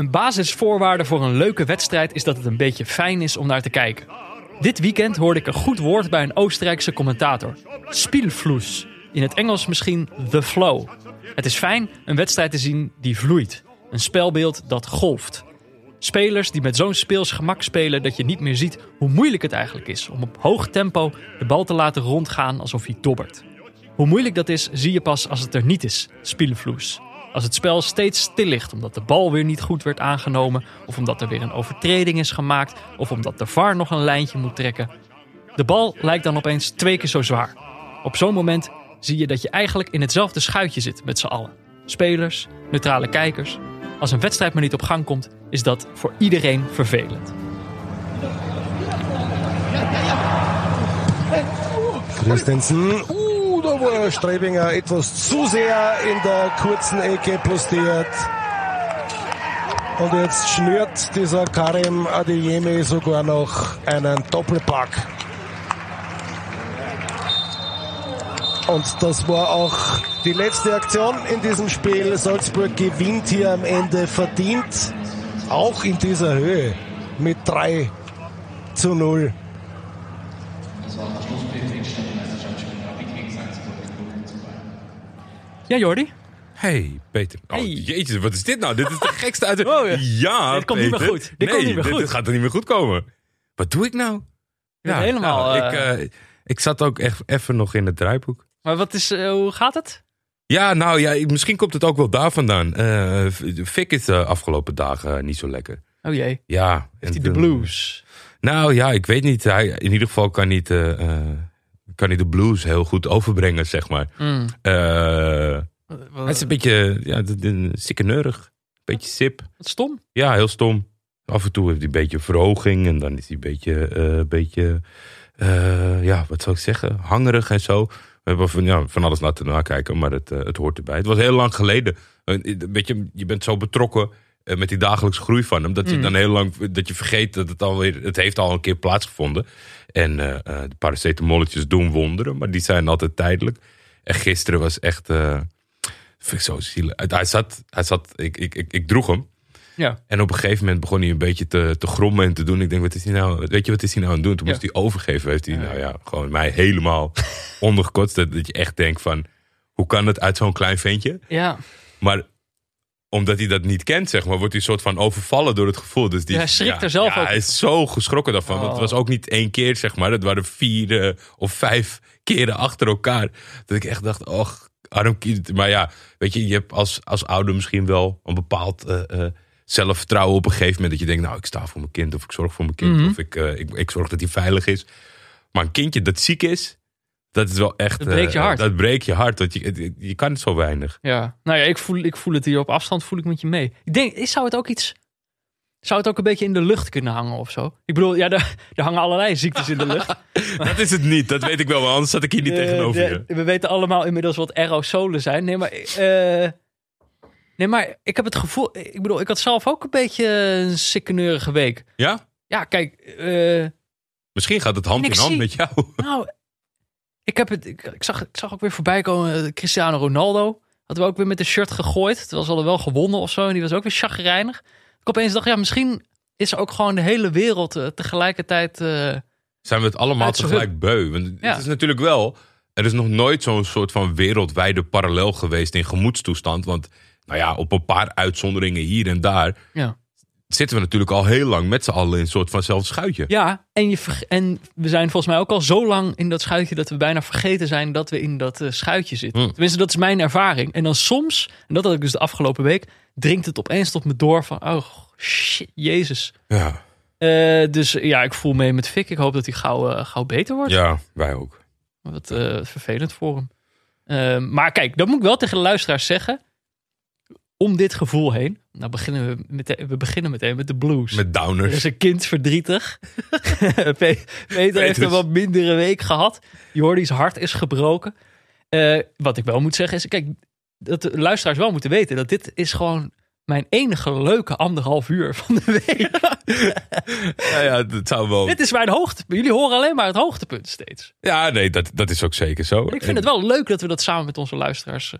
Een basisvoorwaarde voor een leuke wedstrijd is dat het een beetje fijn is om naar te kijken. Dit weekend hoorde ik een goed woord bij een Oostenrijkse commentator. Spielfluss. In het Engels misschien the flow. Het is fijn een wedstrijd te zien die vloeit. Een spelbeeld dat golft. Spelers die met zo'n speels gemak spelen dat je niet meer ziet hoe moeilijk het eigenlijk is om op hoog tempo de bal te laten rondgaan alsof hij dobbert. Hoe moeilijk dat is, zie je pas als het er niet is, Spielfluss. Als het spel steeds stil ligt omdat de bal weer niet goed werd aangenomen, of omdat er weer een overtreding is gemaakt, of omdat de VAR nog een lijntje moet trekken. De bal lijkt dan opeens twee keer zo zwaar. Op zo'n moment zie je dat je eigenlijk in hetzelfde schuitje zit met z'n allen. Spelers, neutrale kijkers. Als een wedstrijd maar niet op gang komt, is dat voor iedereen vervelend. Christensen. War Strebinger etwas zu sehr in der kurzen Ecke postiert. Und jetzt schnürt dieser Karim Adeyemi sogar noch einen Doppelpack. Und das war auch die letzte Aktion in diesem Spiel. Salzburg gewinnt hier am Ende verdient. Auch in dieser Höhe mit 3 zu 0. Ja, Jordi? Hey, Peter. Oh, Hey. jeetje, wat is dit nou? Dit is de gekste uit de... Oh, ja. ja, Dit komt niet meer goed. Dit nee, komt niet meer goed. Dit, gaat er niet meer goed komen. Wat doe ik nou? bent helemaal, nou, ik, eh, eh, ik zat ook echt even nog in het draaiboek. Maar wat is, eh, hoe gaat het? Ja, nou ja, misschien komt het ook wel daar vandaan. Fik is de afgelopen dagen niet zo lekker. Oh jee, Ja. heeft hij de blues? Nou ja, ik weet niet. Hij, in ieder geval kan niet, kan hij de blues heel goed overbrengen, zeg maar. Mm. Eh, hij is een beetje ja, sikkeneurig. Beetje sip. Wat stom. Ja, heel stom. Af en toe heeft hij een beetje verhoging en dan is hij een beetje, eh, beetje eh, ja, wat zou ik zeggen, hangerig en zo. We hebben van, ja, van alles laten nakijken, maar het, eh, het hoort erbij. Het was heel lang geleden. Een een beetje, je bent zo betrokken eh, met die dagelijkse groei van hem, dat je Mm. dan heel lang, dat je vergeet dat het alweer, het heeft al een keer plaatsgevonden. En eh, eh, de paracetamolletjes doen wonderen, maar die zijn altijd tijdelijk. En gisteren was echt, eh, vind ik zo zielig. Hij zat, hij zat ik, ik, ik, ik droeg hem. Ja. En op een gegeven moment begon hij een beetje te, te grommen en te doen. Ik denk, wat is hij nou? Weet je, wat is hij nou aan het doen? Toen Ja. moest hij overgeven. Heeft hij, nou ja, gewoon mij helemaal ondergekotst. Dat, dat je echt denkt van, hoe kan het uit zo'n klein ventje? Ja, Maar omdat hij dat niet kent, zeg maar, wordt hij soort van overvallen door het gevoel. Dus die, Ja, hij schrikt er zelf ja, ook. Hij is zo geschrokken daarvan. Oh. Want het was ook niet één keer, zeg maar. Het waren vier eh, of vijf keren achter elkaar. Dat ik echt dacht, och, arm kind. Maar ja, weet je, je hebt als, als ouder misschien wel een bepaald eh, eh, zelfvertrouwen op een gegeven moment. Dat je denkt, nou, ik sta voor mijn kind. Of ik zorg voor mijn kind. Mhm. Of ik, ik, ik zorg dat hij veilig is. Maar een kindje dat ziek is, dat is wel echt... Dat breekt je eh, hart. dat breekt je hart. Je, je kan het zo weinig. ja. Nou ja, ik voel, ik voel het hier op afstand, voel ik met je mee. Ik denk, zou het ook iets... Zou het ook een beetje in de lucht kunnen hangen of zo? Ik bedoel, ja, er, er hangen allerlei ziektes in de lucht. Dat is het niet, dat weet ik wel. Anders zat ik hier niet Eh, tegenover de- je. we weten allemaal inmiddels wat aerosolen zijn. Nee, maar... eh, nee, maar ik heb het gevoel... Ik bedoel, ik had zelf ook een beetje een sikkeneurige week. Ja? Ja, kijk... Misschien gaat het hand in hand zie- met jou. Nou, ik, heb het, ik, ik zag, ik zag ook weer voorbij komen. eh, Cristiano Ronaldo hadden we ook weer met de shirt gegooid. Terwijl ze hadden wel gewonnen of zo. En die was ook weer chagrijnig. Ik opeens dacht, ja, misschien is er ook gewoon de hele wereld eh, tegelijkertijd... eh, Zijn we het allemaal tegelijk beu? Want Ja. het is natuurlijk wel... Er is nog nooit zo'n soort van wereldwijde parallel geweest in gemoedstoestand. Want nou ja, op een paar uitzonderingen hier en daar... ja. Zitten we natuurlijk al heel lang met z'n allen in een soort vanzelfde schuitje. ja, en, je en we zijn volgens mij ook al zo lang in dat schuitje... dat we bijna vergeten zijn dat we in dat eh, schuitje zitten. Hmm. Tenminste, dat is mijn ervaring. En dan soms, en dat had ik dus de afgelopen week... dringt het opeens tot me door van... oh, shit, jezus. Ja, Eh, dus ja, ik voel mee met Fik. Ik hoop dat hij gauw, eh, gauw beter wordt. ja wij ook. Wat vervelend voor hem. Maar kijk, dat moet ik wel tegen de luisteraars zeggen. Om dit gevoel heen. Nou beginnen we, meteen, we beginnen meteen met de blues. Met Er downers. is een kind verdrietig. Pe- Peter heeft een wat mindere week gehad. Jordi's hart is gebroken. Eh, wat ik wel moet zeggen is... Kijk, dat de luisteraars wel moeten weten... dat dit is gewoon mijn enige leuke anderhalf uur van de week. Ja, ja, dat zou wel... dit is mijn hoogtepunt. Jullie horen alleen maar het hoogtepunt steeds. Ja, nee, dat, dat is ook zeker zo. Ik vind het wel leuk dat we dat samen met onze luisteraars...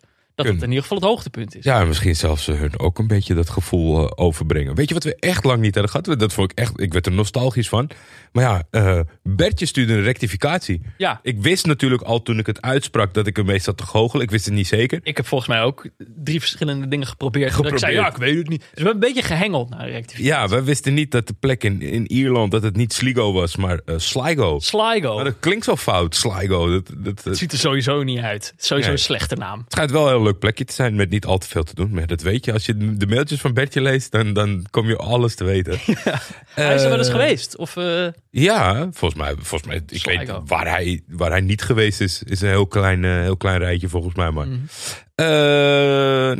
dat het in ieder geval het hoogtepunt is. Ja, en misschien zelfs eh, hun ook een beetje dat gevoel eh, overbrengen. Weet je wat we echt lang niet hadden gehad? Dat vond ik echt, ik werd er nostalgisch van. Maar ja, eh, Bertje stuurde een rectificatie. Ja. Ik wist natuurlijk al toen ik het uitsprak dat ik ermee zat te goochelen. Ik wist het niet zeker. Ik heb volgens mij ook drie verschillende dingen geprobeerd. Dat Ik zei, ja, ik weet het niet. Dus we hebben een beetje gehengeld naar de rectificatie. Ja, we wisten niet dat de plek in, in Ierland, dat het niet Sligo was, maar Sligo. Sligo. Maar dat klinkt zo fout, Sligo. Dat, dat, Het ziet er sowieso niet uit. Sowieso Nee. een slechte naam. Het schijnt wel heel leuk plekje te zijn met niet al te veel te doen. Maar dat weet je, als je de mailtjes van Bertje leest, dan, dan kom je alles te weten. Hij is er wel eens Eh, geweest. Of, eh, Ja, volgens mij, volgens mij ik weet waar hij, waar hij niet geweest is, is een heel klein, eh, heel klein rijtje volgens mij. Maar, Mhm. Nou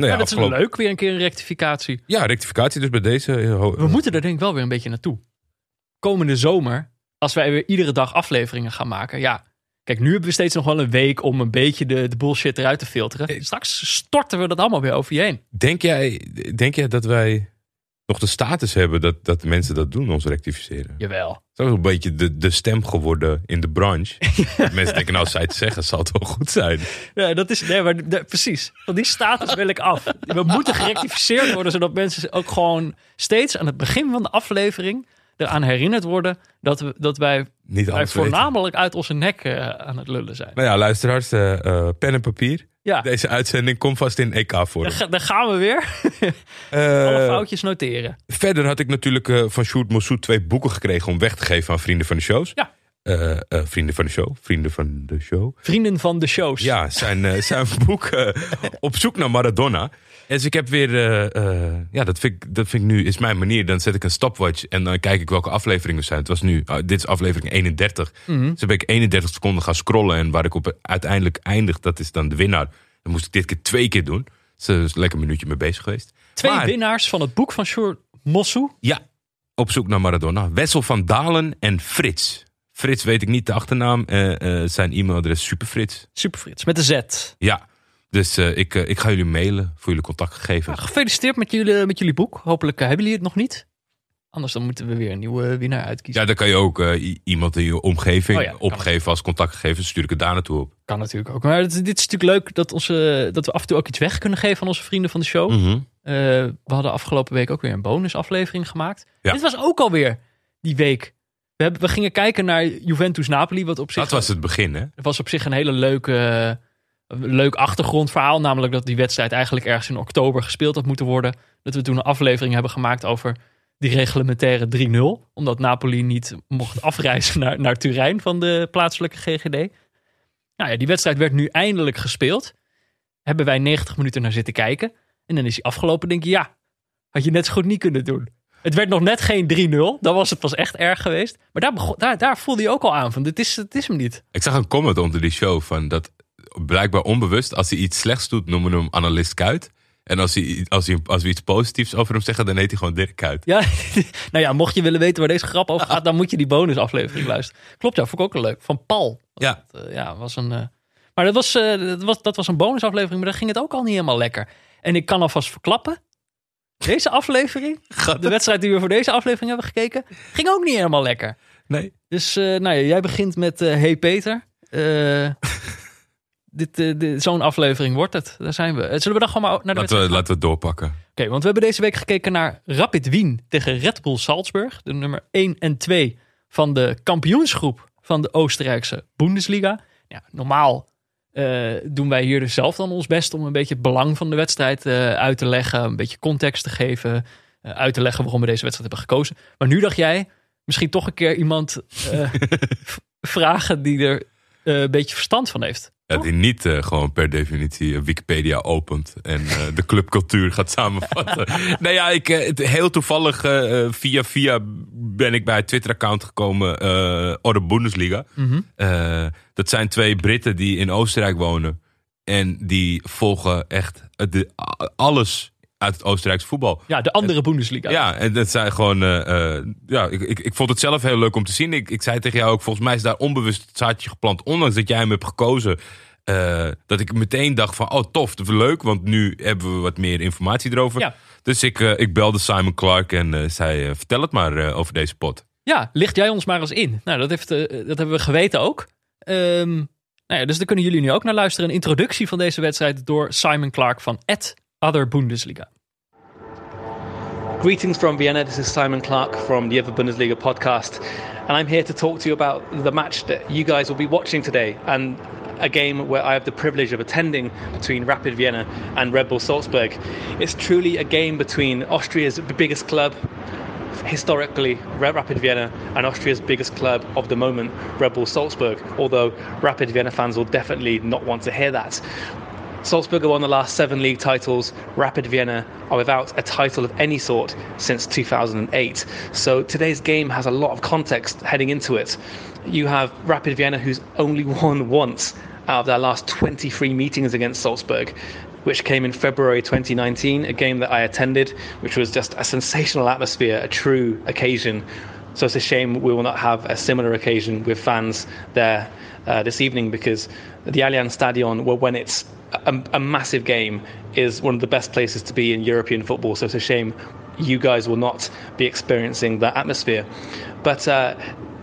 ja, ja, dat is afgelopen- leuk, weer een keer een rectificatie. Ja, rectificatie dus bij deze. We moeten er denk ik wel weer een beetje naartoe. Komende zomer, als wij weer iedere dag afleveringen gaan maken. Ja, kijk, nu hebben we steeds nog wel een week om een beetje de, de bullshit eruit te filteren. Straks storten we dat allemaal weer over je heen. Denk, jij, denk jij dat wij nog de status hebben dat, dat mensen dat doen, ons rectificeren? Jawel. Dat is een beetje de, de stem geworden in de branche. Mensen denken, nou, als zij het zeggen, zal het wel goed zijn. Ja, dat is, nee, maar de- precies. Van die status wil ik af. We moeten gerectificeerd worden, zodat mensen ook gewoon steeds aan het begin van de aflevering eraan herinnerd worden dat, we, dat wij, Niet wij alles weten. voornamelijk uit onze nek eh, aan het lullen zijn. Nou ja, luisteraars, eh, eh, pen en papier. Ja, Deze uitzending komt vast in daar, ga- daar gaan we weer. Alle foutjes noteren. Verder had ik natuurlijk van Sjoerd Mossoet twee boeken gekregen om weg te geven aan vrienden van de shows. Ja. Eh, eh, vrienden van de show. Vrienden van de show. Vrienden van de shows. Ja, zijn, eh, zijn boek Op zoek naar Maradona. En dus ik heb weer, ja, dat vind, ik, dat vind ik nu, is mijn manier. Dan zet ik een stopwatch en dan kijk ik welke afleveringen er zijn. Het was nu, oh, dit is aflevering 31. Mhm. Dus dan ben ik 31 seconden gaan scrollen. En waar ik op uiteindelijk eindig, dat is dan de winnaar. Dan moest ik dit keer twee keer doen. Dus is lekker een minuutje mee bezig geweest. Twee Maar- winnaars van het boek van Sjoerd Mossou. Ja, op zoek naar Maradona. Wessel van Dalen en Frits. Frits weet ik niet de achternaam. Eh, eh, zijn e-mailadres Superfrits. Super Frits, met de Z. Ja, dus eh, ik, ik ga jullie mailen voor jullie contactgegevens. Gefeliciteerd met jullie, met jullie boek. Hopelijk hebben jullie het nog niet. Anders dan moeten we weer een nieuwe winnaar uitkiezen. Ja, dan kan je ook iemand in je omgeving Oh ja, opgeven als contactgegevens. Stuur ik het daar naartoe op. Kan natuurlijk ook. Maar dit, dit is natuurlijk leuk dat, onze, dat we af en toe ook iets weg kunnen geven aan onze vrienden van de show. Mhm. We hadden afgelopen week ook weer een bonusaflevering gemaakt. Ja. Dit was ook alweer die week. We, hebben, we gingen kijken naar Juventus Napoli. Wat op zich Dat was het begin, hè? was op zich een hele leuke, een leuk achtergrondverhaal. Namelijk dat die wedstrijd eigenlijk ergens in oktober gespeeld had moeten worden. Dat we toen een aflevering hebben gemaakt over die reglementaire 3-0. Omdat Napoli niet mocht afreizen naar, naar Turijn van de plaatselijke GGD. Nou ja, die wedstrijd werd nu eindelijk gespeeld. Hebben wij 90 minuten naar zitten kijken. En dan is hij afgelopen. Denk je, ja, had je net zo goed niet kunnen doen. Het werd nog net geen 3-0. Dan was het pas echt erg geweest. Maar daar, begon, daar, daar voelde je ook al aan van, dit is, het is hem niet. Ik zag een comment onder die show van dat blijkbaar onbewust, als hij iets slechts doet, noemen we hem analist Kuit. En als, hij, als, hij, als we iets positiefs over hem zeggen, dan heet hij gewoon Dirk Kuit. Ja, nou ja, mocht je willen weten waar deze grap over gaat, dan moet je die bonusaflevering luisteren. Klopt, ja, vond ik ook een leuk. Van Paul. Ja, Eh, ja, was een. eh, maar dat was, eh, dat, was, dat was een bonusaflevering, maar daar ging het ook al niet helemaal lekker. En ik kan alvast verklappen. Deze aflevering, de wedstrijd die we voor deze aflevering hebben gekeken, ging ook niet helemaal lekker. nee. Dus uh, nou ja, jij begint met uh, Hey Peter. Uh, dit, dit, Zo'n aflevering wordt het. Daar zijn we. Zullen we dan gewoon maar naar de laten we, laten we het doorpakken. Oké, okay, want we hebben deze week gekeken naar Rapid Wien tegen Red Bull Salzburg. De nummer 1 en 2 van de kampioensgroep van de Oostenrijkse Bundesliga. Ja, normaal uh, doen wij hier dus zelf dan ons best om een beetje het belang van de wedstrijd uh, uit te leggen. Een beetje context te geven. Uh, uit te leggen waarom we deze wedstrijd hebben gekozen. Maar nu dacht jij, misschien toch een keer iemand vragen die er een beetje verstand van heeft. Ja, die niet uh, gewoon per definitie Wikipedia opent en uh, de clubcultuur gaat samenvatten. nou ja, ik, heel toevallig via via ben ik bij het Twitter-account gekomen, Orde Bundesliga. Mhm. Mm -hmm. dat zijn twee Britten die in Oostenrijk wonen. En die volgen echt de, alles uit het Oostenrijkse voetbal. Ja, de andere Bundesliga. Ja, en dat zijn gewoon. Uh, uh, ja, ik, ik, ik vond het zelf heel leuk om te zien. Ik, ik zei tegen jou ook, volgens mij is daar onbewust het zaadje geplant. Ondanks dat jij hem hebt gekozen. Uh, dat ik meteen dacht van, oh tof, dat is leuk. Want nu hebben we wat meer informatie erover. Ja. Dus ik, ik belde Simon Clark en zei, vertel het maar over deze pot. Ja, licht jij ons maar eens in. Nou, dat, heeft, dat hebben we geweten ook. Um, Nou ja, dus daar kunnen jullie nu ook naar luisteren. Een introductie van deze wedstrijd door Simon Clark van Ed Other Bundesliga. Greetings from Vienna. This is Simon Clark from the Other Bundesliga podcast, and I'm here to talk to you about the match that you guys will be watching today and a game where I have the privilege of attending between Rapid Vienna and Red Bull Salzburg. It's truly a game between Austria's biggest club, historically Rapid Vienna, and Austria's biggest club of the moment, Red Bull Salzburg. Although Rapid Vienna fans will definitely not want to hear that. Salzburg have won the last seven league titles. Rapid Vienna are without a title of any sort since 2008. So today's game has a lot of context heading into it. You have Rapid Vienna, who's only won once out of their last 23 meetings against Salzburg, which came in February 2019, a game that I attended, which was just a sensational atmosphere, a true occasion. So it's a shame we will not have a similar occasion with fans there uh, this evening because the Allianz Stadion, well, when it's a, a, massive game, is one of the best places to be in European football. So it's a shame you guys will not be experiencing that atmosphere. But uh,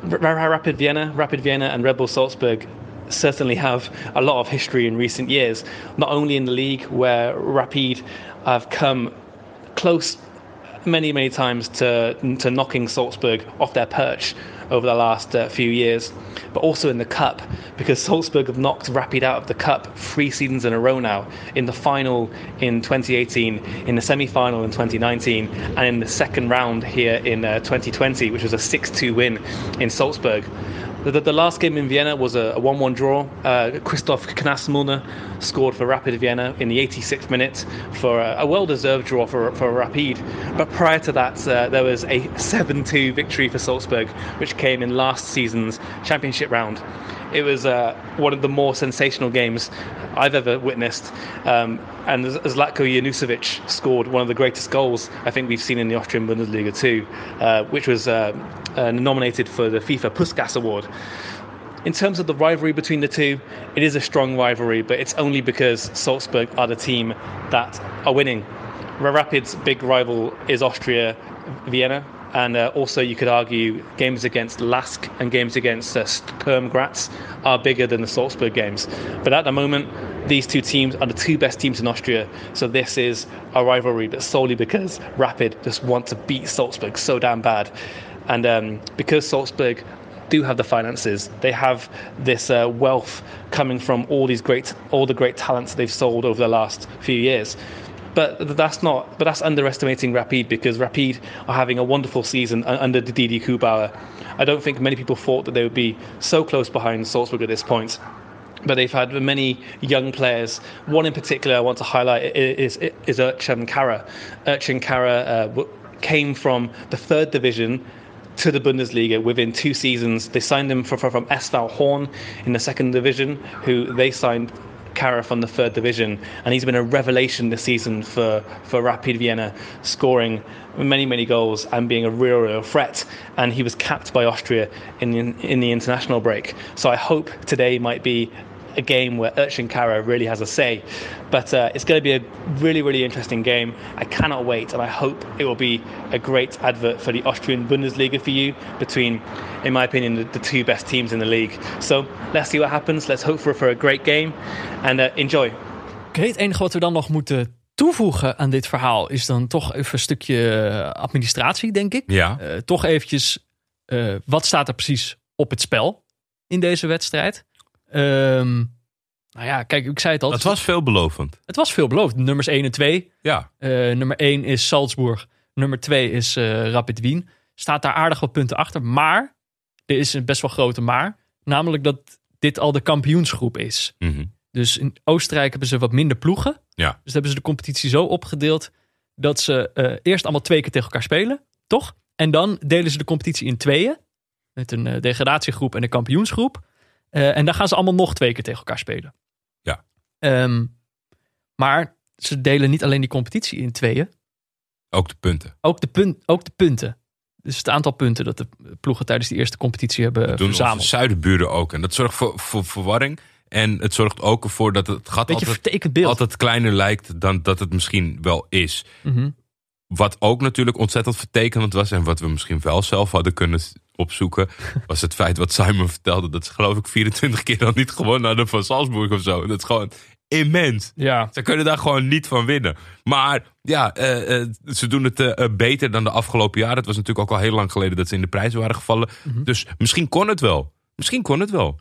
Rapid Vienna, Rapid Vienna, and Red Bull Salzburg certainly have a lot of history in recent years. Not only in the league, where Rapid have come close many, many times to to knocking Salzburg off their perch over the last uh, few years, but also in the cup because Salzburg have knocked Rapid out of the cup three seasons in a row now. In the final in 2018, in the semi-final in 2019, and in the second round here in uh, 2020, which was a 6-2 win in Salzburg. The, the, last game in Vienna was a, 1 1 draw. Uh, Christoph Knasmulner scored for Rapid Vienna in the 86th minute for a, a well deserved draw for, for Rapid. But prior to that, uh, there was a 7 2 victory for Salzburg, which came in last season's championship round. It was uh, one of the more sensational games I've ever witnessed. Um, and Zlatko Janusovic scored one of the greatest goals I think we've seen in the Austrian Bundesliga too, uh, which was uh, uh, nominated for the FIFA Puskas Award. In terms of the rivalry between the two, it is a strong rivalry, but it's only because Salzburg are the team that are winning. Rapid's big rival is Austria Vienna, and uh, also, you could argue games against Lask and games against uh, Sturm Graz are bigger than the Salzburg games. But at the moment, these two teams are the two best teams in Austria. So this is a rivalry, but solely because Rapid just want to beat Salzburg so damn bad. And um, because Salzburg do have the finances, they have this uh, wealth coming from all these great, all the great talents they've sold over the last few years. But that's not. But that's underestimating Rapid because Rapid are having a wonderful season under Didi Kubauer. I don't think many people thought that they would be so close behind Salzburg at this point. But they've had many young players. One in particular I want to highlight is is Urchan Kara. Urchin Kara uh, came from the third division to the Bundesliga within two seasons. They signed him for, from SV Horn in the second division, who they signed Kara from the third division, and he's been a revelation this season for, for Rapid Vienna, scoring many, many goals and being a real, real threat. And he was capped by Austria in the, in the international break. So I hope today might be a game where Urchin Kara really has a say. But uh, it's going to be a really, really interesting game. I cannot wait, and I hope it will be a great advert for the Austrian Bundesliga for you between, in my opinion, the, the two best teams in the league. So let's see what happens. Let's hope for, for a great game and uh, enjoy. Oké, het enige wat we dan nog moeten toevoegen aan dit verhaal is dan toch even een stukje eh, administratie, denk ik. Ja. Uh, toch eventjes, uh, wat staat er precies op het spel in deze wedstrijd? Um, nou ja, kijk, ik zei het al. Het was veelbelovend. Het was veelbelovend. Nummers 1 en 2. Ja. Uh, nummer 1 is Salzburg. Nummer 2 is uh, Rapid Wien. Staat daar aardig wat punten achter. Maar, er is een best wel grote maar. Namelijk dat dit al de kampioensgroep is. Mm -hmm. Dus in Oostenrijk hebben ze wat minder ploegen. Ja. Dus hebben ze de competitie zo opgedeeld dat ze uh, eerst allemaal twee keer tegen elkaar spelen. Toch? En dan delen ze de competitie in tweeën. Met een degradatiegroep en een kampioensgroep. Uh, en dan gaan ze allemaal nog twee keer tegen elkaar spelen. Ja. Um, maar ze delen niet alleen die competitie in tweeën. Ook de punten. Ook de, punt, ook de punten. Dus het aantal punten dat de ploegen tijdens die eerste competitie hebben dat doen verzameld. Onze zuidenburen ook. En dat zorgt voor, voor verwarring. En het zorgt ook ervoor dat het gat altijd, altijd kleiner lijkt dan dat het misschien wel is. Mm -hmm. Wat ook natuurlijk ontzettend vertekenend was. En wat we misschien wel zelf hadden kunnen opzoeken, was het feit wat Simon vertelde. Dat ze geloof ik 24 keer dan niet gewonnen hadden van Salzburg of zo. Dat is gewoon immens. Ja. Ze kunnen daar gewoon niet van winnen. Maar ja, eh, eh, ze doen het eh, beter dan de afgelopen jaren. Het was natuurlijk ook al heel lang geleden dat ze in de prijzen waren gevallen. Dus misschien kon het wel. Misschien kon het wel.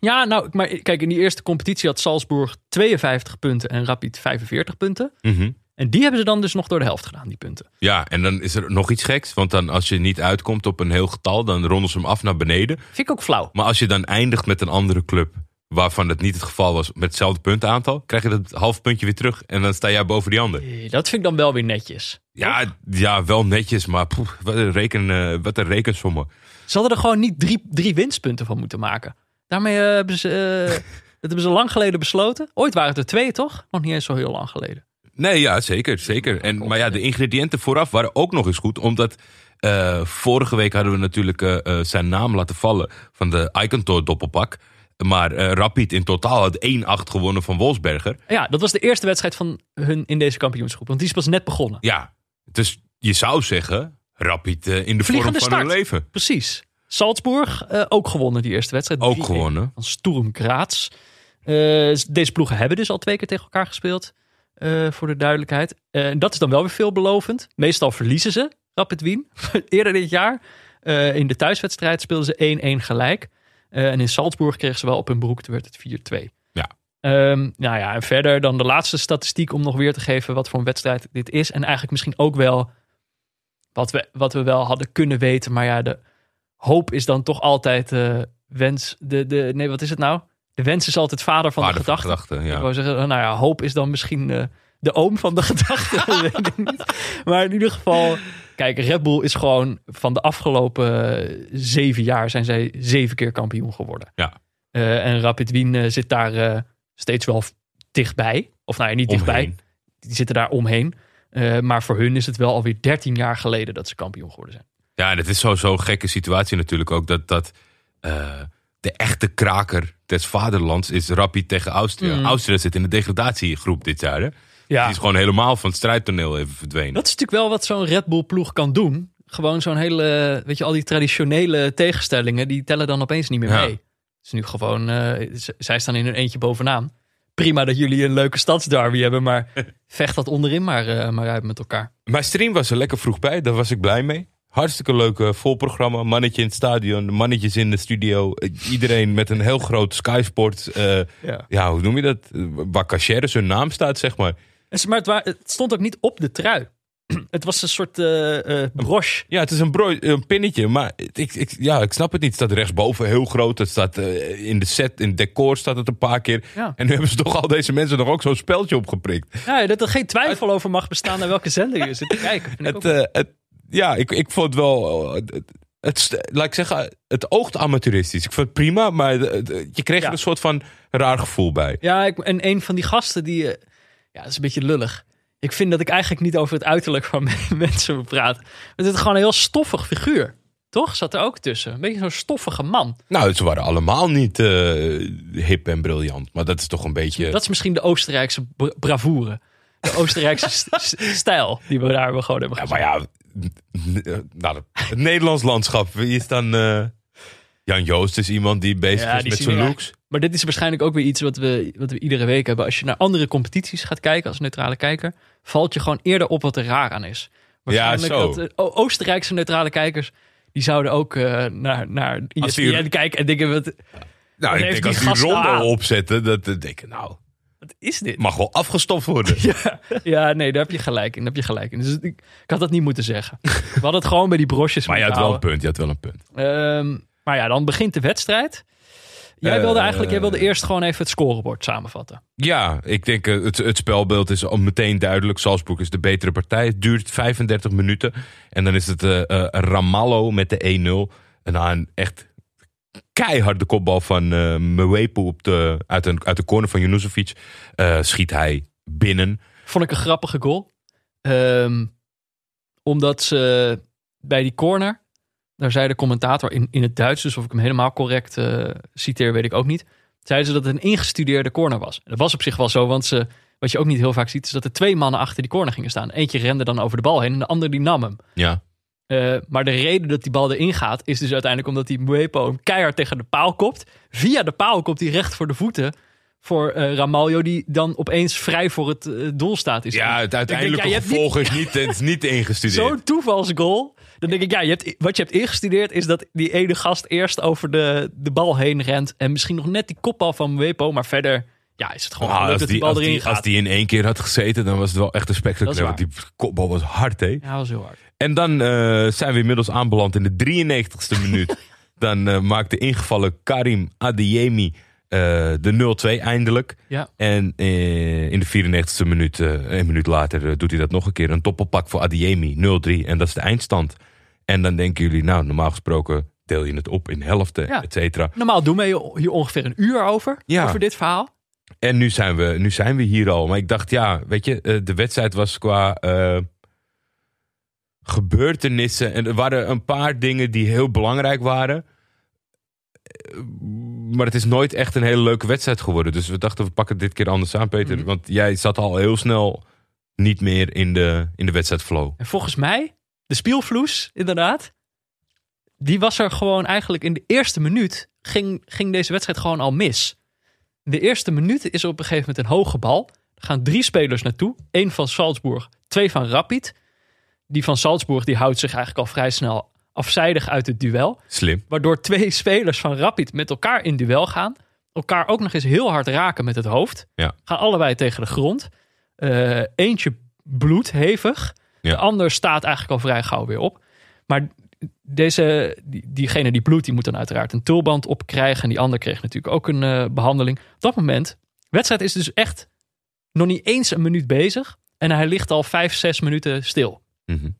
Ja, nou, maar kijk, in die eerste competitie had Salzburg 52 punten en Rapid 45 punten. Mhm. En die hebben ze dan dus nog door de helft gedaan, die punten. Ja, en dan is er nog iets geks. Want dan als je niet uitkomt op een heel getal, dan ronden ze hem af naar beneden. Vind ik ook flauw. Maar als je dan eindigt met een andere club waarvan het niet het geval was met hetzelfde puntenaantal, krijg je dat half puntje weer terug en dan sta jij boven die ander. Eh, Dat vind ik dan wel weer netjes. Ja, ja wel netjes, maar wat, een reken, eh, wat een rekensommen. Ze hadden er gewoon niet drie, drie winstpunten van moeten maken. Daarmee eh, hebben ze, dat hebben ze lang geleden besloten. Ooit waren het er twee, toch? Nog niet eens zo heel lang geleden. Nee, ja, zeker. zeker. En, maar ja, de ingrediënten vooraf waren ook nog eens goed. Omdat eh, vorige week hadden we natuurlijk eh, eh, zijn naam laten vallen van de Eikentor doppelpak. Maar Rapid in totaal had 1-8 gewonnen van Wolfsberger. Ja, dat was de eerste wedstrijd van hun in deze kampioensgroep. Want die is pas net begonnen. Ja, dus je zou zeggen, Rapid in de Vliegende vorm van hun leven. Precies. Salzburg ook gewonnen die eerste wedstrijd. Ook 3-1 gewonnen. Van Sturm Graz. Deze ploegen hebben dus al twee keer tegen elkaar gespeeld. Eh, voor de duidelijkheid. Eh, En dat is dan wel weer veelbelovend. Meestal verliezen ze Rapid Wien. Eerder dit jaar. eh, in de thuiswedstrijd speelden ze 1-1 gelijk. En in Salzburg kregen ze wel op hun broek. Toen werd het 4-2. Ja. Ehm, nou ja, en verder dan de laatste statistiek om nog weer te geven wat voor een wedstrijd dit is. En eigenlijk misschien ook wel wat we, wat we wel hadden kunnen weten. Maar ja, de hoop is dan toch altijd wens. De, de, nee, wat is het nou? De wens is altijd vader van Vader de van gedachte. gedachten, Ik ja. wou zeggen, nou ja, hoop is dan misschien eh, de oom van de gedachte. Dat weet ik niet. Maar in ieder geval, kijk, Red Bull is gewoon van de afgelopen eh, zeven jaar zijn zij zeven keer kampioen geworden. Ja. Eh, en Rapid Wien zit daar steeds wel dichtbij. Of nou ja, niet dichtbij. Omheen. Die zitten daar omheen. Maar voor hun is het wel alweer 13 jaar geleden dat ze kampioen geworden zijn. Ja, en het is sowieso een gekke situatie natuurlijk ook. Dat, dat de echte kraker des vaderlands is Rapid tegen Austria. Mm. Austria zit in de degradatiegroep dit jaar. Hè? Ja, Die is gewoon helemaal van het strijdtoneel even verdwenen. dat is natuurlijk wel wat zo'n Red Bull ploeg kan doen. Gewoon zo'n hele, weet je, al die traditionele tegenstellingen, die tellen dan opeens niet meer Ja. mee. Het is nu gewoon, eh, zij staan in hun eentje bovenaan. Prima dat jullie een leuke stadsderby hebben, maar vecht dat onderin maar, eh, maar uit met elkaar. Mijn stream was er lekker vroeg bij, daar was ik blij mee. Hartstikke leuk eh, vol programma. Mannetje in het stadion, mannetjes in de studio. Eh, Iedereen met een heel groot Skysport. eh, Ja. ja, hoe noem je dat? Waar Cachere zijn naam staat, zeg maar. Maar het, stond ook niet op de trui. Het was een soort eh, broche. Ja, het is een, een pinnetje, maar ik, ik, ja, ik snap het niet. Het staat rechtsboven heel groot. Het staat in de set, in het decor staat het een paar keer. Ja. En nu hebben ze toch al deze mensen nog ook zo'n speltje opgeprikt. Ja, dat er geen twijfel over mag bestaan naar welke zender je zit te kijken. Het, het, ja, ik, ik vond wel... eh, Het, laat ik zeggen, het oogt amateuristisch. Ik vond het prima, maar je kreeg Ja. er een soort van raar gevoel bij. Ja, ik, en een van die gasten die. eh, ja, dat is een beetje lullig. Ik vind dat ik eigenlijk niet over het uiterlijk van mensen praten. Het is gewoon een heel stoffig figuur. Toch? Zat er ook tussen. Een beetje zo'n stoffige man. Nou, ze waren allemaal niet eh, hip en briljant. Maar dat is toch een beetje... Dat is misschien de Oostenrijkse bra- bravoure. De Oostenrijkse st- st- stijl die we daar gewoon hebben Ja, gezien. maar ja, nou, het Nederlands landschap. Wie is dan... eh, Jan Joost is iemand die bezig Ja, is die met zijn looks. Maar dit is waarschijnlijk ook weer iets wat we, wat we iedere week hebben. Als je naar andere competities gaat kijken als neutrale kijker, valt je gewoon eerder op wat er raar aan is. Waarschijnlijk zo. dat eh, O- Oostenrijkse neutrale kijkers, die zouden ook eh, naar, naar ESPN die- kijken en denken, wat, Nou, ik denk als die ronde aan? opzetten, dat dat denk ik, nou, wat is dit? mag wel afgestoft worden. Ja, nee, daar heb je gelijk in. Daar heb je gelijk in. Dus ik, ik had dat niet moeten zeggen. We hadden het gewoon bij die brosjes Maar je had wel een punt, je had wel een punt. Ehm, maar ja, dan begint de wedstrijd. Jij Eh, wilde eigenlijk jij wilde eerst gewoon even het scorebord samenvatten. Ja, ik denk eh, het, het spelbeeld is al meteen duidelijk. Salzburg is de betere partij. Het duurt 35 minuten. En dan is het eh eh, Ramallo met de 1-0. En na een echt keiharde kopbal van Mwepu op de, uit, een, uit de corner van Junuzovic... eh, schiet hij binnen. Vond ik een grappige goal. Ehm, omdat ze bij die corner, daar zei de commentator in, in het Duits, dus of ik hem helemaal correct eh, citeer, weet ik ook niet. Zeiden ze dat het een ingestudeerde corner was. En dat was op zich wel zo, want ze, wat je ook niet heel vaak ziet, is dat er twee mannen achter die corner gingen staan. Eentje rende dan over de bal heen en de ander die nam hem. Ja, Eh, maar de reden dat die bal erin gaat, is dus uiteindelijk omdat die Mwepo hem keihard tegen de paal kopt. Via de paal komt hij recht voor de voeten voor Ramaljo, die dan opeens vrij voor het eh, doel staat. Is Ja, het uiteindelijke ja, gevolg is niet, het is niet ingestudeerd. Zo'n toevalsgoal. Dan denk ik, ja, je hebt, wat je hebt ingestudeerd is dat die ene gast eerst over de, de bal heen rent. En misschien nog net die kopbal van Mwepo. Maar verder ja, is het gewoon Nou, als, dat die die, bal als, erin die, gaat. als die in één keer had gezeten, dan was het wel echt een spectaculair. Want die kopbal was hard, hè? Ja, was heel hard. En dan eh, zijn we inmiddels aanbeland in de 93ste minuut. Dan eh, maakt de ingevallen Karim Adeyemi eh, de 0-2 eindelijk. Ja. En eh, in de 94ste minuut, eh, een minuut later, doet hij dat nog een keer. Een toppelpak voor Adeyemi, 0-3. En dat is de eindstand. En dan denken jullie, nou, normaal gesproken deel je het op in helften, Ja. et cetera. Normaal doen we hier ongeveer een uur over, Ja. over dit verhaal. En nu zijn, we, nu zijn we hier al. Maar ik dacht, ja, weet je, de wedstrijd was qua eh, gebeurtenissen. En er waren een paar dingen die heel belangrijk waren. Maar het is nooit echt een hele leuke wedstrijd geworden. Dus we dachten, we pakken het dit keer anders aan, Peter. Mhm. Want jij zat al heel snel niet meer in de, in de wedstrijdflow. En volgens mij, de Spielvloes, inderdaad. Die was er gewoon eigenlijk in de eerste minuut. Ging, ging deze wedstrijd gewoon al mis. De eerste minuut is er op een gegeven moment een hoge bal. Er gaan drie spelers naartoe. Eén van Salzburg, twee van Rapid. Die van Salzburg die houdt zich eigenlijk al vrij snel afzijdig uit het duel. Slim. Waardoor twee spelers van Rapid met elkaar in duel gaan. Elkaar ook nog eens heel hard raken met het hoofd. Ja. Gaan allebei tegen de grond. Eh, eentje bloedt hevig. Ja. De ander staat eigenlijk al vrij gauw weer op. Maar deze, die, diegene die bloedt, die moet dan uiteraard een tulband opkrijgen. En die ander kreeg natuurlijk ook een eh, behandeling. Op dat moment, de wedstrijd is dus echt nog niet eens een minuut bezig. En hij ligt al vijf, zes minuten stil. Mhm.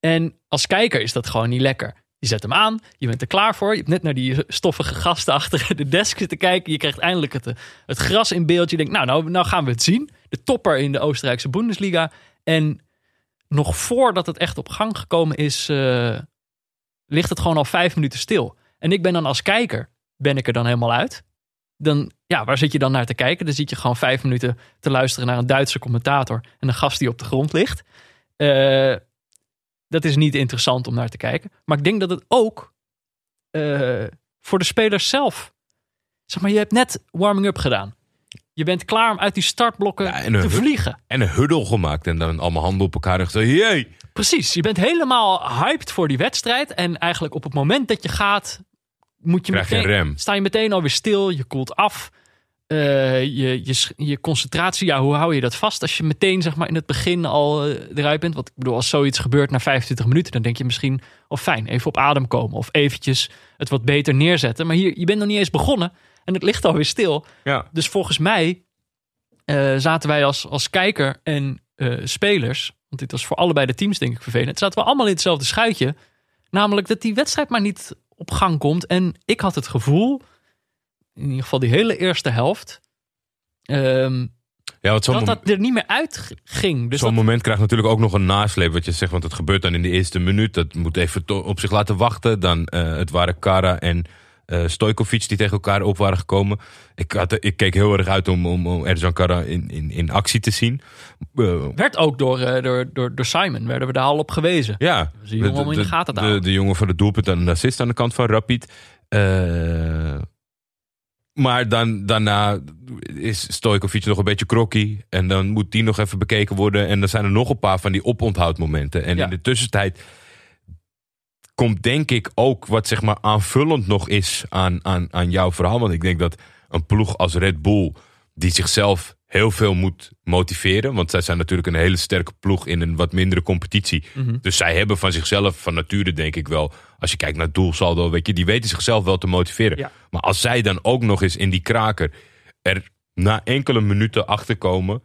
En als kijker is dat gewoon niet lekker. Je zet hem aan, je bent er klaar voor. Je hebt net naar die stoffige gasten achter de desk zitten kijken. Je krijgt eindelijk het, het gras in beeld. Je denkt, nou, nou, nou gaan we het zien. De topper in de Oostenrijkse Bundesliga. En nog voordat het echt op gang gekomen is, eh, ligt het gewoon al vijf minuten stil. En ik ben dan als kijker, ben ik er dan helemaal uit. Dan, ja, waar zit je dan naar te kijken? Dan zit je gewoon vijf minuten te luisteren naar een Duitse commentator en een gast die op de grond ligt. Eh, dat is niet interessant om naar te kijken. Maar ik denk dat het ook eh, voor de spelers zelf. Zeg maar, je hebt net warming-up gedaan. Je bent klaar om uit die startblokken Ja, te vliegen. En een huddle gemaakt. En dan allemaal handen op elkaar en gezegd, jee. Precies, je bent helemaal hyped voor die wedstrijd. En eigenlijk op het moment dat je gaat, moet je Krijg meteen, rem. sta je meteen alweer stil. Je koelt af. Eh, je, je, concentratie, ja, hoe hou je dat vast als je meteen zeg maar, in het begin al eh, eruit bent? Want ik bedoel, als zoiets gebeurt na 25 minuten, dan denk je misschien, oh fijn, even op adem komen. Of eventjes het wat beter neerzetten. Maar hier, je bent nog niet eens begonnen en het ligt alweer stil. Ja. Dus volgens mij eh, zaten wij als, als kijker en spelers, want dit was voor allebei de teams denk ik vervelend, zaten we allemaal in hetzelfde schuitje. Namelijk dat die wedstrijd maar niet op gang komt. En ik had het gevoel, in ieder geval die hele eerste helft, ehm, Ja, dat dat er niet meer uitging. Dus Zo'n dat, moment krijgt natuurlijk ook nog een nasleep, wat je zegt. Want het gebeurt dan in de eerste minuut. Dat moet even op zich laten wachten. Dan, eh, het waren Kara en eh Stojkovic die tegen elkaar op waren gekomen. Ik, had, ik keek heel erg uit om, om, om Erdogan Kara in, in, in actie te zien. Eh, werd ook door, door, door, door Simon, werden we daar al op gewezen. ja, Dus die jongen de de, de jongen van de doelpunt en de assist aan de kant van Rapid. Maar dan, daarna is Stojkovic nog een beetje krokkie. En dan moet die nog even bekeken worden. En dan zijn er nog een paar van die oponthoudmomenten. En Ja. in de tussentijd komt denk ik ook wat zeg maar aanvullend nog is aan, aan, aan jouw verhaal. Want ik denk dat een ploeg als Red Bull, die zichzelf heel veel moet motiveren. Want zij zijn natuurlijk een hele sterke ploeg in een wat mindere competitie. Mhm. Dus zij hebben van zichzelf, van nature denk ik wel, als je kijkt naar doelsaldo, weet je, die weten zichzelf wel te motiveren. Ja. Maar als zij dan ook nog eens in die kraker er na enkele minuten achter komen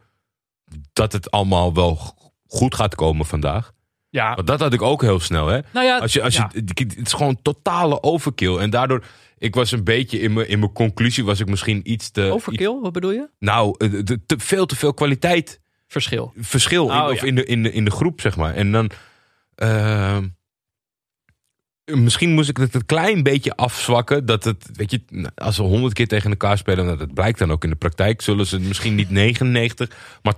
dat het allemaal wel goed gaat komen vandaag. Ja, Want dat had ik ook heel snel, hè? nou ja, Als je, als je, ja. Het is gewoon totale overkill. En daardoor, ik was een beetje in mijn, in mijn conclusie, was ik misschien iets te. iets- overkill, wat bedoel je? nou, eh, te, te- veel te veel kwaliteit Verschil. verschil in, Oh, of ja. in, de, in, de, in de groep, zeg maar. En dan. ehm, misschien moest ik het een klein beetje afzwakken. Dat het, weet je, als ze honderd keer tegen elkaar spelen, nou, dat blijkt dan ook in de praktijk. Zullen ze misschien niet 99, maar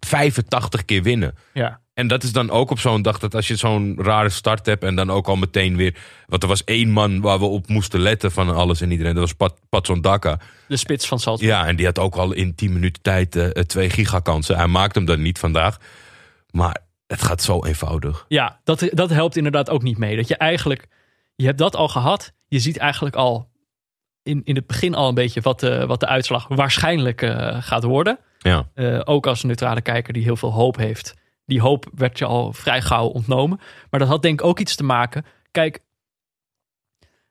85 keer winnen. Ja. En dat is dan ook op zo'n dag dat als je zo'n rare start hebt en dan ook al meteen weer. Want er was één man waar we op moesten letten van alles en iedereen. Dat was Pat, Patson Daka. De spits van Salzburg. Ja, en die had ook al in 10 minuten tijd eh, eh, twee gigakansen. Hij maakt hem dan niet vandaag. Maar het gaat zo eenvoudig. Ja, dat, dat helpt inderdaad ook niet mee. Dat je eigenlijk, je hebt dat al gehad. Je ziet eigenlijk al in, in het begin al een beetje wat de, wat de uitslag waarschijnlijk eh, gaat worden. Ja. Eh, ook als neutrale kijker die heel veel hoop heeft. Die hoop werd je al vrij gauw ontnomen. Maar dat had denk ik ook iets te maken. Kijk,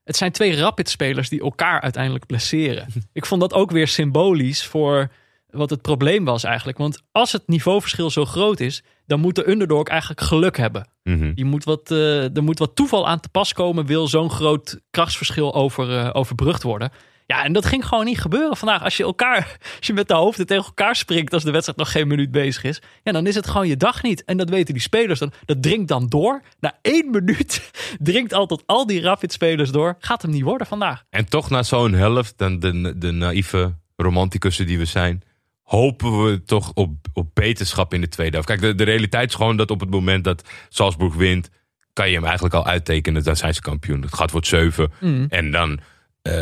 het zijn twee Rapid-spelers die elkaar uiteindelijk blesseren. ik vond dat ook weer symbolisch voor wat het probleem was eigenlijk. Want als het niveauverschil zo groot is, dan moet de underdog eigenlijk geluk hebben. Je moet wat, eh, er moet wat toeval aan te pas komen, wil zo'n groot krachtsverschil over, eh, overbrugd worden. Ja, en dat ging gewoon niet gebeuren vandaag. Als je elkaar, als je met de hoofden tegen elkaar springt als de wedstrijd nog geen minuut bezig is, ja, dan is het gewoon je dag niet. En dat weten die spelers dan. Dat dringt dan door. Na één minuut dringt al tot al die Rapid-spelers door. Gaat hem niet worden vandaag. En toch na zo'n helft, dan de, de naïeve romanticussen die we zijn, hopen we toch op, op beterschap in de tweede helft. Kijk, de, de realiteit is gewoon dat op het moment dat Salzburg wint, kan je hem eigenlijk al uittekenen. Dan zijn ze kampioen. Het gaat wordt 7. En dan. eh,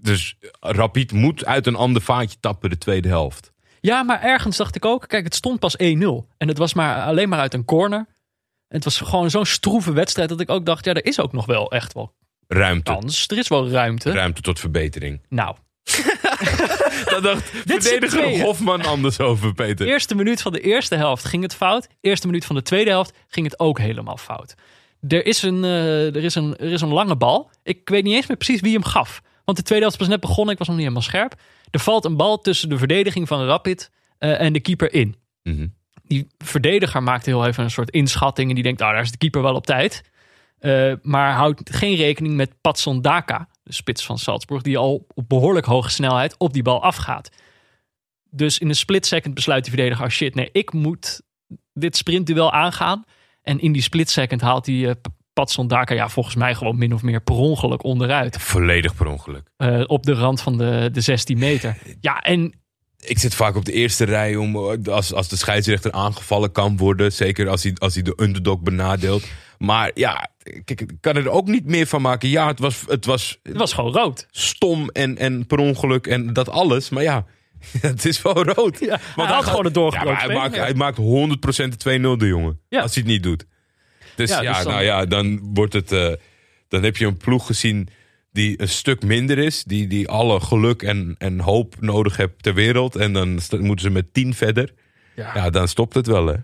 dus Rapid moet uit een ander vaatje tappen de tweede helft. Ja, maar ergens dacht ik ook, kijk, het stond pas 1-0. En het was maar alleen maar uit een corner. En het was gewoon zo'n stroeve wedstrijd dat ik ook dacht, ja, er is ook nog wel echt wel Ruimte. kans. Er is wel ruimte. Ruimte tot verbetering. Nou, Dat dacht verdediger. Hofman anders over, Peter. eerste minuut van de eerste helft ging het fout. Eerste minuut van de tweede helft ging het ook helemaal fout. Er is een, eh, er is een, er is een lange bal. Ik weet niet eens meer precies wie hem gaf. Want de tweede helft was net begonnen. Ik was nog niet helemaal scherp. Er valt een bal tussen de verdediging van Rapid eh, en de keeper in. Mhm. Die verdediger maakt heel even een soort inschatting. En die denkt, nou, daar is de keeper wel op tijd. Eh, maar houdt geen rekening met Patson Daka, de spits van Salzburg, die al op behoorlijk hoge snelheid op die bal afgaat. Dus in een split second besluit die verdediger, oh shit, nee, ik moet dit sprintduel aangaan. En in die split second haalt die eh, Patson Daka, ja, volgens mij gewoon min of meer per ongeluk onderuit. Volledig per ongeluk. Eh, op de rand van de, de 16 meter. Ja, en Ik zit vaak op de eerste rij om als, als de scheidsrechter aangevallen kan worden. Zeker als hij, als hij de underdog benadeelt. Maar ja, kijk, ik kan er ook niet meer van maken. Ja, het was, het was het was gewoon rood. stom en, en per ongeluk en dat alles. Maar ja, het is wel rood. Ja, hij had gewoon het Ja, doorgebroken maar hij maakt, ja. hij maakt 100% de 2-0 de jongen. Ja. Als hij het niet doet. Dus Ja, ja, dus dan- nou ja, dan wordt het. eh, dan heb je een ploeg gezien die een stuk minder is. Die, die alle geluk en, en hoop nodig heeft ter wereld. En dan moeten ze met 10 verder. Ja. Ja, dan stopt het wel hè.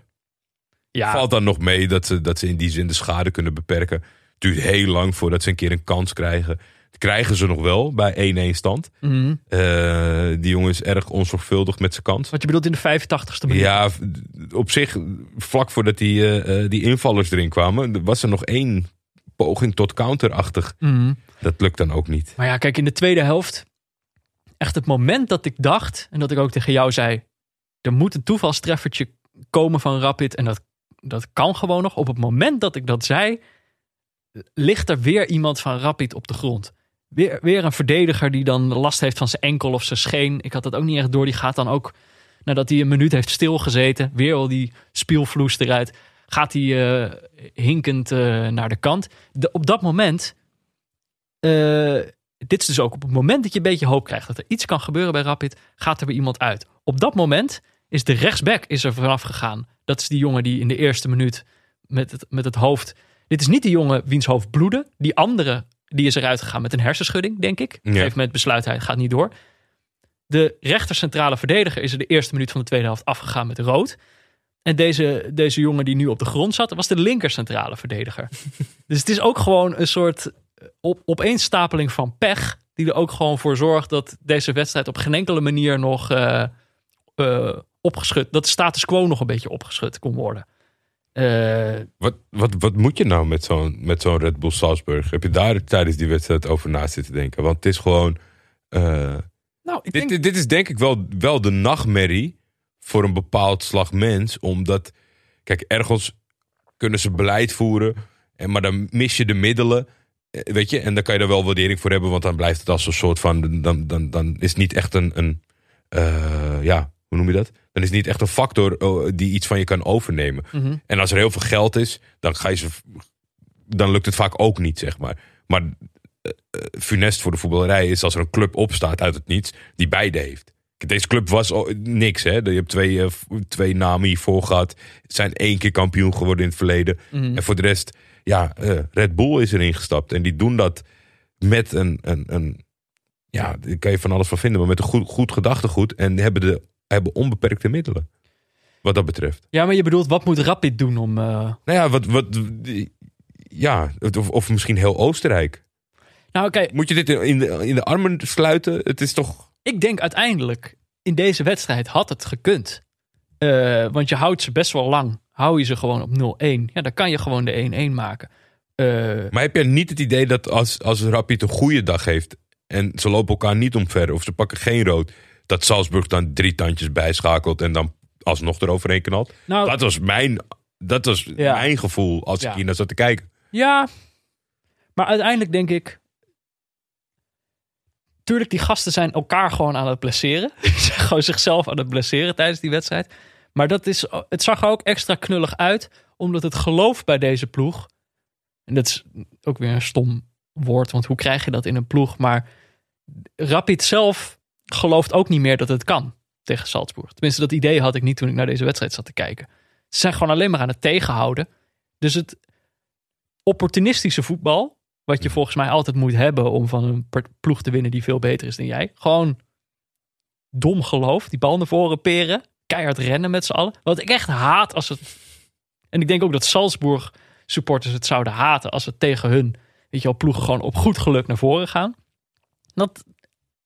Ja, Valt dan nog mee dat ze, dat ze in die zin de schade kunnen beperken. Het duurt heel lang voordat ze een keer een kans krijgen. Krijgen ze nog wel bij 1-1 stand. Mhm. Eh, die jongen is erg onzorgvuldig met zijn kans. Wat je bedoelt in de 85ste minuut. Ja, op zich, vlak voordat die, eh, eh, die invallers erin kwamen, was er nog één poging tot counterachtig. Mhm. Dat lukt dan ook niet. Maar ja, kijk, in de tweede helft. Echt het moment dat ik dacht. En dat ik ook tegen jou zei. Er moet een toevalstreffertje komen van Rapid. En dat, dat kan gewoon nog. Op het moment dat ik dat zei. Ligt er weer iemand van Rapid op de grond. Weer, weer een verdediger die dan last heeft van zijn enkel of zijn scheen. Ik had dat ook niet echt door. Die gaat dan ook. Nadat hij een minuut heeft stilgezeten. Weer al die spielvloes eruit. Gaat hij eh, hinkend eh, naar de kant. Op dat moment eh, dit is dus ook op het moment dat je een beetje hoop krijgt dat er iets kan gebeuren bij Rapid, gaat er weer iemand uit. Op dat moment is de rechtsback is er vanaf gegaan. Dat is die jongen die in de eerste minuut met het, met het hoofd. Dit is niet de jongen wiens hoofd bloedde. Die andere die is eruit gegaan met een hersenschudding, denk ik. Op een Ja. gegeven moment besluit hij, gaat niet door. De rechter centrale verdediger is er de eerste minuut van de tweede helft afgegaan met rood. En deze, deze jongen die nu op de grond zat, was de linker centrale verdediger. dus het is ook gewoon een soort op, opeenstapeling van pech. Die er ook gewoon voor zorgt dat deze wedstrijd op geen enkele manier nog eh, eh, opgeschud. Dat de status quo nog een beetje opgeschud kon worden. Eh, Wat, wat, wat moet je nou met zo'n met zo'n Red Bull Salzburg? Heb je daar tijdens die wedstrijd over na zitten denken? Want het is gewoon. eh, nou, ik dit, denk, dit, is denk ik wel, wel de nachtmerrie voor een bepaald slag mens. Omdat, kijk, ergens kunnen ze beleid voeren. En, maar dan mis je de middelen. eh, Weet je, en dan kan je er wel waardering voor hebben. Want dan blijft het als een soort van. Dan, dan, dan is het niet echt een, een, ja, hoe noem je dat? Dan is het niet echt een factor oh, die iets van je kan overnemen. Mhm. En als er heel veel geld is, dan, ga je ze, dan lukt het vaak ook niet, zeg maar. Maar eh, eh, funest voor de voetballerij is als er een club opstaat uit het niets, die beide heeft. Deze club was niks, hè. Je hebt twee, eh, twee namen hiervoor gehad. Zijn één keer kampioen geworden in het verleden. Mhm. En voor de rest, ja, Red Bull is erin gestapt. En die doen dat met een, een, een ja, daar kan je van alles van vinden, maar met een goed, goed gedachtegoed. En hebben, de, hebben onbeperkte middelen. Wat dat betreft. Ja, maar je bedoelt, wat moet Rapid doen om... eh, Nou ja, wat, wat, ja of, of misschien heel Oostenrijk. Nou, oké, Moet je dit in de, in de armen sluiten? Het is toch... ik denk uiteindelijk, in deze wedstrijd had het gekund. Eh, want je houdt ze best wel lang. Hou je ze gewoon op 0-1. Ja, dan kan je gewoon de 1-1 maken. Eh, Maar heb je niet het idee dat als, als Rapid een goede dag heeft... en ze lopen elkaar niet omver of ze pakken geen rood... dat Salzburg dan drie tandjes bijschakelt en dan alsnog eroverheen knalt? nou, Dat was mijn, dat was Ja. mijn gevoel als ik hier naar zat te kijken. Ja, maar uiteindelijk denk ik. Tuurlijk, die gasten zijn elkaar gewoon aan het blesseren. Ze zijn gewoon zichzelf aan het blesseren tijdens die wedstrijd. Maar dat is, het zag er ook extra knullig uit, omdat het geloof bij deze ploeg. En dat is ook weer een stom woord, want hoe krijg je dat in een ploeg? Maar Rapid zelf gelooft ook niet meer dat het kan tegen Salzburg. Tenminste, dat idee had ik niet toen ik naar deze wedstrijd zat te kijken. Ze zijn gewoon alleen maar aan het tegenhouden. Dus het, opportunistische voetbal. Wat je volgens mij altijd moet hebben om van een ploeg te winnen die veel beter is dan jij. Gewoon dom geloof. Die bal naar voren peren. Keihard rennen met z'n allen. Wat ik echt haat als het. En ik denk ook dat Salzburg supporters het zouden haten als het tegen hun, weet je wel, ploegen gewoon op goed geluk naar voren gaan. Dat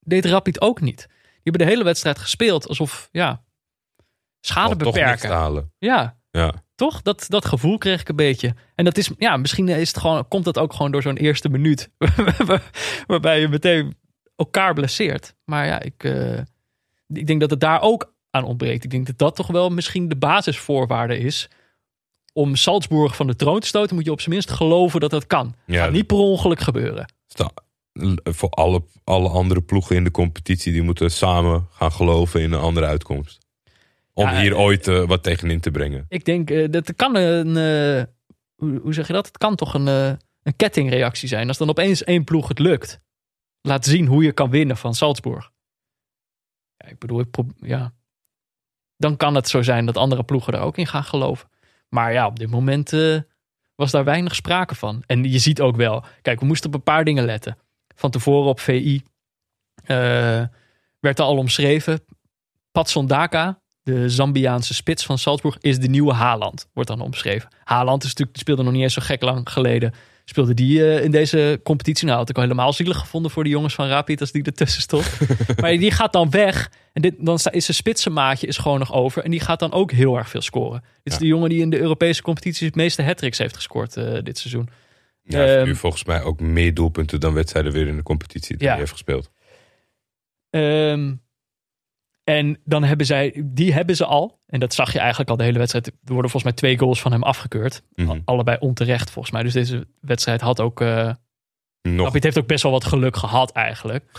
deed Rapid ook niet. Die hebben de hele wedstrijd gespeeld alsof, ja, schade toch beperken. halen. Ja, Ja. toch? Dat, dat gevoel kreeg ik een beetje. En dat is, ja, misschien is het gewoon, komt dat ook gewoon door zo'n eerste minuut. waarbij je meteen elkaar blesseert. Maar ja, ik, eh, ik denk dat het daar ook aan ontbreekt. Ik denk dat dat toch wel misschien de basisvoorwaarde is. Om Salzburg van de troon te stoten, moet je op zijn minst geloven dat dat kan. Ja, Gaat niet per ongeluk gebeuren. Voor alle, alle andere ploegen in de competitie, die moeten samen gaan geloven in een andere uitkomst. Om Ja, hier eh, ooit eh, wat tegenin te brengen. Ik denk eh, dat het kan een. hoe, zeg je dat? Het kan toch een, een kettingreactie zijn. Als dan opeens één ploeg het lukt. Laat zien hoe je kan winnen van Salzburg. Ja, ik bedoel, ik ja. Dan kan het zo zijn dat andere ploegen er ook in gaan geloven. Maar ja, op dit moment was daar weinig sprake van. En je ziet ook wel. Kijk, we moesten op een paar dingen letten. Van tevoren op VI eh, werd er al omschreven. Patson Daka, de Zambiaanse spits van Salzburg, is de nieuwe Haaland. Wordt dan omschreven. Haaland is natuurlijk, speelde nog niet eens zo gek lang geleden. Speelde die eh, in deze competitie. Nou, had ik al helemaal zielig gevonden voor de jongens van Rapid als die ertussen stond. maar die gaat dan weg. En dit, dan is zijn spitsenmaatje is gewoon nog over. En die gaat dan ook heel erg veel scoren. Dit is Ja. de jongen die in de Europese competities het meeste hat heeft gescoord eh, dit seizoen. Ja, hij heeft ehm, nu volgens mij ook meer doelpunten dan wedstrijden weer in de competitie die Ja. hij heeft gespeeld. Ehm, en dan hebben zij, die hebben ze al. En dat zag je eigenlijk al de hele wedstrijd. Er worden volgens mij twee goals van hem afgekeurd. Mhm. Al- Allebei onterecht volgens mij. Dus deze wedstrijd had ook. eh Nog Rapid heeft ook best wel wat geluk gehad eigenlijk.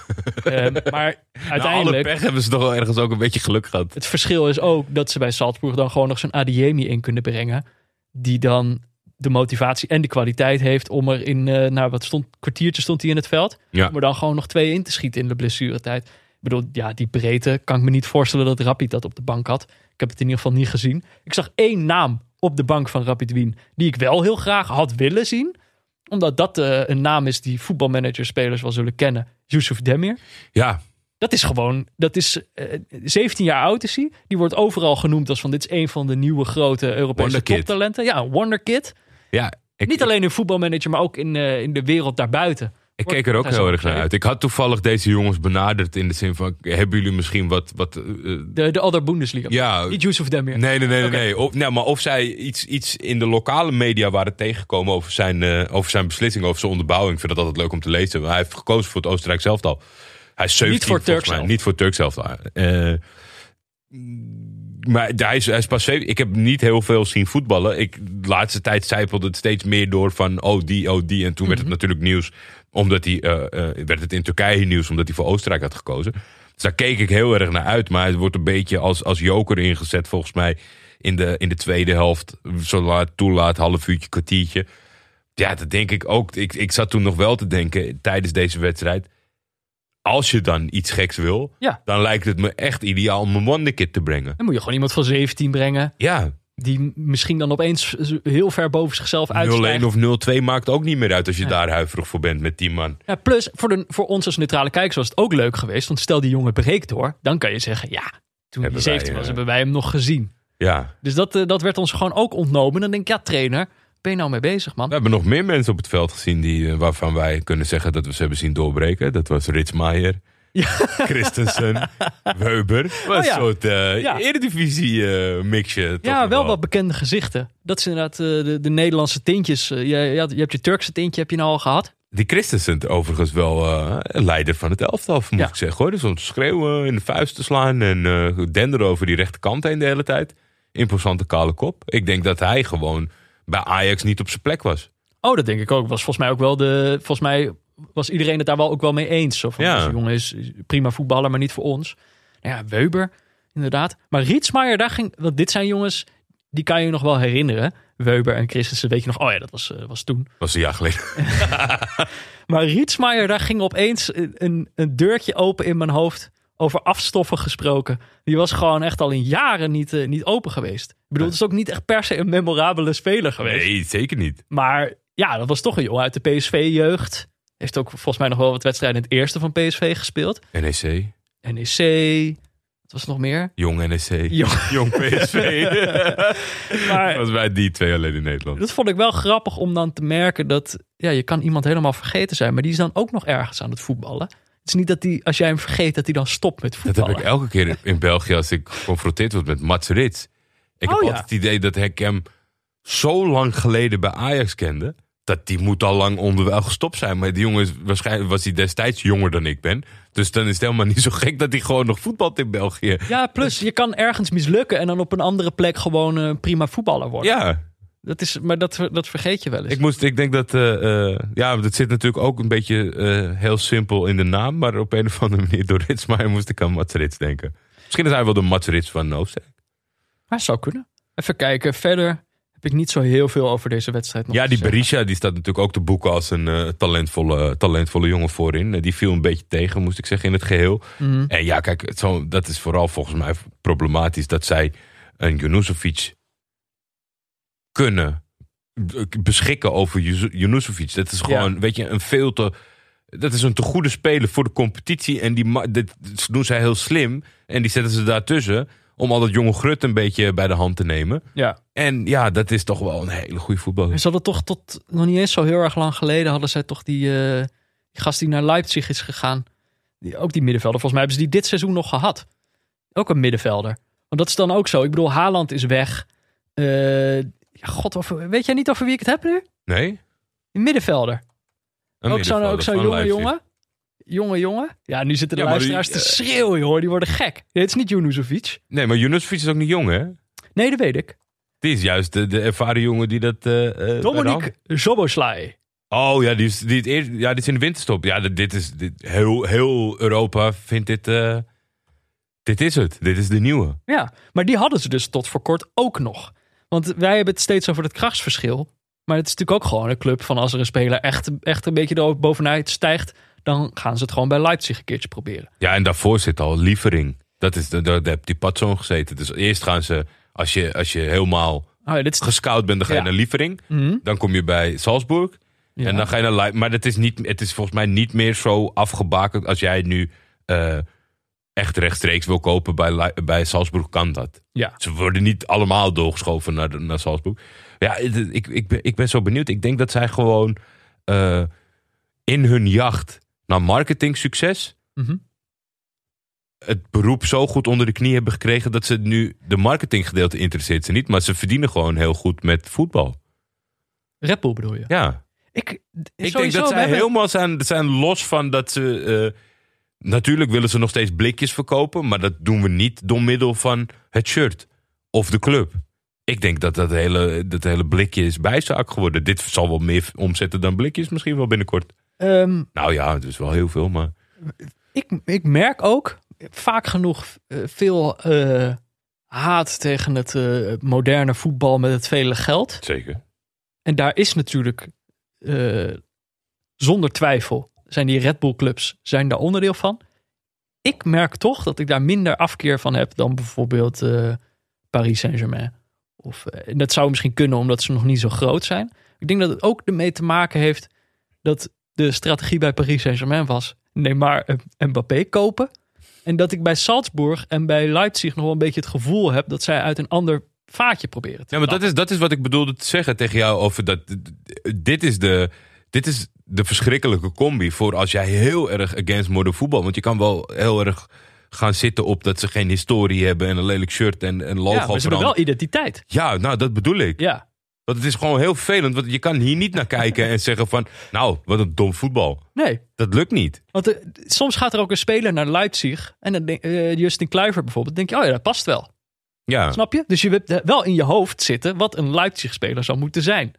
Ehm, maar alle uiteindelijk. pech hebben ze toch wel ergens ook een beetje geluk gehad. Het verschil is ook dat ze bij Salzburg dan gewoon nog zo'n Adiemi in kunnen brengen. Die dan de motivatie en de kwaliteit heeft om er in, eh nou wat stond, kwartiertje stond hij in het veld. Ja. Om er dan gewoon nog twee in te schieten in de blessuretijd. Ik bedoel, ja, die breedte kan ik me niet voorstellen dat Rapid dat op de bank had. Ik heb het in ieder geval niet gezien. Ik zag één naam op de bank van Rapid Wien die ik wel heel graag had willen zien. Omdat dat eh, een naam is die voetbalmanagers, spelers wel zullen kennen. Yusuf Demir. Ja, Dat is gewoon, dat is eh, 17 jaar oud is hij. Die wordt overal genoemd als van dit is een van de nieuwe grote Europese toptalenten. Ja, wonderkid. Ja ik, Niet alleen in voetbalmanager, maar ook in, eh, in de wereld daarbuiten. ik keek er ook heel erg naar uit. Ik had toevallig deze jongens benaderd in de zin van... hebben jullie misschien wat... wat eh, De, de other Bundesliga. ja, Niet Yusuf Demir. Nee, nee, nee, nee. Of, nou, maar of zij iets, iets in de lokale media waren tegengekomen over zijn, eh, over zijn beslissing, over zijn onderbouwing. Ik vind dat altijd leuk om te lezen. Hij heeft gekozen voor het Oostenrijk zelf al. Hij is 17 Niet voor Turk zelf. Niet voor Turk zelf. Eh, maar hij is, hij is pas 17. Ik heb niet heel veel zien voetballen. Ik, de laatste tijd zijpelde het steeds meer door van oh die, oh die. En toen werd het Mhm. natuurlijk nieuws. Omdat hij, eh, eh, werd het in Turkije nieuws omdat hij voor Oostenrijk had gekozen. Dus daar keek ik heel erg naar uit. Maar het wordt een beetje als, als joker ingezet volgens mij in de, in de tweede helft. Zo laat, toelaat, half uurtje, kwartiertje. Ja, dat denk ik ook. Ik, ik zat toen nog wel te denken tijdens deze wedstrijd. Als je dan iets geks wil, Ja. dan lijkt het me echt ideaal om een wonderkid te brengen. Dan moet je gewoon iemand van 17 brengen. Ja, Die misschien dan opeens heel ver boven zichzelf 0-1 uitstijgt. of 0-2 maakt ook niet meer uit als je daar huiverig voor bent met 10 man. Ja, plus, voor, de, voor ons als neutrale kijkers was het ook leuk geweest. Want stel die jongen breekt door. Dan kan je zeggen, ja, toen hij wij, 17 was, eh, hebben wij hem nog gezien. Ja, Dus dat, eh, dat werd ons gewoon ook ontnomen. Dan denk ik, ja trainer, ben je nou mee bezig man? we hebben nog meer mensen op het veld gezien die, eh, waarvan wij kunnen zeggen dat we ze hebben zien doorbreken. Dat was Rits Maier, Christensen, Weber. Oh ja. een soort eh Ja. eredivisie eh, Ja, wel wat bekende gezichten. Dat is inderdaad de, de Nederlandse tintjes. Je, je, je hebt je Turkse tintje, heb je nou al gehad? Die Christensen overigens wel een leider van het elftal, moet Ja. ik zeggen. Hoor. Dus om te schreeuwen, in de vuist te slaan en denderen over die rechterkant heen de hele tijd. Imposante kale kop. Ik denk dat hij gewoon bij Ajax niet op zijn plek was. Oh, dat denk ik ook. Was volgens mij ook wel de. Volgens mij was iedereen het daar wel ook wel mee eens. Zo van, Ja. deze jongen is prima voetballer, maar niet voor ons. Nou ja, Weber, inderdaad. Maar Rietsmaier, daar ging. Want dit zijn jongens, die kan je nog wel herinneren. Weber en Christensen, weet je nog. Oh ja, dat was, eh, was toen. was een jaar geleden. Maar Rietsmaier, daar ging opeens een, een, een deurtje open in mijn hoofd. Over afstoffen gesproken. Die was gewoon echt al in jaren niet, eh, niet open geweest. Ik bedoel, het is ook niet echt per se een memorabele speler geweest. Nee, zeker niet. Maar ja, dat was toch een jongen uit de PSV-jeugd. Heeft ook volgens mij nog wel wat wedstrijden in het eerste van PSV gespeeld. NEC, NEC. Wat was nog meer? jong NEC, Jong. jong PSV. Maar was bij die twee alleen in Nederland. dat vond ik wel grappig om dan te merken dat ja, je kan iemand helemaal vergeten zijn. Maar die is dan ook nog ergens aan het voetballen. Het is niet dat die, als jij hem vergeet, dat hij dan stopt met Dat voetballen. heb ik elke keer in België als ik geconfronteerd word met Mats Rits. Ik heb Oh, ja. altijd het idee dat ik hem zo lang geleden bij Ajax kende. Dat die moet al lang onderweg gestopt zijn. Maar die jongen is, waarschijnlijk was hij destijds jonger dan ik ben. Dus dan is het helemaal niet zo gek dat hij gewoon nog voetbalt in België. Ja, plus je kan ergens mislukken en dan op een andere plek gewoon een prima voetballer worden. Ja, Dat is, maar dat, dat vergeet je wel eens. ik, moest, ik denk dat... eh, ja, dat zit natuurlijk ook een beetje eh, heel simpel in de naam. Maar op een of andere manier door Ritsmaier moest ik aan Mats Rits denken. Misschien is hij wel de Mats Rits van Oostenrijk. Maar zou kunnen. Even kijken. Verder heb ik niet zo heel veel over deze wedstrijd nog Ja, die zeggen. Berisha die staat natuurlijk ook te boeken als een talentvolle, talentvolle jongen voorin. Die viel een beetje tegen, moest ik zeggen, in het geheel. Mhm. En ja, kijk, het zo, dat is vooral volgens mij problematisch dat zij een Junusovic kunnen beschikken over Ju- Junusovic. Dat is gewoon, weet je, een veel te... Dat is een te goede speler voor de competitie. En die, dit doen zij heel slim. En die zetten ze daartussen om al dat jonge grut een beetje bij de hand te nemen. Ja. En ja, dat is toch wel een hele goede voetballer. Ze hadden toch tot nog niet eens zo heel erg lang geleden hadden zij toch die, eh, die gast die naar Leipzig is gegaan. Die, ook die middenvelder. Volgens mij hebben ze die dit seizoen nog gehad. Ook een middenvelder. Want dat is dan ook zo. Ik bedoel, Haaland is weg. Eh, ja, God, weet jij niet over wie ik het heb nu? Nee? Een middenvelder. Een ook zo'n ook van jonge Leipzig. jongen. Jonge jongen. Ja, nu zitten de Ja, die- luisteraars te schreeuwen, hoor. Die worden gek. Het is niet Junuzovic. Nee, maar Junusovic is ook niet jong, hè? Nee, dat weet ik. Die is juist de, de ervaren jongen die dat... eh eh, de Dominique Zoboslai. Oh ja, die is, die, het eerst, ja, die is in de winterstop. Ja, dit- is... Dit, heel, heel Europa vindt dit... eh, dit is het. Dit is de nieuwe. Ja, maar die hadden ze dus tot voor kort ook nog. Want wij hebben het steeds over het krachtsverschil. Maar het is natuurlijk ook gewoon een club van als er een speler echt, echt een beetje er bovenuit stijgt, dan gaan ze het gewoon bij Leipzig een keertje proberen. Ja, en daarvoor zit al Lievering. Dat is, daar, heeft die patsoon gezeten. Dus eerst gaan ze... Als je, als je helemaal Oh ja, dit is gescout bent, dan ga je Ja. naar Lievering. Mhm. Dan kom je bij Salzburg. Ja. En dan ga je naar Leipzig. Maar het is, niet, het is volgens mij niet meer zo afgebakend. Als jij nu eh, echt rechtstreeks wil kopen bij, bij Salzburg, kan dat. Ja. Ze worden niet allemaal doorgeschoven naar, de- naar Salzburg. Ja, ik, ik, ben, ik ben zo benieuwd. Ik denk dat zij gewoon eh, in hun jacht naar marketingsucces... Mhm. het beroep zo goed onder de knie hebben gekregen... dat ze nu de marketinggedeelte interesseert ze niet. Maar ze verdienen gewoon heel goed met voetbal. Red Bull bedoel je? Ja. Ik, Ik denk dat zij hebben- helemaal zijn, zijn los van dat ze. eh, natuurlijk willen ze nog steeds blikjes verkopen, maar dat doen we niet door middel van het shirt of de club. Ik denk dat dat hele, dat hele blikje is bijzaak geworden. Dit zal wel meer omzetten dan blikjes misschien wel binnenkort. Ehm, Nou ja, het is wel heel veel, maar. ik, ik merk ook vaak genoeg eh, veel eh, haat tegen het eh, moderne voetbal met het vele geld. Zeker. En daar is natuurlijk zonder twijfel zijn die Red Bull clubs zijn daar onderdeel van. Ik merk toch dat ik daar minder afkeer van heb dan bijvoorbeeld eh, Paris Saint-Germain. Of, eh, dat zou misschien kunnen omdat ze nog niet zo groot zijn. Ik denk dat het ook ermee te maken heeft dat de strategie bij Paris Saint-Germain was Neymar en Mbappé kopen. En dat ik bij Salzburg en bij Leipzig nog wel een beetje het gevoel heb dat zij uit een ander vaatje proberen te Ja, maar dat is, dat is wat ik bedoelde te zeggen tegen jou over dat. Dit is de, dit is de verschrikkelijke combi voor als jij heel erg against modern voetbal. Want je kan wel heel erg gaan zitten op dat ze geen historie hebben en een lelijk shirt en een logo Ja, maar ze hebben wel identiteit. Ja, nou dat bedoel ik. Ja, Want het is gewoon heel vervelend. Want je kan hier niet naar kijken en zeggen van... Nou, wat een dom voetbal. nee. Dat lukt niet. Want eh, soms gaat er ook een speler naar Leipzig. En dan denk, eh, Justin Kluivert bijvoorbeeld. denk je, oh ja, dat past wel. Ja, Snap je? Dus je hebt eh, wel in je hoofd zitten wat een Leipzig-speler zou moeten zijn.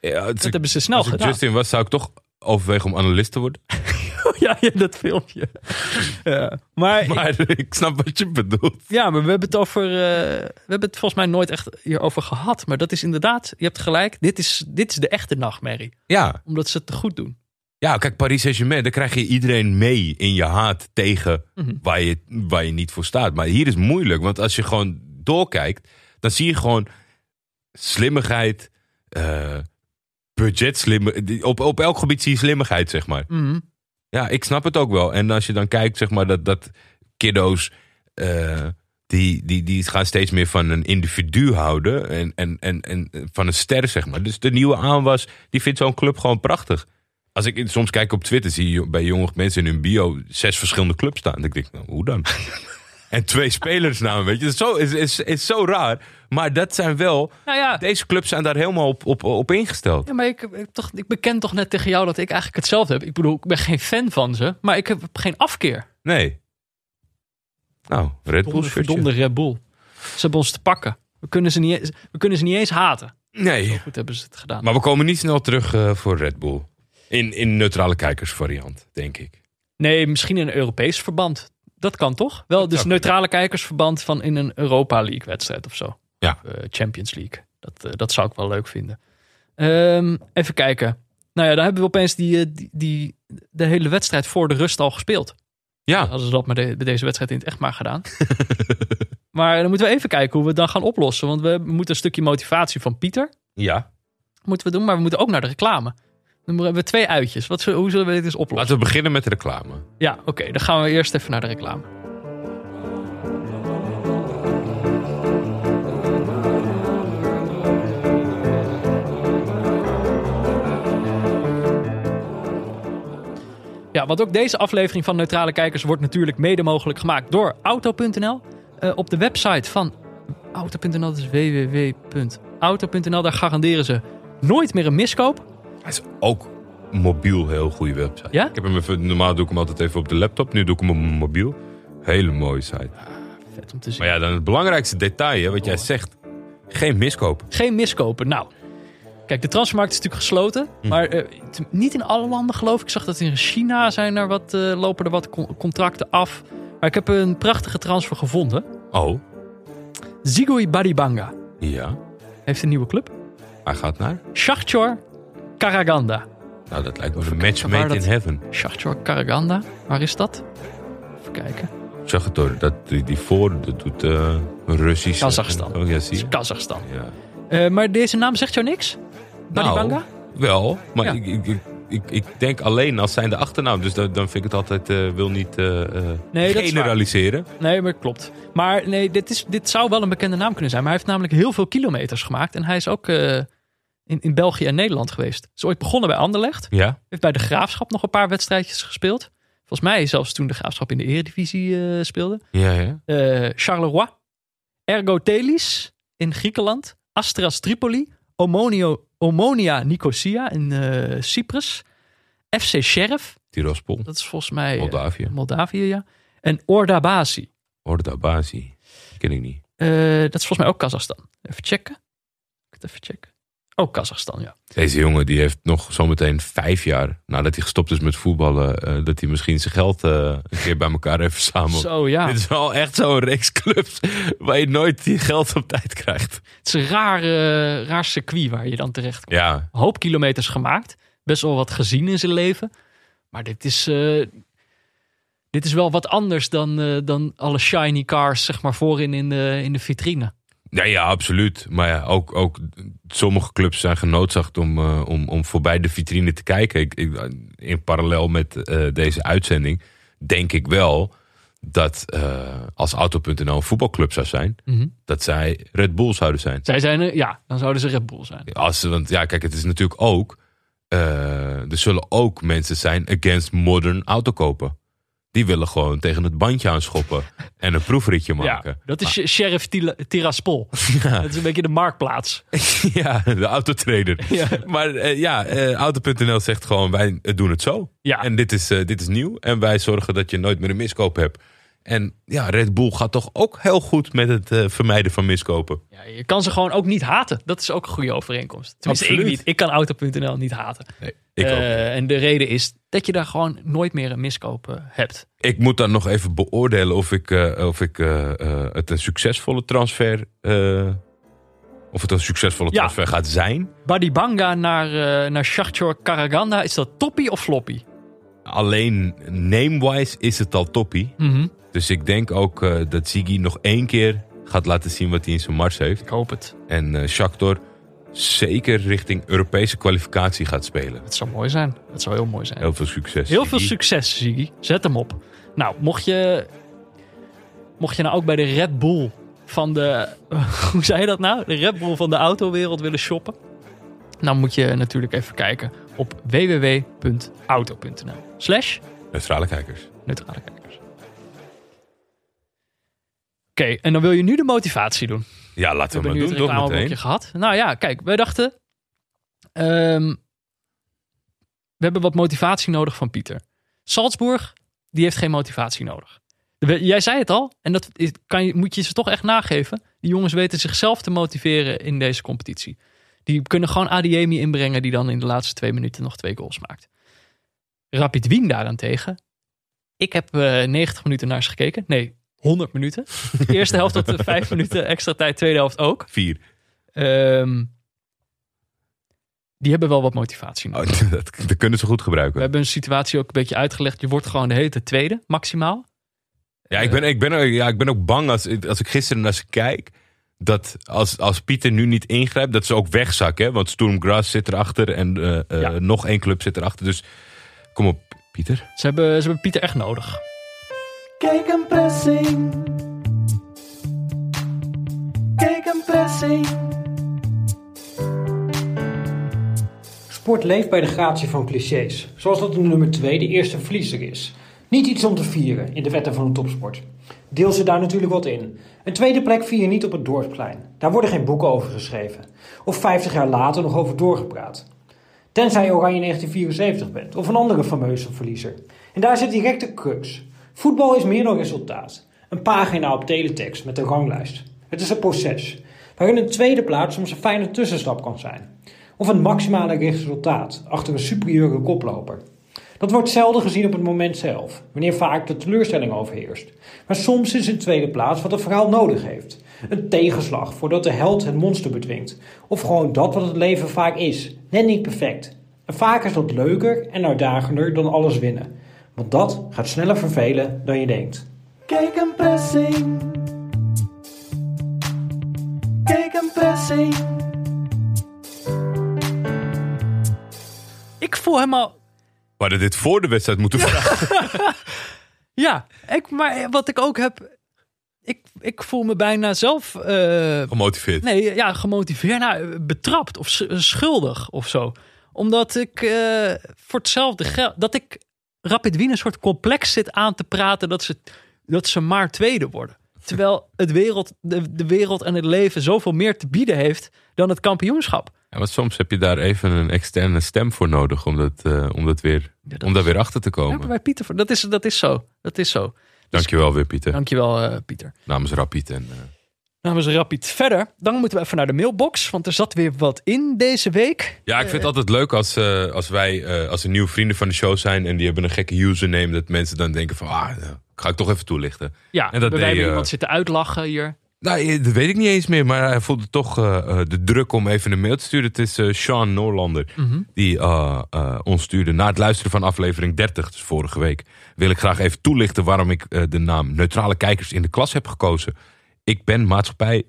ja Dat hebben ze snel als gedaan. Justin was, zou ik toch overwegen om analist te worden. ja, ja, dat filmpje. ja. Maar, Maar ik snap wat je bedoelt. ja, maar we hebben het over. eh, we hebben het volgens mij nooit echt hierover gehad. Maar dat is inderdaad, je hebt gelijk. Dit is, dit is de echte nachtmerrie. Ja, Omdat ze het te goed doen. ja kijk, Paris Saint-Germain, daar krijg je iedereen mee in je haat tegen Mhm. waar, je, waar je niet voor staat. Maar hier is moeilijk, want als je gewoon doorkijkt, dan zie je gewoon slimmigheid, eh budget op, op elk gebied zie je slimmigheid, zeg maar. Mhm. Ja, ik snap het ook wel. En als je dan kijkt, zeg maar, dat, dat kiddo's. eh, die, die, die gaan steeds meer van een individu houden. En, en, en, en van een ster, zeg maar. Dus de nieuwe aanwas, die vindt zo'n club gewoon prachtig. Als ik soms kijk op Twitter, zie je bij jonge mensen in hun bio zes verschillende clubs staan. Denk ik, nou, hoe dan? en twee spelersnamen, weet je. Dat is zo, is, is, is zo raar. Maar dat zijn wel. Nou ja, Deze clubs zijn daar helemaal op, op, op ingesteld. Ja, maar ik, ik, toch, ik beken toch net tegen jou dat ik eigenlijk hetzelfde heb. Ik bedoel, ik ben geen fan van ze, maar ik heb geen afkeer. Nee. Nou, Red Bull Verdomde, Red Bull. Ze hebben ons te pakken. We kunnen ze niet, we kunnen ze niet eens haten. Nee. Goed hebben ze het gedaan. Maar we komen niet snel terug eh, voor Red Bull. In, in neutrale kijkersvariant, denk ik. Nee, misschien in een Europees verband. Dat kan toch? Wel, dus neutrale kijkersverband van in een Europa League wedstrijd of zo. Ja. Of, eh, Champions League. Dat, eh, dat zou ik wel leuk vinden. Ehm, even kijken. Nou ja, dan hebben we opeens die, eh, die, die, de hele wedstrijd voor de rust al gespeeld. Ja, Hadden ze dat met de- bij deze wedstrijd in het echt maar gedaan. maar dan moeten we even kijken hoe we het dan gaan oplossen. Want we moeten een stukje motivatie van Pieter. ja. Moeten we doen, maar we moeten ook naar de reclame. Dan hebben we twee uitjes. Wat, hoe zullen we dit eens oplossen? Laten we beginnen met de reclame. Ja, oké. dan gaan we eerst even naar de reclame. Ja, want ook deze aflevering van Neutrale Kijkers wordt natuurlijk mede mogelijk gemaakt door Auto.nl. Eh, op de website van Auto.nl, dat is www.auto.nl, daar garanderen ze nooit meer een miskoop. Hij is ook mobiel heel goede website. Ja? Ik heb hem even, normaal doe ik hem altijd even op de laptop. Nu doe ik hem op mijn mobiel. Hele mooie site. Vet om te zien. Maar ja, dan het belangrijkste detail, hè, wat jij zegt. Geen miskoop. Geen miskopen. Nou, kijk, de transfermarkt is natuurlijk gesloten. Maar eh, niet in alle landen geloof ik. Ik zag dat in China zijn er wat, eh, lopen er wat con- contracten af. Maar ik heb een prachtige transfer gevonden. Oh, Zigoi Baribanga ja. heeft een nieuwe club. Hij gaat naar? Shakhtar Karaganda. Nou, dat lijkt me een match made in heaven. Shakhtar Karaganda. Waar is dat? Even kijken. Ik zag het door. Dat, die, die voor, dat doet eh Russisch. Kazachstan. Oh, ja, zie je. Kazachstan. Ja. Eh, maar deze naam zegt jou niks? Baribanga? Nou, wel, maar Ja. ik, ik, ik, denk alleen als zijn de achternaam. Dus dan, dan vind ik het altijd, eh, wil niet eh, eh, Nee, dat is waar. generaliseren. Nee, maar klopt. Maar nee, dit, is, dit zou wel een bekende naam kunnen zijn. Maar hij heeft namelijk heel veel kilometers gemaakt. En hij is ook eh, in, in België en Nederland geweest. Is ooit begonnen bij Anderlecht. Ja, Heeft bij de Graafschap nog een paar wedstrijdjes gespeeld. Volgens mij zelfs toen de Graafschap in de Eredivisie eh, speelde. ja, ja. Eh, Charleroi. Ergo Telis in Griekenland. Astras Tripoli. Omonio, Omonia Nicosia in eh, Cyprus. FC Sheriff. Tiraspol, Dat is volgens mij Moldavië. Moldavië, ja. En Ordabasi. Orda Bazi. Ken ik niet. Dat is volgens mij ook Kazachstan. Even checken. Ik het even checken. Ook Kazachstan, ja. Deze jongen die heeft nog zometeen vijf jaar nadat hij gestopt is met voetballen, eh, dat hij misschien zijn geld eh, een keer bij elkaar heeft verzameld. Zo, ja. Dit is wel echt zo'n reeks clubs waar je nooit die geld op tijd krijgt. Het is een raar, raar circuit waar je dan terecht komt. Ja, Een hoop kilometers gemaakt. Best wel wat gezien in zijn leven. Maar dit is, eh, dit is wel wat anders dan, dan alle shiny cars zeg maar, voorin in de, in de vitrine. Ja, ja absoluut. Maar ja, ook, ook sommige clubs zijn genoodzaakt om, eh, om, om voorbij de vitrine te kijken. Ik, ik, in parallel met eh, deze uitzending denk ik wel dat eh, als Auto.nl een voetbalclub zou zijn, Mhm. dat zij Red Bull zouden zijn. Zij zijn, er- ja, dan zouden ze Red Bull zijn. Als, want ja, kijk, het is natuurlijk ook. er zullen ook mensen zijn against modern autokopen. Die willen gewoon tegen het bandje aanschoppen en een proefritje maken. Ja, dat is Sheriff Tiraspol. Dat is een beetje de marktplaats. Ja, de autotrader. Ja. Maar eh, ja, eh, Auto.nl zegt gewoon, wij doen het zo. Ja. En dit is, eh, dit is nieuw. En wij zorgen dat je nooit meer een miskoop hebt. En ja, Red Bull gaat toch ook heel goed met het eh, vermijden van miskopen. Ja, je kan ze gewoon ook niet haten. Dat is ook een goede overeenkomst. Tenminste, ik Absoluut. niet. Ik kan Auto.nl niet haten. Nee, ik, ook. Eh, en de reden is dat je daar gewoon nooit meer een miskoop eh, hebt. ik moet dan nog even beoordelen of ik, of ik het een succesvolle transfer... of het een succesvolle Ja. transfer gaat zijn. Badibanga naar, naar Shakhtar Karaganda. Is dat toppie of floppy? Alleen name-wise is het al toppie. Mhm. Dus ik denk ook eh, dat Ziggy nog één keer gaat laten zien wat hij in zijn mars heeft. Ik hoop het. En eh Shakhtar zeker richting Europese kwalificatie gaat spelen. Het zou mooi zijn. Het zou heel mooi zijn. Heel veel succes. Heel veel succes, Ziggy. Zet hem op. Nou, mocht je, mocht je nou ook bij de Red Bull van de... Hoe zei je dat nou? De Red Bull van de autowereld willen shoppen? Dan moet je natuurlijk even kijken op www.auto.nl slash Neutrale kijkers. neutrale kijkers. Oké, en dan wil je nu de motivatie doen. Ja, laten We we, maar doen toch reclameblokje meteen. gehad. Nou ja, kijk, wij dachten... ehm, we hebben wat motivatie nodig van Pieter. Salzburg, die heeft geen motivatie nodig. Jij zei het al, en dat is- kan je, moet je ze toch echt nageven. Die jongens weten zichzelf te motiveren in deze competitie. Die kunnen gewoon Adiemi inbrengen, die dan in de laatste twee minuten nog twee goals maakt. Rapid Wien daarentegen. Ik heb eh 90 minuten naar ze gekeken. Nee, 100 minuten. De eerste helft tot 5 minuten extra tijd, tweede helft ook. Vier. Ehm, die hebben wel wat motivatie nodig. Oh, dat, dat kunnen ze goed We gebruiken. hebben een situatie ook een beetje uitgelegd. Je wordt gewoon de hele tijd tweede, maximaal. Ja, ik ben, ik ben, ook- ja, ik ben ook bang als, als ik gisteren naar ze kijk. Dat als, als Pieter nu niet ingrijpt, dat ze ook wegzakken. Hè? Want Storm Grass zit erachter en eh, eh, Ja. nog één club zit erachter. Dus kom op, Pieter. Ze hebben, ze hebben Pieter echt nodig. Kijk een pressing. Kijk een pressing. Sport leeft bij de gratie van clichés, zoals dat de nummer 2 de eerste verliezer is. Niet iets om te vieren in de wetten van de topsport. Deel ze daar natuurlijk wat in. Een tweede plek vier je niet op het dorpsplein. Daar worden geen boeken over geschreven. Of 50 jaar later nog over doorgepraat. Tenzij je Oranje 1974 bent, of een andere fameuze verliezer. En daar zit direct de crux. Voetbal is meer dan resultaat. Een pagina op teletext met een ranglijst. Het is een proces, waarin een tweede plaats soms een fijne tussenstap kan zijn. Of een maximale resultaat achter een superieure koploper. Dat wordt zelden gezien op het moment zelf, wanneer vaak de teleurstelling overheerst. Maar soms is een tweede plaats wat het verhaal nodig heeft. Een tegenslag voordat de held het monster bedwingt. Of gewoon dat wat het leven vaak is, net niet perfect. En vaak is dat leuker en uitdagender dan alles winnen. Want dat gaat sneller vervelen dan je denkt. Kijk een pressing. Kijk een pressing. Ik voel helemaal... We hadden dit voor de wedstrijd moeten vragen. Ja, ik, maar wat ik ook heb... Ik, ik voel me bijna zelf... eh, Gemotiveerd. Nee, ja, gemotiveerd. Nou, betrapt of sch- schuldig of zo. Omdat ik eh, voor hetzelfde geld... Dat ik Rapid Wien een soort complex zit aan te praten... dat ze, dat ze maar tweede worden. Terwijl het wereld, de, de wereld en het leven zoveel meer te bieden heeft... dan het kampioenschap. Ja, want soms heb je daar even een externe stem voor nodig om, dat, eh, om, dat weer, dat om daar weer achter te Ja, komen. bij Pieter, dat is, dat is zo. Dat is zo. Dankjewel weer, Pieter. Dankjewel, eh Pieter. Namens Rapid en eh, Namens Rapid verder. Dan moeten we even naar de mailbox, want er zat weer wat in deze week. Ja, ik vind het altijd leuk als, eh, als wij, eh, als er nieuwe vrienden van de show zijn en die hebben een gekke username, dat mensen dan denken van, ah, nou, ga ik toch even toelichten. Ja, En dat wij hebben eh, iemand zitten uitlachen hier. Nou, dat weet ik niet eens meer, maar hij voelde toch de druk om even een mail te sturen. Het is Sean Noorlander Mhm. die ons stuurde na het luisteren van aflevering 30, dus vorige week. Wil ik graag even toelichten waarom ik de naam neutrale kijkers in de klas heb gekozen. Ik ben maatschappij.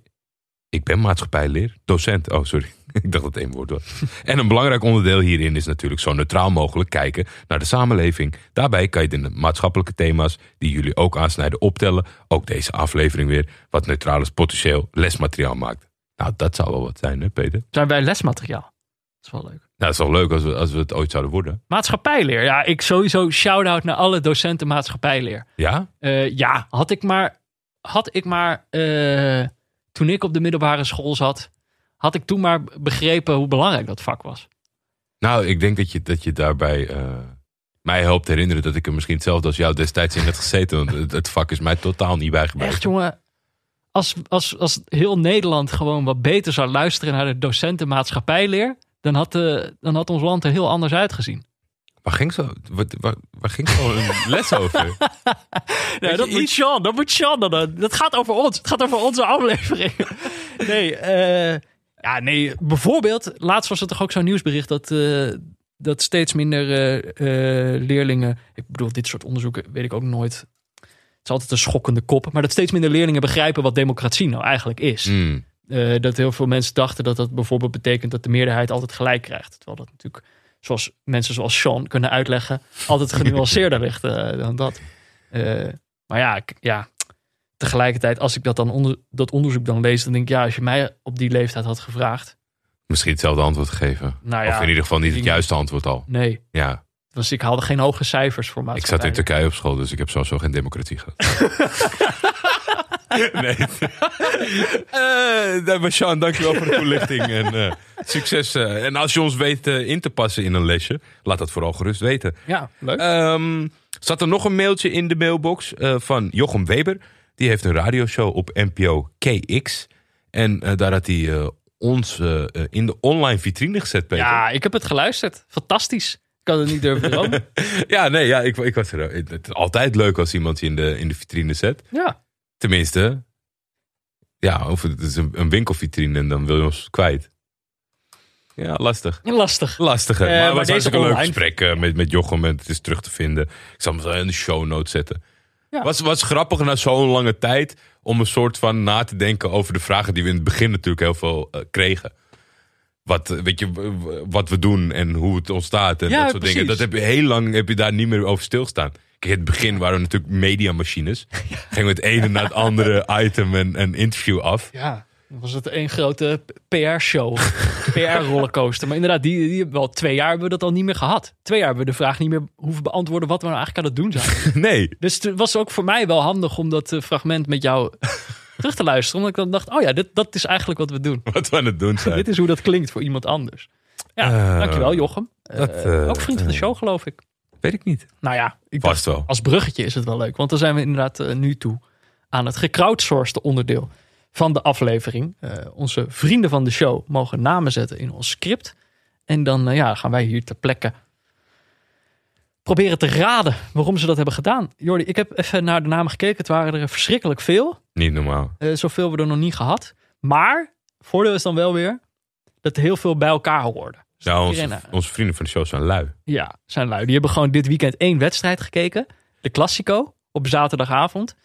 Ik ben maatschappijleer, docent. Oh, sorry. Ik dacht dat het één woord was. En een belangrijk onderdeel hierin is natuurlijk zo neutraal mogelijk kijken naar de samenleving. Daarbij kan je de maatschappelijke thema's die jullie ook aansnijden optellen. Ook deze aflevering weer, wat neutraal is potentieel lesmateriaal maakt. Nou, dat zou wel wat zijn, hè, Peter? Zijn wij lesmateriaal? Dat is wel leuk. Nou, dat is wel leuk als we, als we het ooit zouden worden. Maatschappijleer. Ja, ik sowieso shout-out naar alle docenten maatschappijleer. Ja? Eh, ja, had ik maar, had ik maar eh, toen ik op de middelbare school zat, had ik toen maar begrepen hoe belangrijk dat vak was. Nou, ik denk dat je, dat je daarbij eh, mij helpt herinneren dat ik er misschien hetzelfde als jou destijds in had gezeten. Want het, het vak is mij totaal niet bijgebleven. Echt jongen, als, als, als heel Nederland gewoon wat beter zou luisteren naar de docenten maatschappijleer, dan had, eh, dan had ons land er heel anders uitgezien. Waar ging zo, wat, waar, waar ging zo een les over? Nee, dat moet? Sean, dat moet Sean dan. Dat gaat over ons. Het gaat over onze aflevering. Nee, eh, ja, nee, bijvoorbeeld, laatst was er toch ook zo'n nieuwsbericht dat, eh, dat steeds minder eh, leerlingen, ik bedoel, dit soort onderzoeken weet ik ook nooit. Het is altijd een schokkende kop, maar dat steeds minder leerlingen begrijpen wat democratie nou eigenlijk is. Hmm. Dat heel veel mensen dachten dat dat bijvoorbeeld betekent dat de meerderheid altijd gelijk krijgt. Terwijl dat natuurlijk, zoals mensen zoals Sean kunnen uitleggen, altijd genuanceerder ligt eh, dan dat. Eh, maar ja, ik- ja, tegelijkertijd, als ik dat, dan onder, dat onderzoek dan lees, dan denk ik, ja, als je mij op die leeftijd had gevraagd, Misschien hetzelfde antwoord geven. nou ja, of in ieder geval niet het juiste antwoord al. nee. Ja, Dus ik haalde geen hoge cijfers voor ik maatschappij. zat in Turkije op school, dus ik heb sowieso geen democratie gehad. nee. Eh, nee, maar Sean, dankjewel voor de toelichting. En eh, succes. eh. en als je ons weet in te passen in een lesje, laat dat vooral gerust weten. Ja, leuk. Ehm, zat er nog een mailtje in de mailbox eh, van Jochem Weber. Die heeft een radioshow op NPO KX. En eh, daar had hij eh, ons in de online vitrine gezet, Peter. ja, ik heb het geluisterd. Fantastisch. Ik kan het niet durven dromen. Ja, nee, ja, ik, ik was er. Het het is altijd leuk als iemand je in de, in de vitrine zet. ja. Tenminste, ja, of het is een, een winkelvitrine en dan wil je ons kwijt. Ja, lastig. Lastig. Lastig, hè? Eh, maar het was een leuk gesprek eh, met, met Jochem en het is terug te vinden. Ik zal hem zo in de show notes zetten. Ja. Was, was grappig na zo'n lange tijd om een soort van na te denken over de vragen die we in het begin natuurlijk heel veel eh, kregen. Wat, weet je, wat we doen en hoe het ontstaat en Ja, dat soort dingen. precies. Dat heb je heel lang heb je daar niet meer over stilstaan. Kijk, in het begin waren we natuurlijk mediamachines. Gingen we het ene na het andere item en, en interview af. Ja, dan was het een grote PR-show. PR-rollercoaster. Maar inderdaad, die, die hebben wel twee jaar hebben we dat al niet meer gehad. Twee jaar hebben we de vraag niet meer hoeven beantwoorden wat we nou eigenlijk aan het doen zijn. Nee, dus het was ook voor mij wel handig om dat eh, fragment met jou terug te luisteren. Omdat ik dan dacht, oh ja, dit, dat is eigenlijk wat we doen. wat we aan het doen zijn. Dit is hoe dat klinkt voor iemand anders. Ja, Eh, dankjewel Jochem. Eh, dat, ook vriend van de show geloof ik. Weet ik niet. Nou ja, ik dacht, wel. als bruggetje is het wel leuk. Want dan zijn we inderdaad eh, nu toe aan het gecrowdsourced onderdeel van de aflevering. Eh, onze vrienden van de show mogen namen zetten in ons script. En dan eh, ja, gaan wij hier ter plekke proberen te raden waarom ze dat hebben gedaan. Jordi, ik heb even naar de namen gekeken. Het waren er verschrikkelijk veel. Niet normaal. Eh, zoveel we er nog niet gehad. Maar, voordeel is dan wel weer dat er heel veel bij elkaar hoorden. Ja, onze, onze vrienden van de show zijn lui. ja, zijn lui. Die hebben gewoon dit weekend één wedstrijd gekeken. De Classico op zaterdagavond.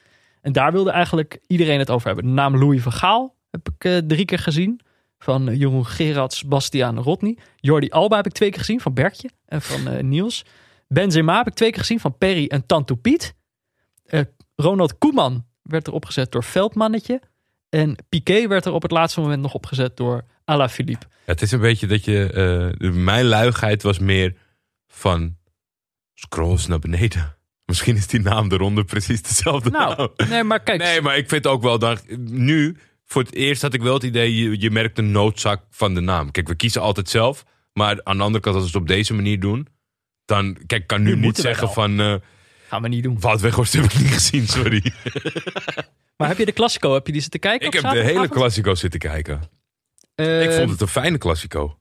En daar wilde eigenlijk iedereen het over hebben. De naam Louis van Gaal heb ik eh, drie keer gezien. Van eh, Jeroen Gerards, Bastiaan Rodney. Jordi Alba heb ik twee keer gezien van Berkje en van eh, Niels. Benzema heb ik twee keer gezien van Perry en Tanto Piet. Ronald Koeman werd er opgezet door Veldmannetje. En Piqué werd er op het laatste moment nog opgezet door Alaphilippe. Ja, het is een beetje dat je... eh, mijn luigheid was meer van... Scroll eens naar beneden. Misschien is die naam eronder precies dezelfde naam. Nou, nee, maar kijk. Nee, maar ik vind ook wel... Dan, nu, voor het eerst had ik wel het idee... Je, je merkt de noodzaak van de naam. Kijk, we kiezen altijd zelf. Maar aan de andere kant, als we het op deze manier doen... Dan, kijk, ik kan nu, Nu niet zeggen van... eh Gaan we niet doen. Wout Weghorst heb ik niet gezien, sorry. Maar heb je de Classico, heb je die zitten kijken Ik heb de hele? Classico zitten kijken. Eh, Ik vond het een fijne Classico.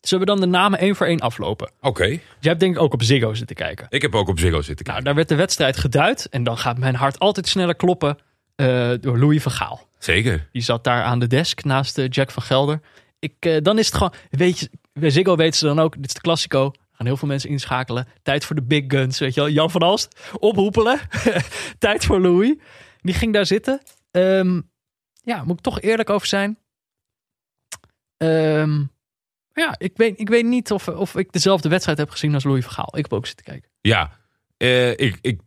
Zullen we dan de namen één voor één aflopen? Oké. Jij hebt denk ik ook op Ziggo zitten kijken. Ik heb ook op Ziggo zitten Nou, kijken. daar werd de wedstrijd geduid. En dan gaat mijn hart altijd sneller kloppen eh, door Louis van Gaal. Zeker. Die zat daar aan de desk naast eh, Jack van Gelder. Ik, dan is het gewoon, weet je, bij Ziggo weten ze dan ook, dit is de Classico. Gaan heel veel mensen inschakelen. Tijd voor de big guns, weet je wel. Jan van Alst, ophoepelen. Tijd voor Louis. Die ging daar zitten. Ehm, ja, moet ik toch eerlijk over zijn. Ehm, ja, ik weet, ik weet niet of, of ik dezelfde wedstrijd heb gezien als Louis van Gaal. Ik heb ook zitten kijken. Ja. Eh, ik, ik,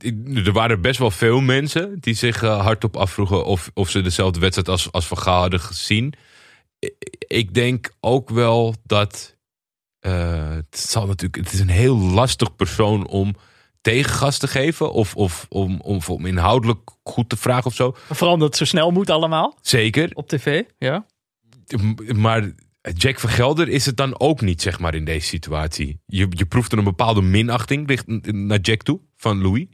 er waren best wel veel mensen die zich eh, hardop afvroegen of, of ze dezelfde wedstrijd als, als Van Gaal hadden gezien. Ik denk ook wel dat eh, het zal natuurlijk, het is een heel lastig persoon om tegengas te geven of, of om, om, om inhoudelijk goed te vragen of zo. Vooral omdat het zo snel moet allemaal Zeker, op tv. Ja. Maar Jack van Gelder is het dan ook niet, zeg maar, in deze situatie. Je, je proeft er een bepaalde minachting richt- naar Jack toe, van Louis.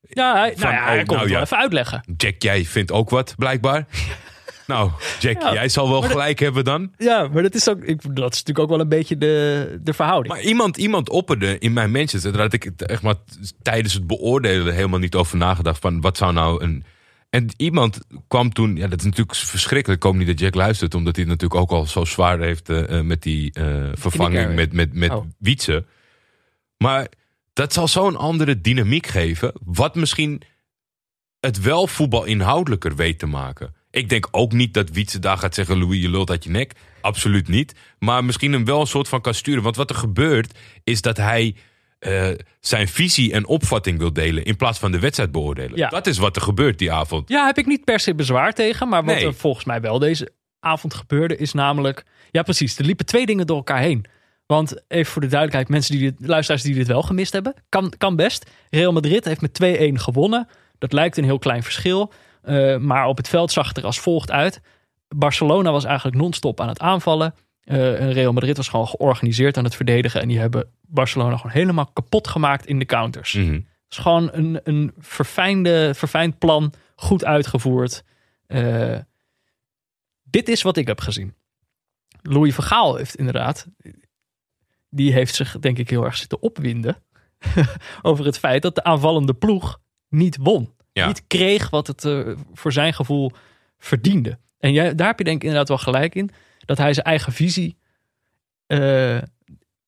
Ja, hij, Van, nou ja, hij oh, kon nou het wel ja. even uitleggen. Jack, jij vindt ook wat, blijkbaar. nou, Jack, Ja, jij zal wel gelijk hebben dan. Ja, maar dat is, ook, ik, dat is natuurlijk ook wel een beetje de, de verhouding. Maar iemand, iemand opperde in mijn Manchester, daar had ik echt maar tijdens het beoordelen helemaal niet over nagedacht van wat zou nou een... En iemand kwam toen, ja dat is natuurlijk verschrikkelijk, ik hoop niet dat Jack luistert, omdat hij het natuurlijk ook al zo zwaar heeft eh, eh, met die eh, vervanging met, met, met Oh. Wietse. Maar dat zal zo'n andere dynamiek geven, wat misschien het wel voetbal inhoudelijker weet te maken. Ik denk ook niet dat Wietse daar gaat zeggen: Louis, je lult uit je nek. Absoluut niet. Maar misschien hem wel een soort van kan sturen. Want wat er gebeurt, is dat hij eh, zijn visie en opvatting wil delen. in plaats van de wedstrijd beoordelen. Ja. Dat is wat er gebeurt die avond. Ja, heb ik niet per se bezwaar tegen. Maar wat Nee. er volgens mij wel deze avond gebeurde, is namelijk. Ja, precies. Er liepen twee dingen door elkaar heen. Want even voor de duidelijkheid, mensen die dit, luisteraars die dit wel gemist hebben, kan, kan best. Real Madrid heeft met 2-1 gewonnen. Dat lijkt een heel klein verschil. Eh, maar op het veld zag het er als volgt uit. Barcelona was eigenlijk non-stop aan het aanvallen. Eh, Real Madrid was gewoon georganiseerd aan het verdedigen. En die hebben Barcelona gewoon helemaal kapot gemaakt in de counters. Mhm. Het is gewoon een, een verfijnde, verfijnd plan, goed uitgevoerd. Eh, dit is wat ik heb gezien. Louis van Gaal heeft inderdaad, die heeft zich denk ik heel erg zitten opwinden over het feit dat de aanvallende ploeg niet won. Ja. Niet kreeg wat het eh, voor zijn gevoel verdiende. En jij, daar heb je denk ik inderdaad wel gelijk in. Dat hij zijn eigen visie eh,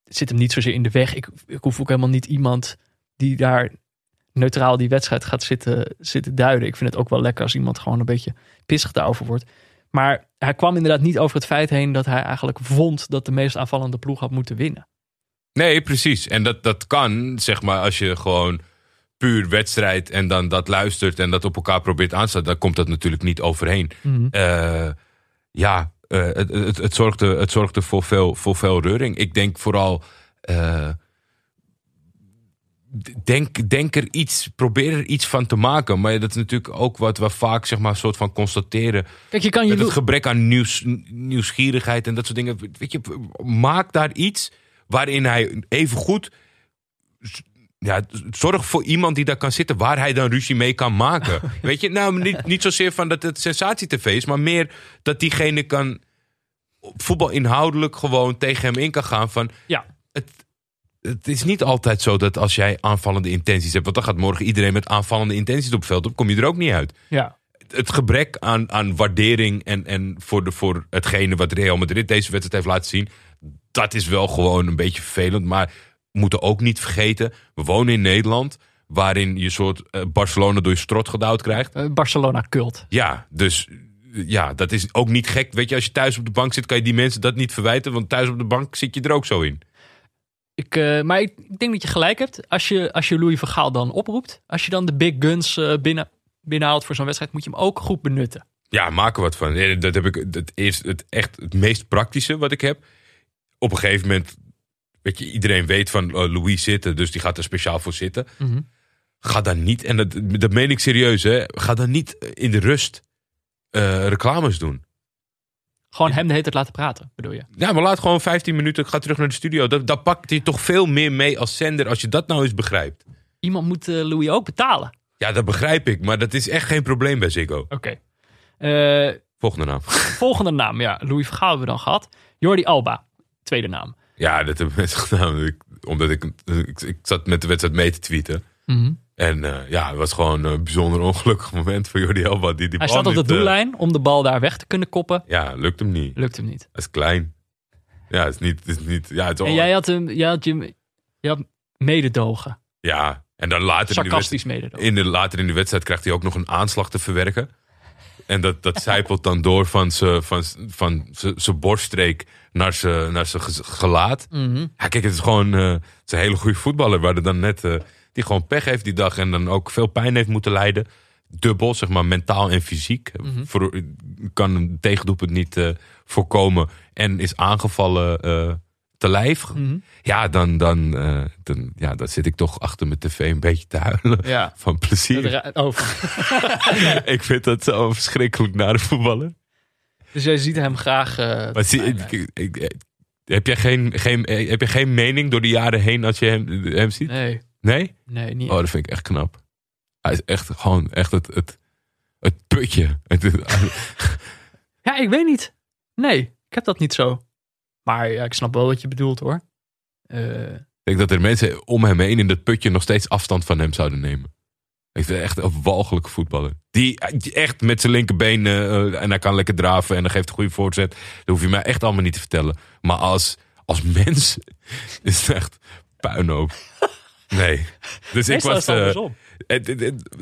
zit hem niet zozeer in de weg. Ik, ik hoef ook helemaal niet iemand die daar neutraal die wedstrijd gaat zitten, zitten duiden. Ik vind het ook wel lekker als iemand gewoon een beetje pissig daarover wordt. Maar hij kwam inderdaad niet over het feit heen dat hij eigenlijk vond dat de meest aanvallende ploeg had moeten winnen. Nee, precies. En dat, dat kan, zeg maar, als je gewoon puur wedstrijd en dan dat luistert en dat op elkaar probeert aan te staan, dan komt dat natuurlijk niet overheen. Eh, ja, eh, het, het, het, zorgde, het zorgde voor veel, voor veel reuring. Ik denk vooral. eh, denk, denk er iets, probeer er iets van te maken. Maar dat is natuurlijk ook wat we vaak zeg maar, soort van constateren. Kijk, je kan je het gebrek aan nieuws, nieuwsgierigheid en dat soort dingen. Weet je, maak daar iets waarin hij even goed. Ja, zorg voor iemand die daar kan zitten waar hij dan ruzie mee kan maken. Weet je, nou, niet, niet zozeer van dat het sensatie-tv is, maar meer dat diegene kan voetbal inhoudelijk gewoon tegen hem in kan gaan van ja, het, het is niet altijd zo dat als jij aanvallende intenties hebt, want dan gaat morgen iedereen met aanvallende intenties op het veld, dan kom je er ook niet uit. ja. Het gebrek aan, aan waardering en, en voor, de, voor hetgene wat Real Madrid deze wedstrijd heeft laten zien, dat is wel gewoon een beetje vervelend. Maar moeten ook niet vergeten, we wonen in Nederland, waarin je soort eh, Barcelona door je strot gedouwd krijgt. Eh, Barcelona cult. Ja, dus eh, ja, dat is ook niet gek. Weet je, als je thuis op de bank zit, kan je die mensen dat niet verwijten, want thuis op de bank zit je er ook zo in. Ik, maar ik, denk dat je gelijk hebt. Als je, als je Louis van Gaal dan oproept, als je dan de big guns binnen, binnenhaalt voor zo'n wedstrijd, moet je hem ook goed benutten. Ja, maak er wat van. Dat, heb ik, dat is het echt het meest praktische wat ik heb. Op een gegeven moment, weet je, iedereen weet van eh, Louis zitten, dus die gaat er speciaal voor zitten. Mhm. Ga dan niet, en dat, dat meen ik serieus, hè, ga dan niet in de rust eh, reclames doen. Gewoon hem de hele tijd laten praten, bedoel je? Ja, maar laat gewoon 15 minuten, ik ga terug naar de studio. Dat, dat pakt hij toch veel meer mee als zender, als je dat nou eens begrijpt. Iemand moet eh, Louis ook betalen. Ja, dat begrijp ik, maar dat is echt geen probleem bij Ziggo. Oké. Volgende naam. volgende naam, ja. Louis Vergaal hebben we dan gehad. Jordi Alba, tweede naam. Ja, dat hebben mensen gedaan. Omdat ik, ik, ik zat met de wedstrijd mee te tweeten. Mhm. En eh, ja, het was gewoon een bijzonder ongelukkig moment voor Jordi Alba. Die, die Hij bal staat op de eh, doellijn om de bal daar weg te kunnen koppen. ja, lukt hem niet. Lukt hem niet. Hij is klein. Ja, het is niet... Het is niet ja, het is En jij had hem, jij had je, je had mededogen. ja, en dan later in, de wedstrijd, Sarcastisch mededogen. in de, later in de wedstrijd krijgt hij ook nog een aanslag te verwerken. En dat, dat zijpelt dan door van zijn van, van borststreek naar zijn naar gelaat. Mhm. Ja, kijk, het is gewoon eh, het is een hele goede voetballer. Waar dan net, eh, die gewoon pech heeft die dag en dan ook veel pijn heeft moeten lijden. Dubbel, zeg maar, mentaal en fysiek. Voor, kan een tegendoelpunt niet eh, voorkomen en is aangevallen te lijf. Mhm. Ja, dan, dan, eh, dan, ja, dan zit ik toch achter mijn tv een beetje te huilen. Ja. Van plezier. Oh. ik vind dat zo verschrikkelijk naar de voetballer. Dus jij ziet hem graag. eh, Maar zie, ik- heb, jij geen, geen, heb je geen mening door de jaren heen als je hem, hem ziet? nee, Nee? nee, niet. Oh, dat vind ik echt knap. Hij is echt gewoon echt het, het, het putje. Ja, ik weet niet. Nee, ik heb dat niet zo. Maar ja, ik snap wel wat je bedoelt hoor. Eh, ik denk dat er mensen om hem heen in dat putje nog steeds afstand van hem zouden nemen. Ik vind echt een walgelijke voetballer. Die, echt met zijn linkerbeen eh, en hij kan lekker draven en hij geeft een goede voorzet. Dat hoef je mij echt allemaal niet te vertellen. Maar als, als mens is het echt puinhoop. Nee. Dus ik was... eh,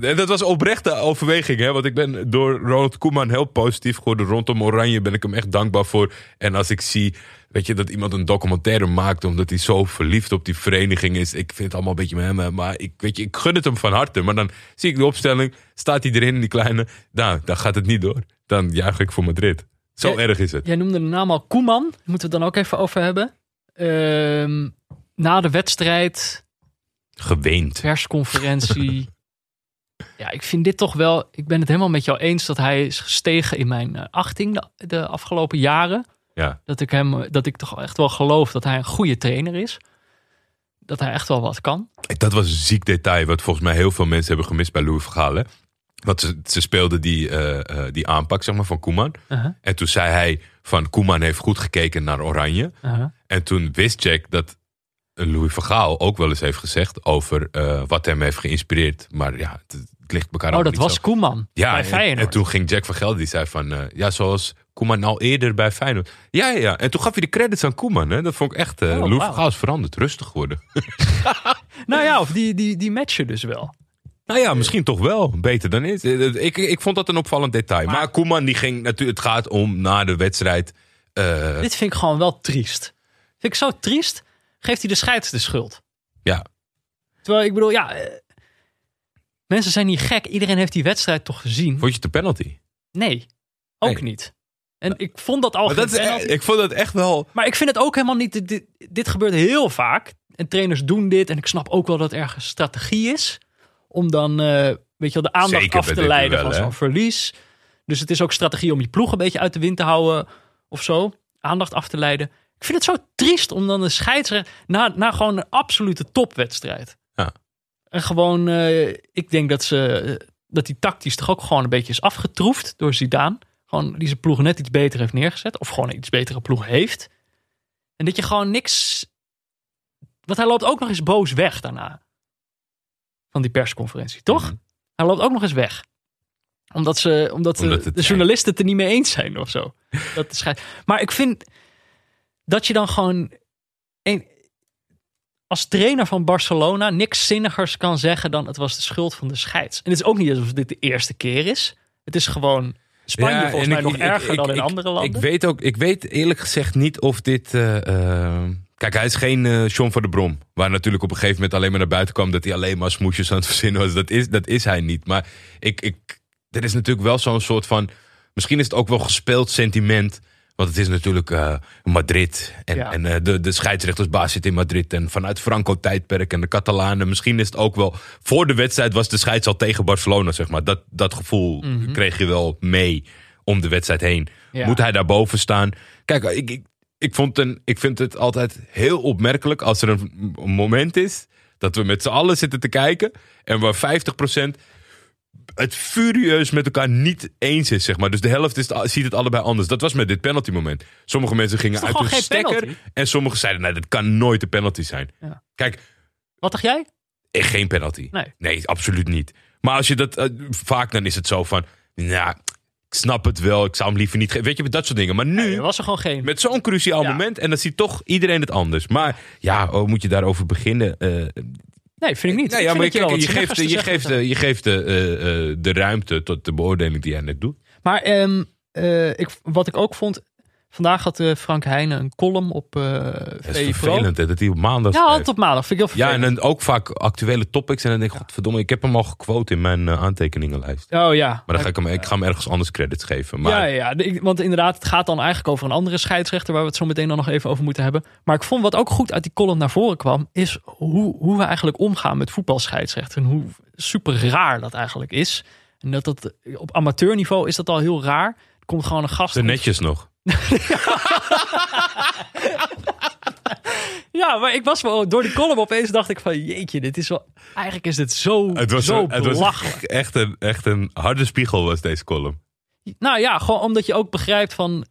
en dat was oprechte overweging, hè? Want ik ben door Ronald Koeman heel positief geworden. Rondom Oranje ben ik hem echt dankbaar voor. En als ik zie, weet je, dat iemand een documentaire maakt omdat hij zo verliefd op die vereniging is. Ik vind het allemaal een beetje met hem, maar ik, weet je, ik gun het hem van harte. Maar dan zie ik de opstelling, staat hij erin, die kleine. Nou, dan gaat het niet door. Dan juich ik voor Madrid. Zo erg is het. Jij noemde de naam al Koeman. Daar moeten we het dan ook even over hebben. Ehm, na de wedstrijd, Geweend. persconferentie. ja, ik vind dit toch wel. Ik ben het helemaal met jou eens dat hij is gestegen in mijn eh, achting de, de afgelopen jaren. Ja. Dat ik hem, dat ik toch echt wel geloof dat hij een goede trainer is. Dat hij echt wel wat kan. Dat was een ziek detail, wat volgens mij heel veel mensen hebben gemist bij Louis van Gaal. Hè? Want ze, ze speelden die, eh, eh, die aanpak zeg maar, van Koeman. Uh-huh, En toen zei hij van Koeman heeft goed gekeken naar Oranje. uh-huh. En toen wist Jack dat Louis van Gaal ook wel eens heeft gezegd over eh, wat hem heeft geïnspireerd. Maar ja, het, het ligt elkaar Oh, dat was zo. Koeman ja, bij en, toen ging Jack van Gelder, die zei van, ja, zoals Koeman al eerder bij Feyenoord. Ja, ja, ja. En toen gaf hij de credits aan Koeman. Hè? Dat vond ik echt, eh Oh, is veranderd, rustig geworden. Nou ja, of die, die, die matchen dus wel. Nou ja, misschien toch wel. Beter dan is. Ik, ik vond dat een opvallend detail. Maar, Maar- Koeman die ging natuurlijk. Het gaat om na de wedstrijd. eh, Dit vind ik gewoon wel triest. Vind ik zo triest. Geeft hij de scheids de schuld. ja, Terwijl ik bedoel, ja. eh, mensen zijn niet gek. Iedereen heeft die wedstrijd toch gezien? vond je het de penalty? Nee, ook Nee. niet. En ik vond dat al dat is, penalty. ik vond dat echt wel. Maar ik vind het ook helemaal niet. Dit, gebeurt heel vaak. En trainers doen dit. En ik snap ook wel dat er ergens strategie is. Om dan, eh, weet je wel, de aandacht Zeker af te leiden van zo'n verlies. Dus het is ook strategie om je ploeg een beetje uit de wind te houden. Of zo. Aandacht af te leiden. Ik vind het zo triest om dan de scheidsrechter. Na, na gewoon een absolute topwedstrijd. Ja. En gewoon, eh, ik denk dat ze. eh, dat die tactisch toch ook gewoon een beetje is afgetroefd door Zidane. Gewoon die zijn ploeg net iets beter heeft neergezet. Of gewoon een iets betere ploeg heeft. En dat je gewoon niks. Want hij loopt ook nog eens boos weg daarna. Van die persconferentie, toch? Mhm. Hij loopt ook nog eens weg. Omdat, ze, omdat, Omdat de, journalisten het er niet mee eens zijn of zo. Dat Maar ik vind dat je dan gewoon. Een, als trainer van Barcelona niks zinnigers kan zeggen dan het was de schuld van de scheids. En het is ook niet alsof dit de eerste keer is. Het is gewoon Spanje Ja, volgens en mij ik- nog ik- erger ik- dan in andere landen. Ik weet ook, ik weet eerlijk gezegd niet of dit. eh, eh, kijk, hij is geen eh John van der Brom. Waar natuurlijk op een gegeven moment alleen maar naar buiten kwam dat hij alleen maar smoesjes aan het verzinnen was. Dat is, dat is hij niet. Maar ik, ik, er is natuurlijk wel zo'n soort van. Misschien is het ook wel gespeeld sentiment. Want het is natuurlijk eh, Madrid. En, Ja. en eh, de, de scheidsrechtersbaas zit in Madrid. En vanuit Franco-tijdperk en de Catalanen. Misschien is het ook wel. Voor de wedstrijd was de scheids al tegen Barcelona, zeg maar. Dat, dat gevoel kreeg je wel mee om de wedstrijd heen. Ja. Moet hij daarboven staan? Kijk, ik, ik, ik, vond een, ik vind het altijd heel opmerkelijk als er een, een moment is dat we met z'n allen zitten te kijken en waar 50% het furieus met elkaar niet eens is, zeg maar. Dus de helft is, ziet het allebei anders. Dat was met dit penalty moment. Sommige mensen gingen uit hun stekker. penalty? En sommigen zeiden, nee, dat kan nooit een penalty zijn. Ja. Kijk, Wat dacht jij? eh, geen penalty. Nee. absoluut niet. Maar als je dat, eh, vaak dan is het zo van, nou, ik snap het wel. Ik zou hem liever niet geven. Weet je, dat soort dingen. Maar nu... Er was er gewoon geen. Met zo'n cruciaal Ja. moment. En dan ziet toch iedereen het anders. Maar ja, oh, moet je daarover beginnen? Eh, Nee, vind ik niet. ja, maar je kijk, geeft, je geeft, de, je geeft de, eh, eh, de ruimte tot de beoordeling die jij net doet. Maar ehm, eh, ik, wat ik ook vond. Vandaag had eh, Frank Heijnen een column op eh Het is Pro. vervelend hè, dat hij op maandag Ja, altijd op maandag. Vind ik heel Ja, vervelend. en dan ook vaak actuele topics. En dan denk ik, godverdomme, ik heb hem al gequote in mijn eh, aantekeningenlijst. Oh ja. Maar dan ga ik hem, ik ga hem ergens anders credits geven. Maar Ja, ja, ja. Want inderdaad, het gaat dan eigenlijk over een andere scheidsrechter... waar we het zo meteen dan nog even over moeten hebben. Maar ik vond wat ook goed uit die column naar voren kwam... is hoe, hoe we eigenlijk omgaan met voetbalscheidsrechter. En hoe super raar dat eigenlijk is. En dat dat op amateurniveau is dat al heel raar. Er komt gewoon een gast... de netjes nog. Ja, maar ik was wel door die column opeens dacht ik van... jeetje, dit is wel... Eigenlijk is dit zo, Het was, zo een- het was belachelijk. echt, een, echt een harde spiegel was deze column. Nou ja, gewoon omdat je ook begrijpt van...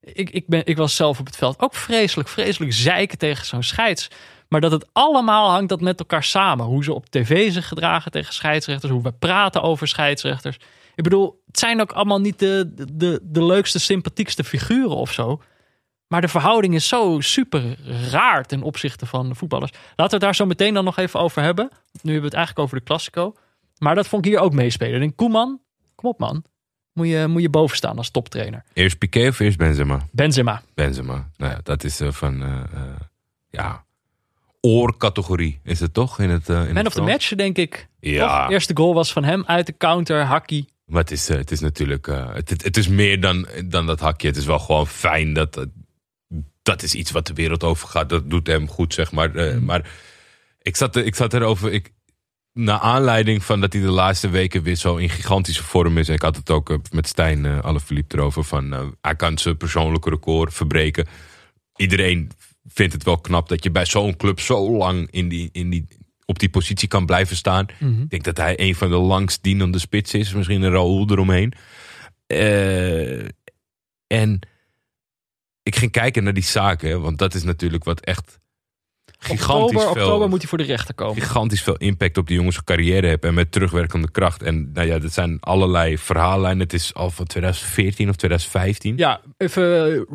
Ik, ik, ben, ik was zelf op het veld ook vreselijk, vreselijk zeiken tegen zo'n scheids. Maar dat het allemaal hangt dat met elkaar samen. Hoe ze op tv zich gedragen tegen scheidsrechters. Hoe we praten over scheidsrechters. Ik bedoel, het zijn ook allemaal niet de, de, de leukste, sympathiekste figuren of zo. Maar de verhouding is zo super raar ten opzichte van de voetballers. Laten we het daar zo meteen dan nog even over hebben. Nu hebben we het eigenlijk over de Classico. Maar dat vond ik hier ook meespelen. Denk, Koeman, kom op man. Moet je, moet je boven staan als toptrainer. Eerst Piqué of eerst Benzema? Benzema. Benzema. Nou ja, dat is eh, van, eh, eh, ja, oorcategorie is het toch? In het, in Man het of the Frans? match, denk ik. Ja, De eerste goal was van hem uit de counter, hakkie. Maar het is, eh, het is natuurlijk, eh, het, het, is meer dan, dan dat hakje. Het is wel gewoon fijn dat, dat- dat is iets wat de wereld over gaat. Dat doet hem goed, zeg maar. Eh, Mm. Maar ik zat, ik zat erover, ik, naar aanleiding van dat hij de laatste weken weer zo in gigantische vorm is. En ik had het ook eh, met Stijn uh, Alaphilippe erover. Van, eh, hij kan zijn persoonlijke record verbreken. Iedereen vindt het wel knap dat je bij zo'n club zo lang in die, in die, op die positie kan blijven staan. Mhm. Ik denk dat hij een van de langst dienende spits is. Misschien een Raoul eromheen. Eh, en ik ging kijken naar die zaken. Want dat is natuurlijk wat echt gigantisch Oktober, veel oktober moet hij voor de rechter komen. gigantisch veel impact op die jongens carrière heeft. En met terugwerkende kracht. En nou ja, dat zijn allerlei verhaallijnen. Het is al van 2014 of 2015. Ja, even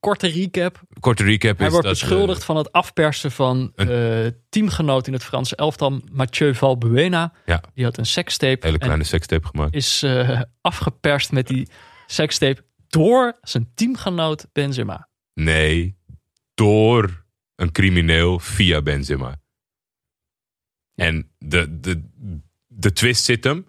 korte recap. Korte recap Hij is wordt dat... beschuldigd van het afpersen van eh, teamgenoot in het Franse elftal, Mathieu Valbuena. Ja. Die had een sekstape. eh, hele kleine sekstape gemaakt. is eh, afgeperst met die sekstape door zijn teamgenoot Benzema. Nee, door een crimineel via Benzema. En de, de, de twist zit hem.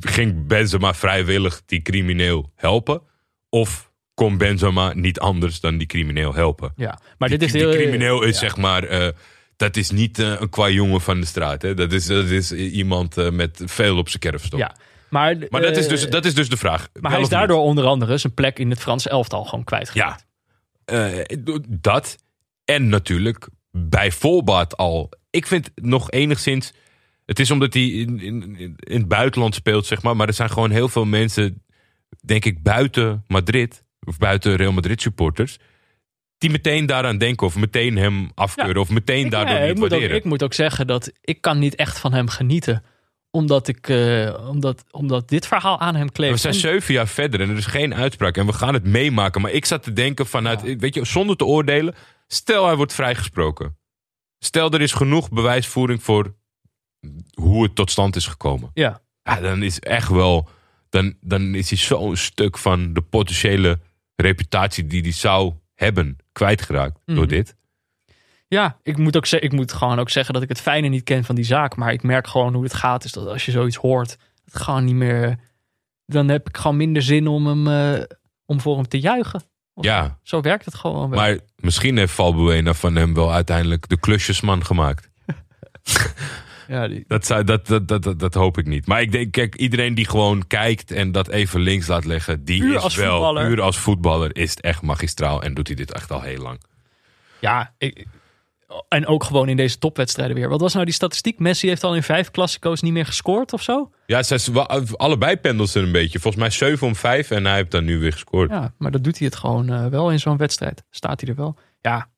Ging Benzema vrijwillig die crimineel helpen? Of kon Benzema niet anders dan die crimineel helpen? Ja, maar die, dit is die heel, crimineel is ja. zeg maar... eh, dat is niet eh, een qua jongen van de straat. Hè? Dat, is, dat is iemand eh, met veel op zijn kerfstok. Ja, maar, Maar dat is, eh, dus, dat is dus de vraag. maar hij is niet? daardoor onder andere zijn plek in het Franse elftal gewoon kwijtgeraakt. Ja, Eh, dat. En natuurlijk bij voorbaat al. Ik vind nog enigszins. Het is omdat hij in, in, in het buitenland speelt, zeg maar. Maar er zijn gewoon heel veel mensen, denk ik, buiten Madrid. Of buiten Real Madrid supporters. Die meteen daaraan denken. Of meteen hem afkeuren. Ja. Of meteen daardoor Nee, niet ik, moet ook, waarderen. ik moet ook zeggen dat ik kan niet echt van hem genieten. Omdat, ik, eh, omdat, omdat dit verhaal aan hem kleeft. We zijn En- zeven jaar verder en er is geen uitspraak. En we gaan het meemaken. Maar ik zat te denken vanuit, weet je, zonder te oordelen. Stel hij wordt vrijgesproken. Stel er is genoeg bewijsvoering voor hoe het tot stand is gekomen. ja. Ja, dan is echt wel, dan, dan is hij zo'n stuk van de potentiële reputatie die hij zou hebben kwijtgeraakt door Mhm. dit. Ja, ik moet, ook ik moet gewoon ook zeggen dat ik het fijne niet ken van die zaak. Maar ik merk gewoon hoe het gaat. Is dat als je zoiets hoort, het gewoon niet meer. Dan heb ik gewoon minder zin om hem, eh, om voor hem te juichen. Of Ja, Zo werkt het gewoon. wel. maar misschien heeft Valbuena van hem wel uiteindelijk de klusjesman gemaakt. ja, die, Dat, zou, dat, dat, dat, dat, hoop ik niet. Maar ik denk, kijk, iedereen die gewoon kijkt en dat even links laat leggen, die Puur is wel, voetballer. puur als voetballer, is het echt magistraal en doet hij dit echt al heel lang. ja ik, en ook gewoon in deze topwedstrijden weer. Wat was nou die statistiek? Messi heeft al in vijf klassico's niet meer gescoord of zo? Ja, ze allebei pendelden een beetje. Volgens mij 7 om 5 en hij heeft dan nu weer gescoord. Ja, maar dat doet hij het gewoon eh, wel in zo'n wedstrijd. Staat hij er wel. Ja,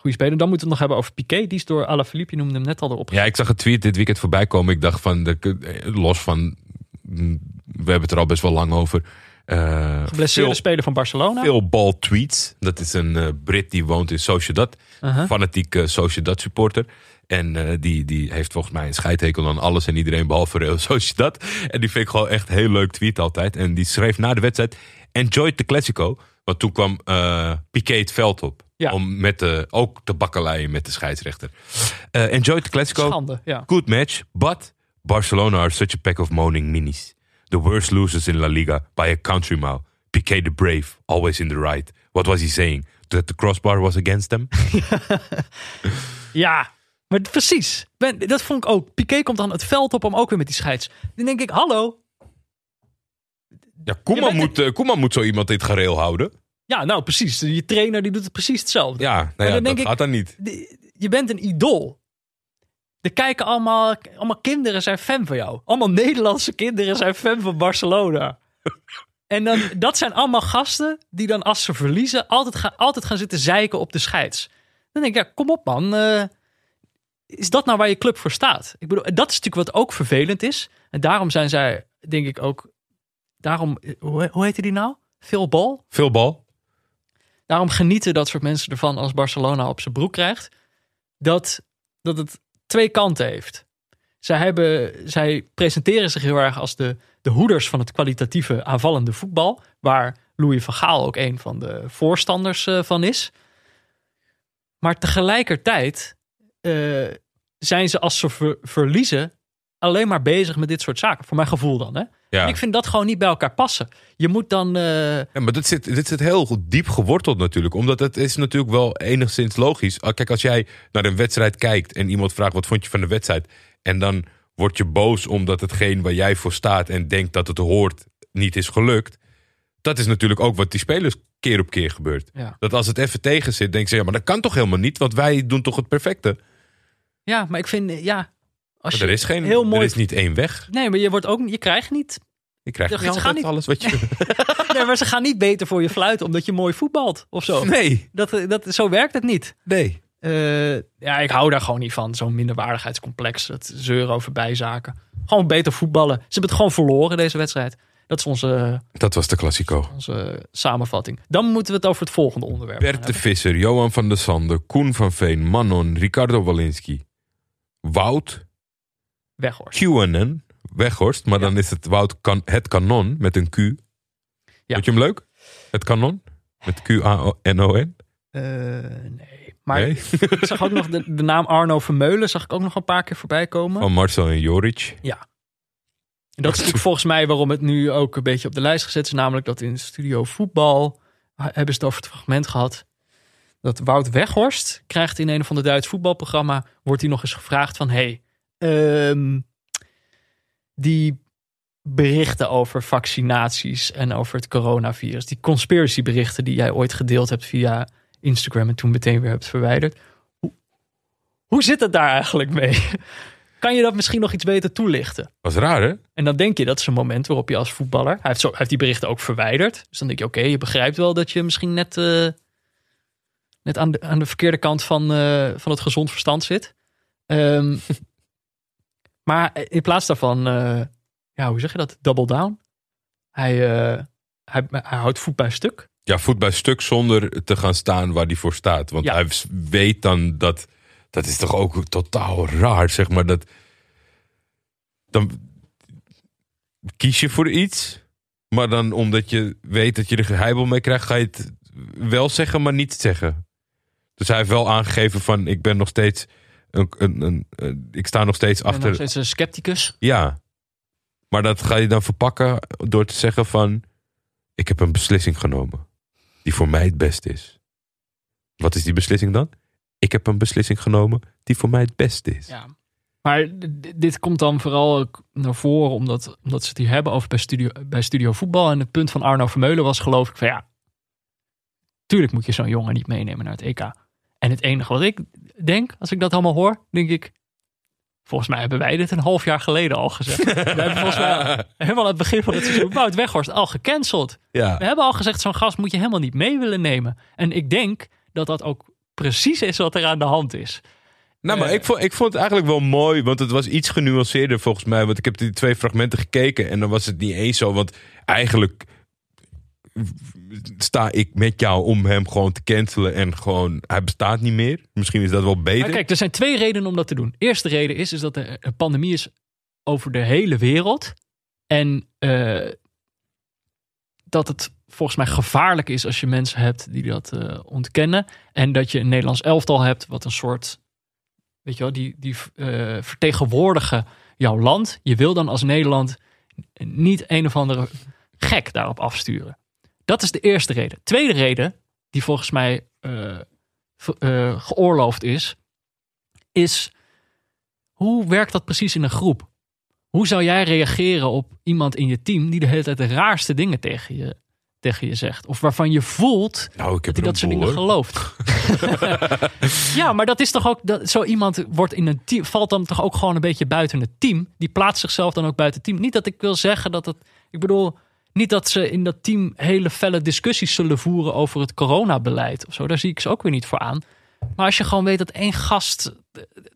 goede speler. Dan moeten we het nog hebben over Piqué. Die is door Alaphilippe, je noemde hem net al erop. Ja, ik zag een tweet dit weekend voorbij komen. Ik dacht van, de, los van, mm, we hebben het er al best wel lang over. Eh, Geblesseerde veel, speler van Barcelona. veel bal tweets. Dat is een eh, Brit die woont in Sociedad. Fanatiek eh, Sociedad supporter. En eh, die, die heeft volgens mij een scheidhekel aan alles en iedereen behalve Real Sociedad. En die vind ik gewoon echt een heel leuk tweet altijd. En die schreef na de wedstrijd, enjoyed the Classico. Want toen kwam eh Piqué het veld op. Ja. Om met de, ook te bakkeleien met de scheidsrechter. Eh enjoyed the Classico. Schande, ja. Good match, but Barcelona are such a pack of moaning minis. The worst losers in La Liga by a country mile. Piqué the brave, always in the right. What was he saying? That the crossbar was against them? Ja, maar precies. Ben, dat vond ik ook. Piqué komt dan het veld op om ook weer met die scheids. Dan denk ik, hallo. Ja, Koeman moet, Koeman moet zo iemand in het gareel houden. Ja, nou precies. Je trainer die doet het precies hetzelfde. Ja, nou ja dan dat denk ik- gaat dan niet. Je bent een idool. Er kijken allemaal, allemaal kinderen zijn fan van jou. Allemaal Nederlandse kinderen zijn fan van Barcelona. En dan, dat zijn allemaal gasten die dan als ze verliezen altijd, gaan altijd gaan zitten zeiken op de scheids. Dan denk ik, ja, kom op man. eh, is dat nou waar je club voor staat? Ik bedoel, dat is natuurlijk wat ook vervelend is. En daarom zijn zij, denk ik ook, daarom, hoe, hoe heette die nou? Phil Ball? Veel bal. Daarom genieten dat soort mensen ervan als Barcelona op zijn broek krijgt. Dat, dat het twee kanten heeft. Zij, hebben, zij presenteren zich heel erg als de, de hoeders van het kwalitatieve aanvallende voetbal. Waar Louis van Gaal ook een van de voorstanders eh, van is. Maar tegelijkertijd eh, zijn ze als ze ver- verliezen alleen maar bezig met dit soort zaken. Voor mijn gevoel dan. Hè? Ja. En ik vind dat gewoon niet bij elkaar passen. Je moet dan... eh, Ja, maar dit zit, dit zit heel diep geworteld natuurlijk. Omdat het is natuurlijk wel enigszins logisch. Ah, Kijk, als jij naar een wedstrijd kijkt en iemand vraagt wat vond je van de wedstrijd. En dan word je boos omdat hetgeen waar jij voor staat en denkt dat het hoort niet is gelukt. Dat is natuurlijk ook wat die spelers keer op keer gebeurt. Ja. Dat als het even tegen zit, denk ze, ja, maar dat kan toch helemaal niet, want wij doen toch het perfecte. Ja, maar ik vind, ja. Als er is geen, heel mooi. er is niet één weg. Nee, maar je wordt ook, je krijgt niet. Je krijgt Ze niet gaan altijd niet- alles wat je. Nee, maar ze gaan niet beter voor je fluiten omdat je mooi voetbalt of zo. Nee, Dat, eh, dat, zo werkt het niet. nee. Eh, ja, ik hou daar gewoon niet van. Zo'n minderwaardigheidscomplex. Het zeuren over bijzaken. Gewoon beter voetballen. Ze hebben het gewoon verloren deze wedstrijd. Dat is onze, Dat was de Classico. onze samenvatting. Dan moeten we het over het volgende onderwerp Bert de. Visser, Johan van der Sande, Koen van Veen, Manon, Ricardo Walensky, Wout, Weghorst. QAnon, Weghorst. Maar dan is het Wout kan, het kanon met een Q. Ja. Vond je hem leuk? Het kanon? Met Q-A-N-O-N? Eh, nee. Maar Nee? ik zag ook nog de, de naam Arno Vermeulen. Zag ik ook nog een paar keer voorbij komen. Van Marcel en Joric. En dat is volgens mij waarom het nu ook een beetje op de lijst gezet is. Namelijk dat in Studio Voetbal ha- hebben ze het over het fragment gehad. Dat Wout Weghorst krijgt in een van de Duits voetbalprogramma. Wordt hij nog eens gevraagd van... Hey, ehm, die berichten over vaccinaties en over het coronavirus. Die conspiracy berichten die jij ooit gedeeld hebt via Instagram. En toen meteen weer hebt verwijderd. Hoe, hoe zit het daar eigenlijk mee? Kan je dat misschien nog iets beter toelichten? Was raar, hè? En dan denk je dat is een moment waarop je als voetballer. Hij heeft, zo, hij heeft die berichten ook verwijderd. Dus dan denk je, oké, je begrijpt wel dat je misschien net, eh, net aan, de, aan de verkeerde kant van, eh, van het gezond verstand zit. Ehm, maar in plaats daarvan, eh, ja, hoe zeg je dat? Double down. Hij, eh, hij, hij houdt voet bij stuk. Ja, voet bij stuk zonder te gaan staan waar hij voor staat. Want Ja. hij weet dan dat... Dat is toch ook totaal raar, zeg maar. Dat, dan kies je voor iets. Maar dan omdat je weet dat je er geheibel mee krijgt... ga je het wel zeggen, maar niet zeggen. Dus hij heeft wel aangegeven van... ik ben nog steeds... Een, een, een, een- ik sta nog steeds En nog achter... steeds een scepticus. Ja. Maar dat ga je dan verpakken door te zeggen van... ik heb een beslissing genomen. Die voor mij het beste is. Wat is die beslissing dan? Ik heb een beslissing genomen die voor mij het beste is. Ja. Maar dit komt dan vooral ook naar voren omdat, omdat ze het hier hebben over bij studio, bij studio Voetbal. En het punt van Arno Vermeulen was geloof ik van ja, tuurlijk moet je zo'n jongen niet meenemen naar het EK. En het enige wat ik denk, als ik dat allemaal hoor, denk ik... Volgens mij hebben wij dit een half jaar geleden al gezegd. We hebben volgens mij helemaal aan het begin van het seizoen Wout Weghorst al gecanceld. Ja. We hebben al gezegd, zo'n gast moet je helemaal niet mee willen nemen. En ik denk dat dat ook precies is wat er aan de hand is. Nou, maar Eh. ik, vond, ik vond het eigenlijk wel mooi, want het was iets genuanceerder volgens mij. Want ik heb die twee fragmenten gekeken en dan was het niet eens zo. Want eigenlijk sta ik met jou om hem gewoon te cancelen en gewoon, hij bestaat niet meer. Misschien is dat wel beter. Maar kijk, er zijn twee redenen om dat te doen. Eerste reden is, is dat er een pandemie is over de hele wereld. En eh, dat het volgens mij gevaarlijk is als je mensen hebt die dat eh, ontkennen. En dat je een Nederlands elftal hebt wat een soort, weet je wel, die, die eh, vertegenwoordigen jouw land. Je wil dan als Nederland niet een of andere gek daarop afsturen. Dat is de eerste reden. Tweede reden, die volgens mij eh, eh, geoorloofd is, is hoe werkt dat precies in een groep? Hoe zou jij reageren op iemand in je team die de hele tijd de raarste dingen tegen je, tegen je zegt? Of waarvan je voelt nou, ik heb dat hij dat soort dingen gelooft. ja, maar dat is toch ook. Dat, zo iemand wordt in een team. valt dan toch ook gewoon een beetje buiten het team. Die plaatst zichzelf dan ook buiten het team. Niet dat ik wil zeggen dat het. Ik bedoel, niet dat ze in dat team hele felle discussies zullen voeren over het coronabeleid of zo. Daar zie ik ze ook weer niet voor aan. Maar als je gewoon weet dat één gast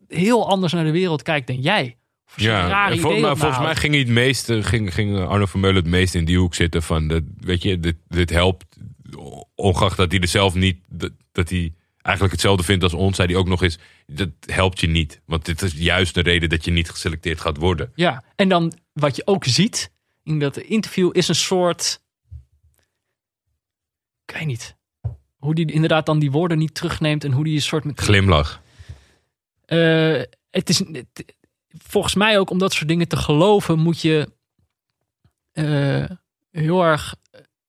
heel anders naar de wereld kijkt dan jij. Ja, vol- maar volgens mij ging, het meest, eh, ging, ging Arno Vermeulen het meest in die hoek zitten van, dat, weet je, dit, dit helpt, ongeacht dat hij er zelf niet, dat, dat hij eigenlijk hetzelfde vindt als ons, zei hij ook nog eens, dat helpt je niet. Want dit is juist de reden dat je niet geselecteerd gaat worden. Ja, en dan wat je ook ziet in dat interview is een soort. Ik weet niet. Hoe die inderdaad dan die woorden niet terugneemt en hoe die een soort met. Glimlach. Eh, het is het- volgens mij ook om dat soort dingen te geloven moet je eh, heel erg.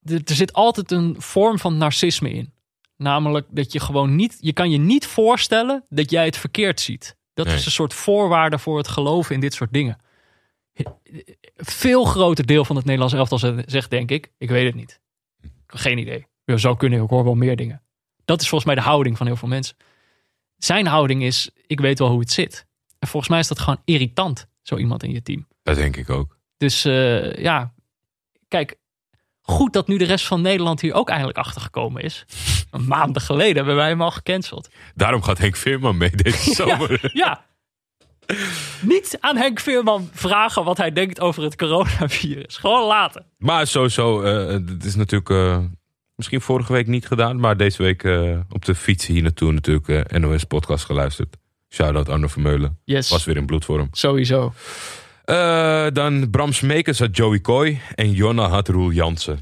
Er, er zit altijd een vorm van narcisme in. Namelijk dat je gewoon niet. Je kan je niet voorstellen dat jij het verkeerd ziet. Dat Nee. is een soort voorwaarde voor het geloven in dit soort dingen. Veel groter deel van het Nederlands elftal ze- zegt, denk ik. Ik weet het niet. Geen idee. Ja, Zo kunnen ik hoor wel meer dingen. Dat is volgens mij de houding van heel veel mensen. Zijn houding is: ik weet wel hoe het zit. En volgens mij is dat gewoon irritant, zo iemand in je team. Dat denk ik ook. Dus eh, ja, kijk, goed dat nu de rest van Nederland hier ook eigenlijk achter gekomen is. Een maanden geleden hebben wij hem al gecanceld. Daarom gaat Henk Veerman mee deze zomer. Ja. Niet aan Henk Veerman vragen wat hij denkt over het coronavirus. Gewoon laten. Maar sowieso, eh, het is natuurlijk eh, misschien vorige week niet gedaan, maar deze week eh, op de fiets hier naartoe natuurlijk eh, NOS podcast geluisterd. Shout-out Arno Vermeulen. Yes, Was weer in bloedvorm. sowieso. Eh, dan Bram Smekers had Joey Coy en Jonna had Roel Jansen.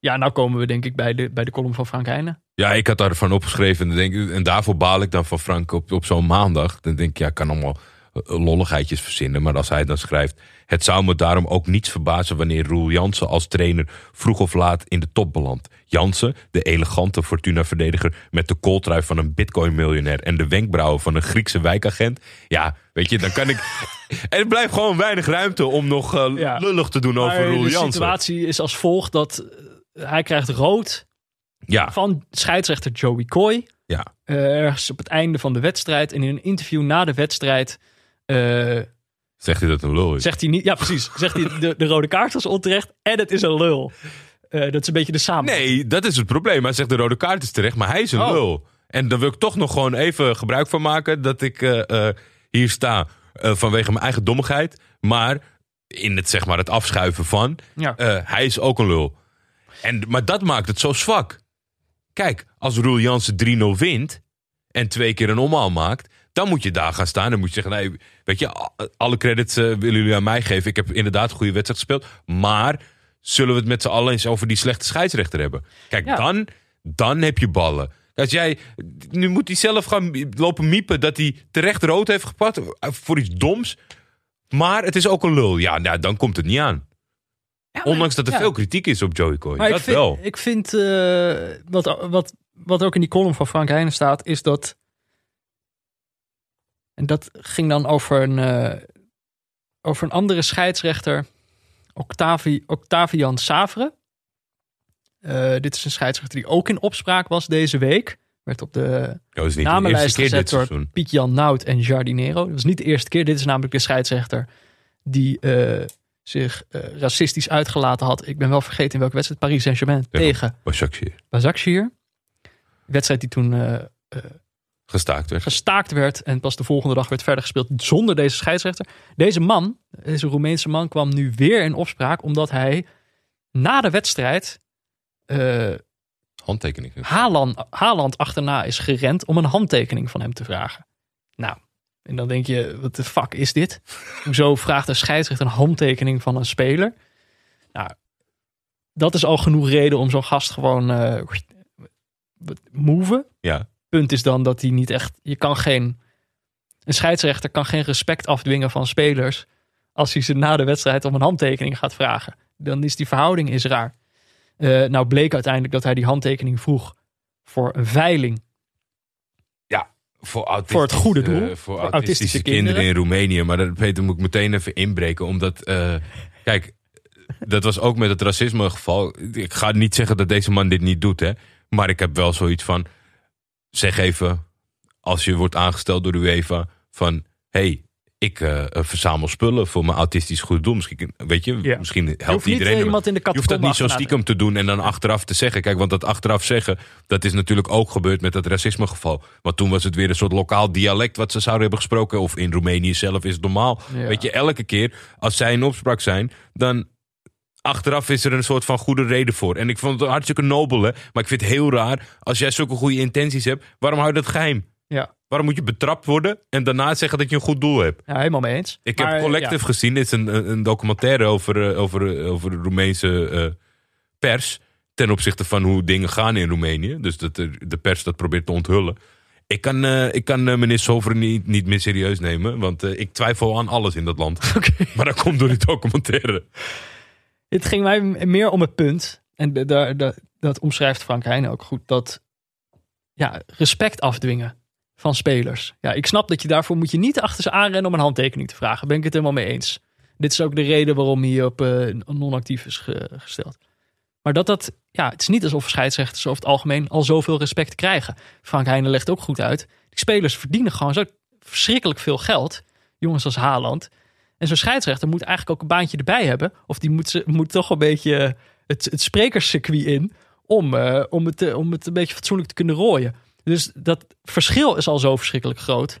Ja, nou komen we denk ik bij de, bij de column van Frank Heijnen. Ja, ik had daarvan opgeschreven en, denk, ik- en daarvoor baal ik dan van Frank op, op zo'n maandag. Dan denk ik, ja, ik kan allemaal lolligheidjes verzinnen. Maar als hij dan schrijft, het zou me daarom ook niets verbazen wanneer Roel Jansen als trainer vroeg of laat in de top belandt. Jansen, de elegante Fortuna-verdediger met de kooltrui van een bitcoin-miljonair en de wenkbrauwen van een Griekse wijkagent. Ja, weet je, dan kan ik... er blijft gewoon weinig ruimte om nog eh, Ja. lullig te doen over Maar Roel de Jansen. situatie is als volgt dat eh, hij krijgt rood Ja, van scheidsrechter Joey Coy. ja. eh, ergens op het einde van de wedstrijd. En in een interview na de wedstrijd eh, Zegt hij dat een lul is? zegt hij niet... Ja, precies. Zegt hij de, de rode kaart was onterecht en het is een lul. Eh, dat is een beetje de samen. Nee, dat is het probleem. Hij zegt de rode kaart is terecht, maar hij is een Oh. lul. En daar wil ik toch nog gewoon even gebruik van maken dat ik eh, hier sta vanwege mijn eigen dommigheid. Maar in het, zeg maar, het afschuiven van, Ja. hij is ook een lul. En, maar dat maakt het zo zwak. Kijk, als Roel Jansen 3-0 wint en twee keer een omhaal maakt, dan moet je daar gaan staan. Dan moet je zeggen, nee, weet je, alle credits eh, willen jullie aan mij geven. Ik heb inderdaad een goede wedstrijd gespeeld. Maar zullen we het met z'n allen eens over die slechte scheidsrechter hebben? Kijk, Ja. dan, dan heb je ballen. Als jij, nu moet hij zelf gaan lopen miepen dat hij terecht rood heeft gepakt eh, voor iets doms. Maar het is ook een lul. Ja, nou, dan komt het niet aan. Ja, maar- Ondanks dat er ja. veel kritiek is op Joey Coy. Maar dat ik vind, wel. Ik vind eh, wat, wat, wat ook in die column van Frank Heijnen staat, is dat. En dat ging dan over een, eh, over een andere scheidsrechter, Octavi, Octavian Savre. Eh, dit is een scheidsrechter die ook in opspraak was deze week. Werd op de eerste namenlijst gezet door seizoen. Piet-Jan Nout en Jardinero. Dat was niet de eerste keer. Dit is namelijk de scheidsrechter die eh, zich racistisch uitgelaten had. Ik ben wel vergeten in welke wedstrijd. Paris Saint-Germain Ja. tegen Başakşehir. Başakşehir. Wedstrijd die toen Gestaakt werd. gestaakt werd en pas de volgende dag werd verder gespeeld zonder deze scheidsrechter. Deze man, deze Roemeense man, kwam nu weer in opspraak omdat hij na de wedstrijd eh Handtekening. Haaland, Haaland achterna is gerend om een handtekening van hem te vragen. Nou, en dan denk je, wat de fuck is dit? Hoezo vraagt een scheidsrechter een handtekening van een speler? Nou, dat is al genoeg reden om zo'n gast gewoon eh wat- move. Ja. Punt is dan dat hij niet echt, je kan geen, een scheidsrechter kan geen respect afdwingen van spelers als hij ze na de wedstrijd om een handtekening gaat vragen. Dan is die verhouding is raar. Eh, nou bleek uiteindelijk dat hij die handtekening vroeg voor een veiling. Voor, autistische- Voor het goede doel. eh, voor, Voor autistische, autistische kinderen. kinderen. in Roemenië. Maar dat, Peter, moet ik meteen even inbreken. Omdat, eh, kijk, dat was ook met het racisme geval. Ik ga niet zeggen dat deze man dit niet doet, hè. Maar ik heb wel zoiets van, zeg even, als je wordt aangesteld door de UEFA, van, hey, ik eh, eh, verzamel spullen voor mijn autistisch goede doel. Misschien, weet je, Ja. misschien Je hoeft helpt niet iedereen. eh, iemand in de je hoeft dat niet zo stiekem te doen en dan achteraf te zeggen. Kijk, want dat achteraf zeggen, dat is natuurlijk ook gebeurd met dat racismegeval. Want toen was het weer een soort lokaal dialect wat ze zouden hebben gesproken. Of in Roemenië zelf is het normaal. Ja. Weet je, elke keer als zij in opspraak zijn, dan achteraf is er een soort van goede reden voor. En ik vond het hartstikke nobel, hè. Maar ik vind het heel raar, als jij zulke goede intenties hebt, waarom hou je dat geheim? Ja. Waarom moet je betrapt worden en daarna zeggen dat je een goed doel hebt? Ja, helemaal mee eens. Ik Maar, heb Collective ja. gezien. Dit is een, een documentaire over, eh, over, eh, over de Roemeense eh, pers. Ten opzichte van hoe dingen gaan in Roemenië. Dus dat de, de pers dat probeert te onthullen. Ik kan, eh, ik kan eh, meneer Sover niet, niet meer serieus nemen. Want eh, ik twijfel aan alles in dat land. Maar dat komt door die documentaire. Het ging mij meer om het punt, en de- de- dat omschrijft Frank Heijn ook goed, dat ja, respect afdwingen van spelers. Ja, ik snap dat je daarvoor moet je niet achter ze aanrennen om een handtekening te vragen. Ben ik het helemaal mee eens. Dit is ook de reden waarom hij op eh, non-actief is ge- gesteld. Maar dat dat, ja, het is niet alsof scheidsrechters over het algemeen al zoveel respect krijgen. Frank Heijnen legt ook goed uit. Spelers verdienen gewoon zo verschrikkelijk veel geld. Jongens als Haaland. En zo'n scheidsrechter moet eigenlijk ook een baantje erbij hebben. Of die moet, ze, moet toch een beetje het, het sprekerscircuit in. Om, eh, om, het, eh, om het een beetje fatsoenlijk te kunnen rooien. Dus dat verschil is al zo verschrikkelijk groot.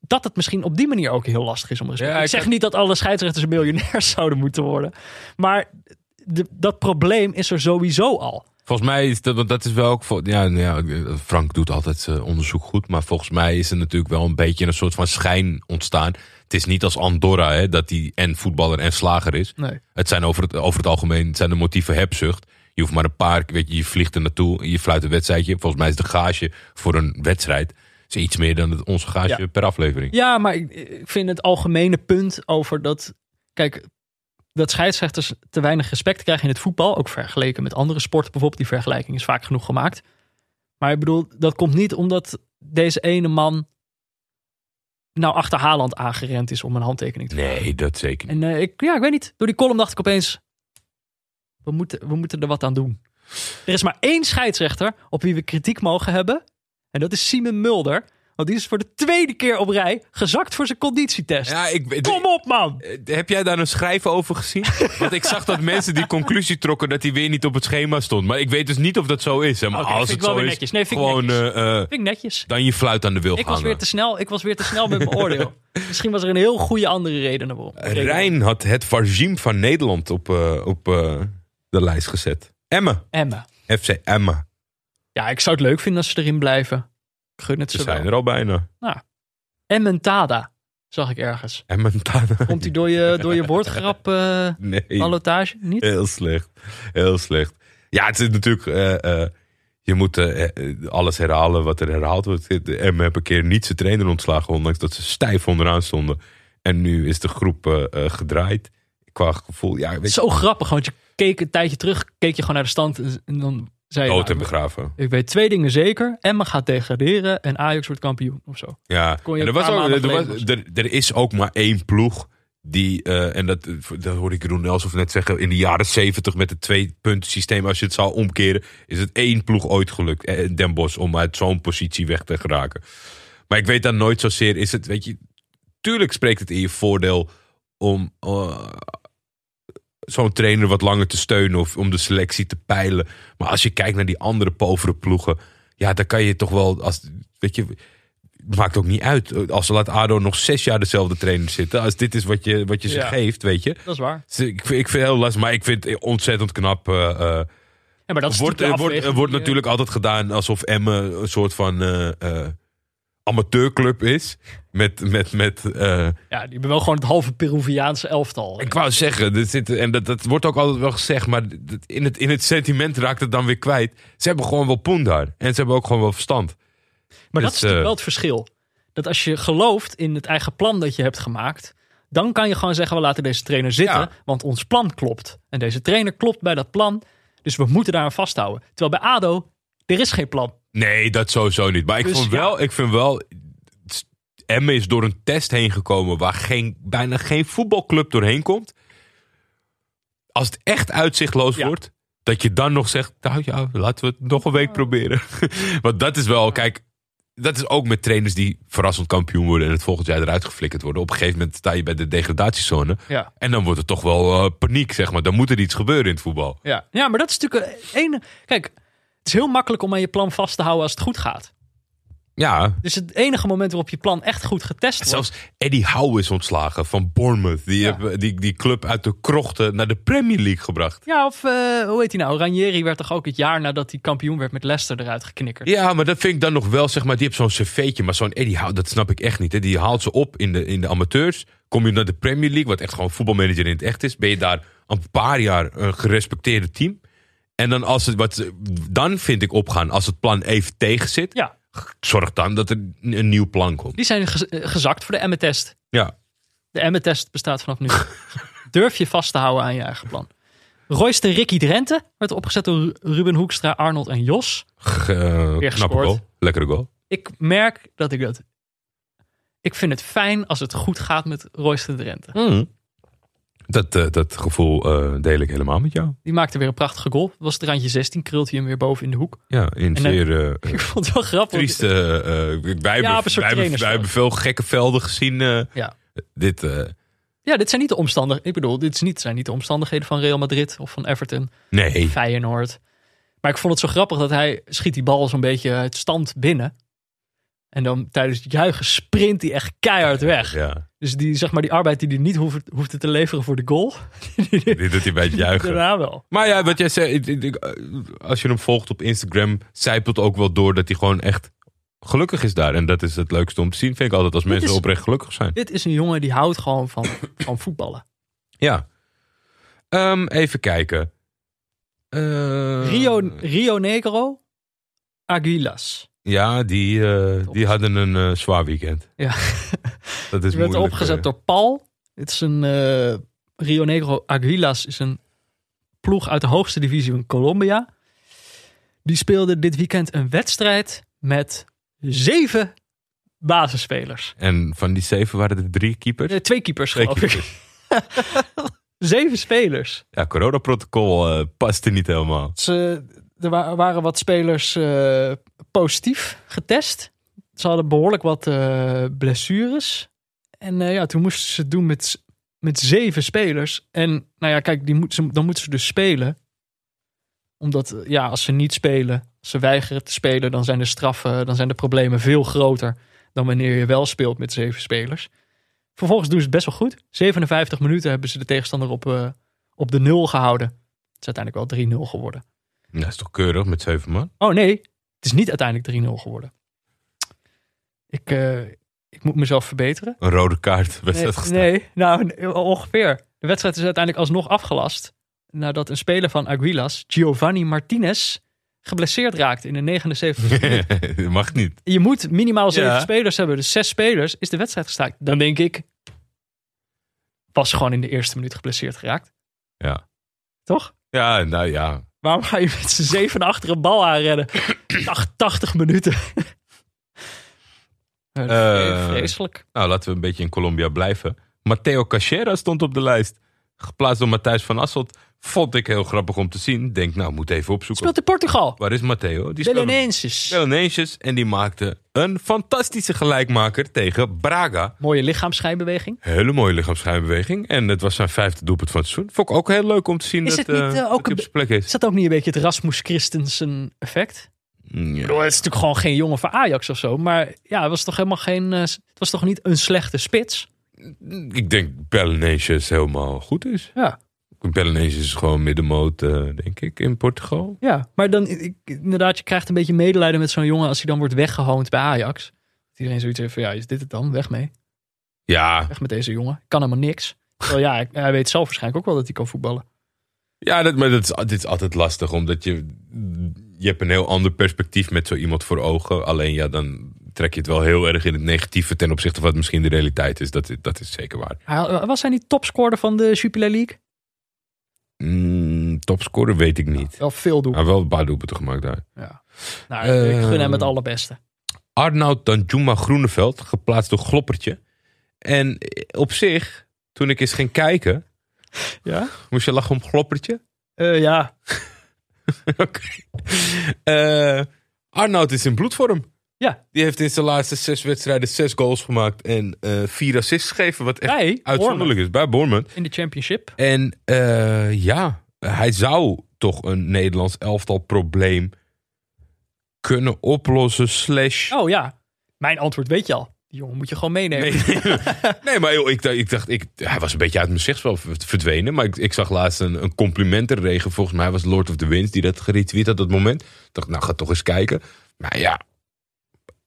Dat het misschien op die manier ook heel lastig is om. Ja, ik ik zeg niet dat alle scheidsrechters miljonairs zouden moeten worden. Maar de, dat probleem is er sowieso al. Volgens mij is dat, dat is wel ook. voor- Ja, ja, Frank doet altijd eh, onderzoek goed. Maar volgens mij is er natuurlijk wel een beetje een soort van schijn ontstaan. Het is niet als Andorra, hè, dat hij en voetballer en slager is. Nee. Het zijn over het, over het algemeen het zijn de motieven hebzucht. Je hoeft maar een paar, weet je, je vliegt er naartoe, je fluit een wedstrijdje. Volgens mij is de gage voor een wedstrijd is iets meer dan het, onze gage Ja. per aflevering. Ja, maar ik, ik vind het algemene punt over dat. Kijk, dat scheidsrechters te weinig respect krijgen in het voetbal. Ook vergeleken met andere sporten bijvoorbeeld. Die vergelijking is vaak genoeg gemaakt. Maar ik bedoel, dat komt niet omdat deze ene man. Nou achter Haaland aangerend is om een handtekening te vragen. Nee, dat zeker niet. En eh, ik, ja, ik weet niet. Door die column dacht ik opeens. We moeten, we moeten er wat aan doen. Er is maar één scheidsrechter op wie we kritiek mogen hebben. En dat is Simon Mulder. Want die is voor de tweede keer op rij gezakt voor zijn conditietest. Ja, ik, Kom op, man! Eh, Heb jij daar een schrijven over gezien? Want ik zag dat mensen die conclusie trokken dat hij weer niet op het schema stond. Maar ik weet dus niet of dat zo is. Hè. Maar als vind het ik wel zo is, netjes. Nee, vind ik gewoon netjes. eh, eh, Vind ik netjes. dan je fluit aan de wil Ik was, weer te snel, ik was weer te snel met mijn oordeel. Misschien was er een heel goede andere reden waarom. Rijn had het regime van Nederland op, op de lijst gezet. Emma. Emma. FC Emma. Ja, ik zou het leuk vinden als ze erin blijven. Ik gun het Ze ze zijn wel. er al bijna. Emmentada, zag ik ergens. Emma Tana. Komt hij door je, door je woordgrap Nee. ballotage? Niet? Heel slecht. Heel slecht. Ja, het is natuurlijk. eh, eh, je moet alles herhalen wat er herhaald wordt. De Emma heb een keer niet zijn trainer ontslagen, ondanks dat ze stijf onderaan stonden. En nu is de groep eh, eh, gedraaid. Qua gevoel, ja, weet je, Zo grappig, want je keek een tijdje terug, keek je gewoon naar de stand en dan zei dood en nou, begraven. ik weet twee dingen zeker. Emma gaat degraderen en Ajax wordt kampioen of zo. Ja, en er, was ook, er, was, er, er is ook maar één ploeg Die, eh, en dat, dat hoorde ik Roen Elsof net zeggen. In de jaren zeventig met het twee-punten systeem. Als je het zou omkeren. Is het één ploeg ooit gelukt. eh, Den Bosch. Om uit zo'n positie weg te geraken. Maar ik weet dan nooit zozeer. Is het, weet je. Tuurlijk spreekt het in je voordeel. Om eh, zo'n trainer wat langer te steunen. Of om de selectie te peilen. Maar als je kijkt naar die andere povere ploegen. Ja, dan kan je toch wel. Als, weet je. Het maakt ook niet uit. Als ze laat ADO nog zes jaar dezelfde trainer zitten. Als dit is wat je, wat je ze Ja. geeft, weet je. Dat is waar. Dus Ik, vind- ik vind het heel lastig. Maar ik vind het ontzettend knap. eh, eh, Ja, maar dat wordt, natuurlijk de wordt, wordt natuurlijk altijd gedaan alsof Emmen een soort van eh, eh, amateurclub is. Met, met, met eh, Ja, die hebben wel gewoon het halve Peruviaanse elftal. ik wou zeggen, er zit, en dat, dat wordt ook altijd wel gezegd, maar dat- in het, in het sentiment raakt het dan weer kwijt. Ze hebben gewoon wel poen daar. En ze hebben ook gewoon wel verstand. Maar dat Dus, is natuurlijk eh, wel het verschil. Dat als je gelooft in het eigen plan dat je hebt gemaakt, dan kan je gewoon zeggen: we laten deze trainer zitten, Ja. want ons plan klopt. En deze trainer klopt bij dat plan, dus we moeten daar aan vasthouden. Terwijl bij ADO, er is geen plan. Nee, dat sowieso niet. Maar ik, Dus vond ja. wel, ik vind wel. Emmen is door een test heen gekomen waar geen, bijna geen voetbalclub doorheen komt. Als het echt uitzichtloos Ja. wordt, dat je dan nog zegt: Nou ja, laten we het nog een week proberen. Want dat is wel, kijk, dat is ook met trainers die verrassend kampioen worden en het volgend jaar eruit geflikkerd worden. Op een gegeven moment sta je bij de degradatiezone. Ja. En dan wordt het toch wel eh, paniek, zeg maar. Dan moet er iets gebeuren in het voetbal. Ja. ja, maar dat is natuurlijk het ene. Kijk, het is heel makkelijk om aan je plan vast te houden als het goed gaat. Ja, Dus het enige moment waarop je plan echt goed getest wordt. Zelfs Eddie Howe is ontslagen van Bournemouth. Die Ja. hebben die, die club uit de krochten naar de Premier League gebracht. Ja, of eh, hoe heet hij nou? Ranieri werd toch ook het jaar nadat hij kampioen werd met Leicester eruit geknikkerd. Ja, maar dat vind ik dan nog wel, zeg maar, die heeft zo'n cv'tje. Maar zo'n Eddie Howe, dat snap ik echt niet. Hè. Die haalt ze op in de, in de amateurs. Kom je naar de Premier League, wat echt gewoon voetbalmanager in het echt is. Ben je daar een paar jaar een gerespecteerde team. En dan, als het, wat, dan vind ik opgaan, als het plan even tegen zit. Ja, Zorg dan dat er een, nieuw plan komt. die zijn gez- eh, gezakt voor de Emmet-test. Ja, De Emmet-test bestaat vanaf nu. Durf je vast te houden aan je eigen plan. Royster Ricky Drenthe werd opgezet door Ru- Ruben Hoekstra, Arnold en Jos. Eh, knappe gescoord. goal. Lekkere goal. Ik merk dat ik dat... Ik vind het fijn als het goed gaat met Royster Drenthe. Mm. Dat, eh, dat gevoel eh, deel ik helemaal met jou. Die maakte weer een prachtige goal. Dat was het randje 16, krult hij hem weer boven in de hoek. Ja, in En, zeer eh, Ik vond het wel grappig. trieste... wij, Ja, hebben, wij, hebben, trainersveld. wij hebben veel gekke velden gezien. Ja. Dit, Ja, dit zijn niet de omstandigheden. Ik bedoel, dit niet, zijn niet de omstandigheden van Real Madrid of van Everton, nee, Feyenoord. Maar ik vond het zo grappig dat hij schiet die bal zo'n beetje uit stand binnen. En dan tijdens het juichen sprint hij echt keihard weg. ja, Dus die, zeg maar, die arbeid die hij niet hoefde, hoefde te leveren voor de goal. die dit doet hij bij het juichen. Daarna wel. Maar ja, wat jij zei, als je hem volgt op Instagram, zijpelt ook wel door dat hij gewoon echt gelukkig is daar. En dat is het leukste om te zien, vind ik altijd, als mensen is- oprecht gelukkig zijn. Dit is een jongen die houdt gewoon van, van voetballen. Ja. Ehm, even kijken. Eh, Rio, Rio Negro Aguilas. Ja, die, eh, die hadden een eh, zwaar weekend. Ja. Dat is Die werd opgezet eh. door Paul. Dit is een Rio Negro Aguilas is een ploeg uit de hoogste divisie van Colombia. Die speelde dit weekend een wedstrijd met zeven basisspelers. En van die zeven waren er drie keepers. Twee keepers Twee geloof ik. Zeven spelers. Ja, coronaprotocol eh paste niet helemaal. Ze, er wa- waren wat spelers eh, positief getest. Ze hadden behoorlijk wat eh, blessures. En eh, ja, toen moesten ze het doen met, met zeven spelers. En nou ja, kijk, die moet, dan moeten ze dus spelen. Omdat, ja, als ze niet spelen, als ze weigeren te spelen, dan zijn de straffen, dan zijn de problemen veel groter dan wanneer je wel speelt met zeven spelers. Vervolgens doen ze het best wel goed. 57 minuten hebben ze de tegenstander op, op de nul gehouden. Het is uiteindelijk wel 3-0 geworden. Dat is toch keurig met zeven man? Oh nee, het is niet uiteindelijk 3-0 geworden. Ik, eh, ik moet mezelf verbeteren. Een rode kaart. Nee, Wedstrijd gestaan. nee, nou nee, ongeveer. De wedstrijd is uiteindelijk alsnog afgelast. Nadat een speler van Aguilas, Giovanni Martinez, geblesseerd raakte in de 79 minuut. dat mag niet. Je moet minimaal zeven Ja. spelers hebben. Dus zes spelers is de wedstrijd gestaakt. Dan denk ik, was gewoon in de eerste minuut geblesseerd geraakt. Ja. Toch? Ja, nou ja. Waarom ga je met z'n zeven achter een bal aanrennen? Ach, 80 minuten. Eh, Eh, Vreselijk. Nou, laten we een beetje in Colombia blijven. Matteo Cachera stond op de lijst. Geplaatst door Matthijs van Asselt. Vond ik heel grappig om te zien. Denk, nou, moet even opzoeken. Speelt in Portugal. Waar is Matteo? Die Belenenses. Belenenses. En die maakte een fantastische gelijkmaker tegen Braga. Mooie lichaamsschijnbeweging. Hele mooie lichaamsschijnbeweging. En het was zijn vijfde doelpunt van het seizoen. Vond ik ook heel leuk om te zien Is dat, het niet, dat ook op plek is. Is dat ook niet een beetje het Rasmus Christensen effect? Mm, Ja. het is natuurlijk gewoon geen jongen van Ajax of zo. Maar ja, het was toch helemaal geen. eh, het was toch niet een slechte spits? Ik denk Belenenses helemaal goed is. Ja. Belenenses is gewoon middenmoot, eh, denk ik, in Portugal. Ja, maar dan ik, inderdaad, je krijgt een beetje medelijden met zo'n jongen als hij dan wordt weggehoond bij Ajax. Dat iedereen zoiets heeft van ja, is dit het dan? Weg mee. Ja, Weg met deze jongen. Kan helemaal niks. Terwijl ja, hij weet zelf waarschijnlijk ook wel dat hij kan voetballen. ja dat, maar dat is, dit is altijd lastig. Omdat je, je hebt een heel ander perspectief met zo iemand voor ogen. Alleen ja, dan trek je het wel heel erg in het negatieve ten opzichte van wat misschien de realiteit is. Dat, dat is zeker waar. Was hij niet topscorer van de Jupiler League? Mm, topscorer weet ik niet. Wel veel doen. Hij heeft wel een paar doelpunten gemaakt daar. Ja. Nou, ik gun hem het Eh, allerbeste. Arnoud Danjuma Groeneveld, geplaatst door Gloppertje. En op zich, toen ik eens ging kijken, Ja? moest je lachen om Gloppertje? Eh, ja. Oké. Eh, Arnoud is in bloedvorm. Ja. Die heeft in zijn laatste zes wedstrijden zes goals gemaakt en eh, vier assists gegeven. Wat echt Bij uitzonderlijk is bij Bournemouth. In de championship. En eh, ja, hij zou toch een Nederlands elftal probleem kunnen oplossen. Slash. Oh ja. Mijn antwoord weet je al. Die jongen moet je gewoon meenemen. Nee, nee, maar joh, ik, dacht- ik dacht, ik, hij was een beetje uit mijn gezichtsveld verdwenen. Maar ik, ik zag laatst een, een complimentenregen. Volgens mij was Lord of the Winds die dat geretweet had op dat moment. Ik dacht, nou ga toch eens kijken. Maar ja,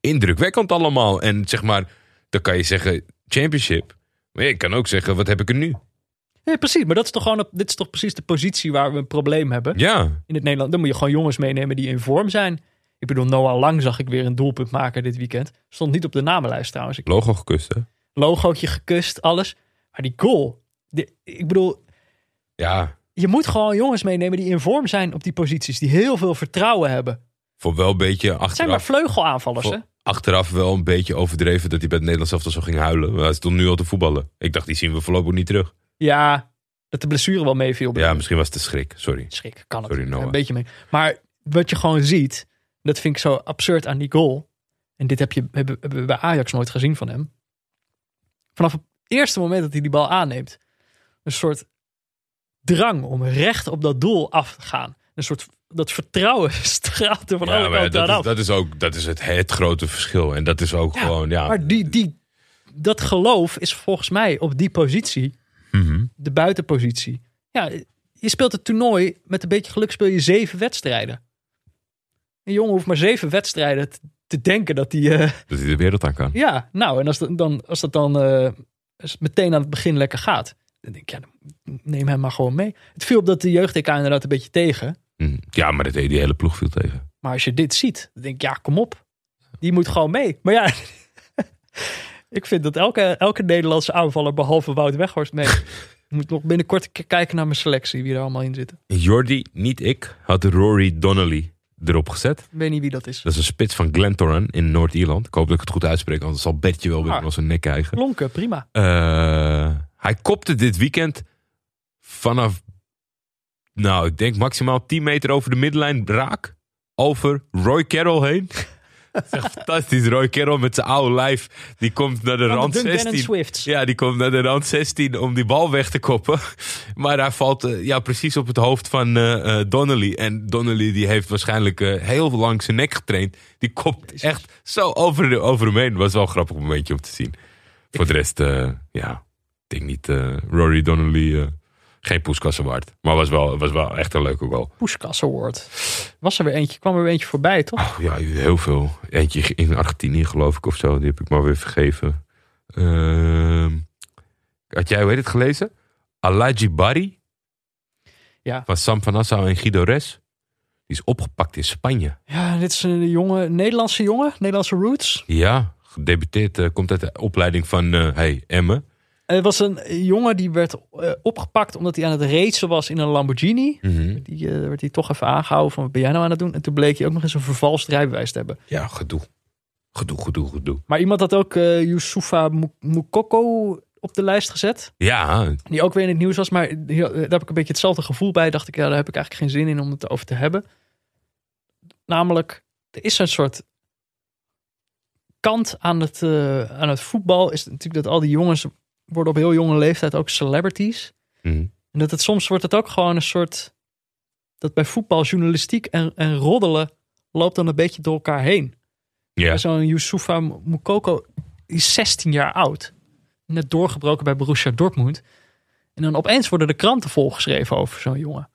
indrukwekkend allemaal. En zeg maar, dan kan je zeggen championship. Maar je kan ook zeggen, wat heb ik er nu? Nee, precies. Maar dat is toch gewoon, dit is toch precies de positie waar we een probleem hebben. Ja, In het Nederland. Dan moet je gewoon jongens meenemen die in vorm zijn. Ik bedoel, Noah Lang zag ik weer een doelpunt maken dit weekend. Stond niet op de namenlijst trouwens. Ik logo gekust hè? logootje gekust, alles. Maar die goal. ik bedoel, Ja, je moet gewoon jongens meenemen die in vorm zijn op die posities. Die heel veel vertrouwen hebben. Voor wel een beetje Het zijn maar achteraf. vleugelaanvallers, hè? achteraf wel een beetje overdreven dat hij bij het Nederlands elftal zo ging huilen. Maar hij stond nu al te voetballen. Ik dacht, die zien we voorlopig niet terug. Ja, dat de blessure wel meeviel. Ja, misschien was het de schrik. Sorry. Schrik, kan het. Sorry, Noah. Een beetje mee. Maar wat je gewoon ziet, dat vind ik zo absurd aan die goal. En dit heb je, hebben, hebben we bij Ajax nooit gezien van hem. Vanaf het eerste moment dat hij die bal aanneemt, een soort drang om recht op dat doel af te gaan. Een soort dat vertrouwen straalt er van alle kanten dat, dat is ook dat is het, het grote verschil. En dat is ook Ja, gewoon, ja. Maar die, die, dat geloof is volgens mij op die positie, Mhm. de buitenpositie. Ja, je speelt het toernooi, met een beetje geluk speel je zeven wedstrijden. Een jongen hoeft maar zeven wedstrijden te, denken dat hij... eh, Dat hij de wereld aan kan. ja, nou, en als dat dan, als dat dan het meteen aan het begin lekker gaat, dan denk ik, ja, neem hem maar gewoon mee. Het viel op dat de jeugd-EK inderdaad een beetje tegen. Mhm. Ja, maar dat deed die hele ploeg viel tegen. Maar als je dit ziet, dan denk ik, ja, kom op. Die moet gewoon mee. Maar ja, ik vind dat elke, elke Nederlandse aanvaller, behalve Wout Weghorst, mee. Ik moet nog binnenkort een kijken naar mijn selectie, wie er allemaal in zitten. Jordi, niet ik, had Rory Donnelly erop gezet. Ik weet niet wie dat is. Dat is een spits van Glentoran in Noord-Ierland. Ik hoop dat ik het goed uitspreek, anders zal Bertje wel weer Ah. van zijn nek krijgen. Klonken, prima. Eh, hij kopte dit weekend vanaf, nou, ik denk maximaal 10 meter over de middenlijn raak. Over Roy Carroll heen. Echt fantastisch. Roy Carroll met zijn oude lijf. Die komt naar de Van rand de Duncan en 16. Swifts. Ja, die komt naar de rand 16 om die bal weg te koppen. Maar hij valt eh, ja, precies op het hoofd van eh, eh, Donnelly. En Donnelly die heeft waarschijnlijk heel lang zijn nek getraind. Die kopt echt zo over, de, over hem heen. Was wel een grappig momentje om te zien. Voor de rest, ja, ik denk niet Rory Donnelly... geen poeskassen waard. Maar was wel, was wel echt een leuke goal. Poeskas Award. Was er weer eentje, kwam er weer eentje voorbij, toch? Oh, ja, heel veel. Eentje in Argentinië geloof ik of zo. Die heb ik maar weer vergeven. Ehm, had jij, hoe heet het, gelezen? Alaji Barry. Ja. Van Sam van Assau en Guido Res. Die is opgepakt in Spanje. Ja, dit is een jonge, Nederlandse jongen, Nederlandse roots. Ja, gedebuteerd. eh, komt uit de opleiding van eh hey, Emme. Het was een jongen die werd eh, opgepakt omdat hij aan het racen was in een Lamborghini. Mhm. Die eh, werd hij toch even aangehouden van wat ben jij nou aan het doen? En toen bleek hij ook nog eens een vervalst rijbewijs te hebben. Ja, gedoe. Gedoe, gedoe, gedoe. Maar iemand had ook eh Youssoufa Mou- Moukoko op de lijst gezet. Ja, Die ook weer in het nieuws was. Maar daar heb ik een beetje hetzelfde gevoel bij. Dacht ik, ja, daar heb ik eigenlijk geen zin in om het over te hebben. Namelijk, er is een soort kant aan het, aan het voetbal. Is natuurlijk dat al die jongens worden op heel jonge leeftijd ook celebrities. Mhm. En dat het soms wordt het ook gewoon een soort. Dat bij voetbal, journalistiek en, en roddelen loopt dan een beetje door elkaar heen. ja. Zo'n Youssoufa Moukoko die is 16 jaar oud. Net doorgebroken bij Borussia Dortmund. En dan opeens worden de kranten volgeschreven over zo'n jongen.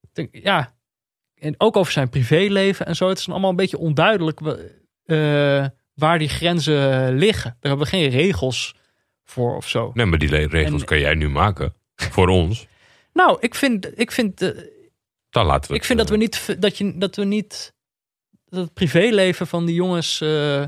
Ik denk, ja. En ook over zijn privéleven en zo. Het is dan allemaal een beetje onduidelijk eh, waar die grenzen liggen. Daar hebben we geen regels voor of zo. Nee, maar die regels En- kan jij nu maken. Voor ons. Nou, ik vind, ik vind, eh, Dan laten we ik vind dat we eh, niet, dat je, dat we niet, dat het privéleven van die jongens, eh,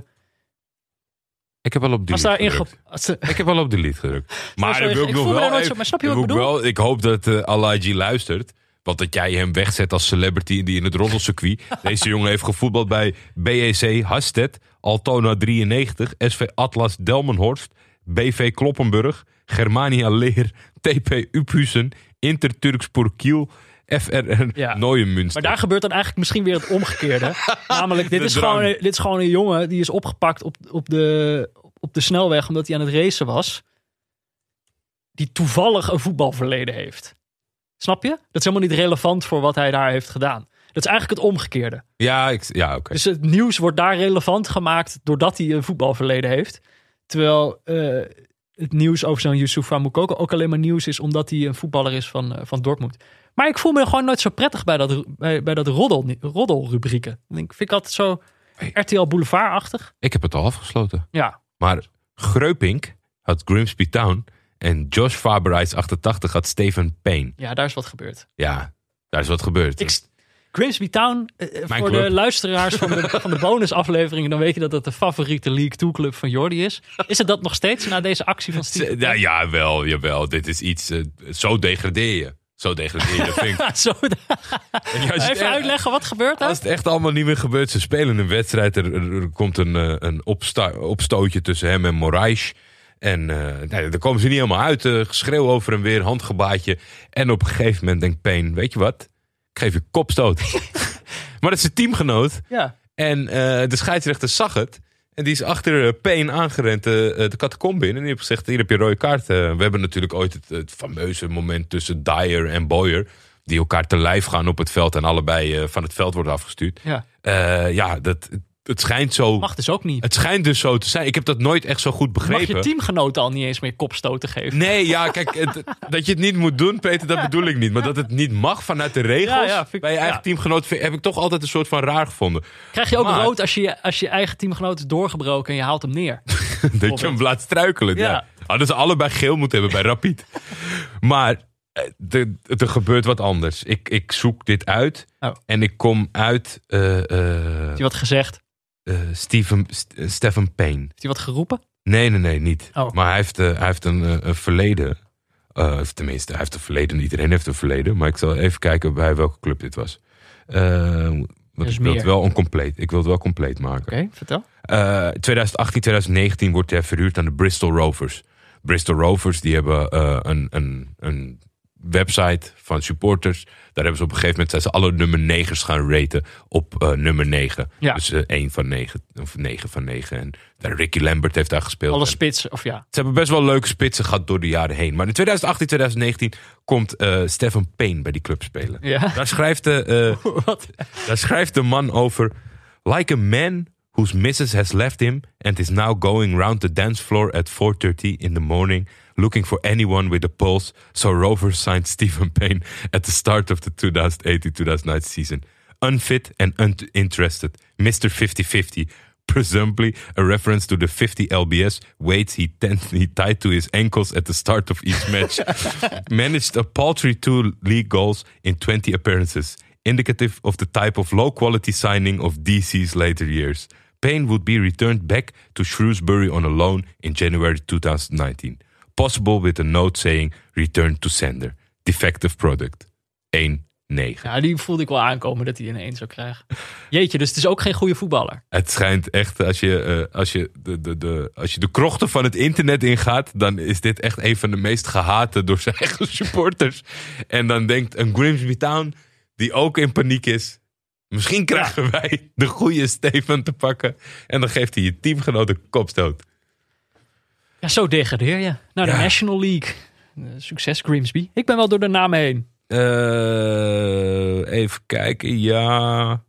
Ik heb wel op delete gedrukt. als ze- Ik heb wel op delete gedrukt. Maar sorry, ik wil ik nog voel me wel even- zo- maar snap je ik wat ik bedoel? Wel, ik hoop dat eh Alaji luistert. Want dat jij hem wegzet als celebrity die in het roddelcircuit. Deze jongen heeft gevoetbald bij BEC Hasted, Altona 93, SV Atlas Delmenhorst, BV Kloppenburg, Germania Leer, TP Uphusen, Inter Turkspor Kiel, FRR Ja. Maar daar gebeurt dan eigenlijk misschien weer het omgekeerde. Namelijk, dit is, gewoon, dit is gewoon een jongen die is opgepakt op, op, de, op de snelweg omdat hij aan het racen was. Die toevallig een voetbalverleden heeft. Snap je? Dat is helemaal niet relevant voor wat hij daar heeft gedaan. Dat is eigenlijk het omgekeerde. Ja, ik, ja oké. Dus het nieuws wordt daar relevant gemaakt doordat hij een voetbalverleden heeft. Terwijl eh, het nieuws over zo'n Youssoufa Moukoko ook alleen maar nieuws is omdat hij een voetballer is van, eh, van Dortmund. Maar ik voel me gewoon nooit zo prettig bij dat, bij, bij dat roddel, roddelrubrieken. Ik vind ik altijd zo RTL Boulevard-achtig. Ik heb het al afgesloten. Ja, Maar Greupink had Grimsby Town en Josh Faber 88 had Steven Payne. ja, daar is wat gebeurd. Ja, daar is wat gebeurd. Ik, Grimsby Town, eh, eh, voor club. de luisteraars van de, van de bonusafleveringen, dan weet je dat het de favoriete League 2 club van Jordi is. Is het dat nog steeds na deze actie van Steve? ja, ja, wel, jawel. Dit is iets. eh, zo degradeer je. Zo degradeer je. Dat vind ik. Zo, even echt- uitleggen, wat gebeurt er? Als het echt allemaal niet meer gebeurt, ze spelen een wedstrijd. Er, komt een, een opstootje tussen hem en Moraes. En nee, daar komen ze niet helemaal uit. eh, geschreeuw over en weer, handgebaatje. En op een gegeven moment denkt Payne, weet je wat? Ik geef je kopstoot. maar dat is zijn teamgenoot. Ja. En eh, de scheidsrechter zag het. En die is achter eh, Payne aangerend eh, de catacombe in. En die heeft gezegd, hier heb je een rode kaart. We hebben natuurlijk ooit het, het fameuze moment tussen Dyer en Boyer. Die elkaar te lijf gaan op het veld. En allebei van het veld worden afgestuurd. Ja. Ja, dat, het schijnt zo... Mag dus ook niet. Het schijnt dus zo te zijn. Ik heb dat nooit echt zo goed Mag begrepen. je teamgenoten al niet eens meer kopstoten geven? Nee, ja, kijk, het- dat je het niet moet doen, Peter, dat bedoel ik niet. Maar dat het niet mag vanuit de regels Ja, ja, vind ik- bij je eigen ja. teamgenoot, heb ik toch altijd een soort van raar gevonden. Krijg je ook Maar- rood als je, als je eigen teamgenoot is doorgebroken en je haalt hem neer? dat je hem laat struikelen. Ja. Ja. Hadden ze allebei geel moeten hebben bij Rapid. Maar eh, er, er gebeurt wat anders. Ik, ik zoek dit uit Oh. en ik kom uit eh, eh, Heeft hij wat gezegd? Eh, Stephen, St- eh, Stephen Payne. Heeft hij wat geroepen? Nee, nee, nee, niet. Oh. Maar hij heeft, eh, hij heeft een, eh, een verleden. Of tenminste, hij heeft een verleden. Iedereen heeft een verleden. Maar ik zal even kijken bij welke club dit was. Want is ik wil het wel oncompleet. Ik wil het wel compleet maken. Oké, vertel. Eh, 2018, 2019 wordt hij verhuurd aan de Bristol Rovers. Bristol Rovers die hebben een, een, een website van supporters. Daar hebben ze op een gegeven moment zijn ze alle nummer 9's gaan raten op eh, nummer 9. Ja. Dus eh 1 van 9 of 9 van 9. En daar Ricky Lambert heeft daar gespeeld. Alle En spitsen, of ja. ze hebben best wel leuke spitsen gehad door de jaren heen. Maar in 2018, 2019 komt eh Stefan Payne bij die club spelen. Ja. Daar schrijft de, daar schrijft de man over. Like a man whose missus has left him and is now going round the dance floor at 4.30 in the morning looking for anyone with a pulse. So Rover signed Stephen Payne at the start of the 2018-2019 season. Unfit and uninterested. Mr. 50-50. Presumably a reference to the 50 LBS weights he, he tied to his ankles at the start of each match. Managed a paltry two league goals in 20 appearances indicative of the type of low quality signing of DC's later years. Payne would be returned back to Shrewsbury on a loan in January 2019. Possible with a note saying return to sender. Defective product. 1 Negen. Ja, die voelde ik wel aankomen dat hij een 1 zou krijgen. Jeetje, dus het is ook geen goede voetballer. Het schijnt echt, als je, eh, als, je de, de, de, als je de krochten van het internet ingaat, dan is dit echt een van de meest gehate door zijn eigen supporters. En dan denkt een Grimsby Town, die ook in paniek is, misschien krijgen wij de goede Steven te pakken. En dan geeft hij je teamgenoot een kopstoot. Ja, zo degradeer je. Naar de Ja. National League. Eh, succes Grimsby. Ik ben wel door de namen heen. Eh, even kijken, ja.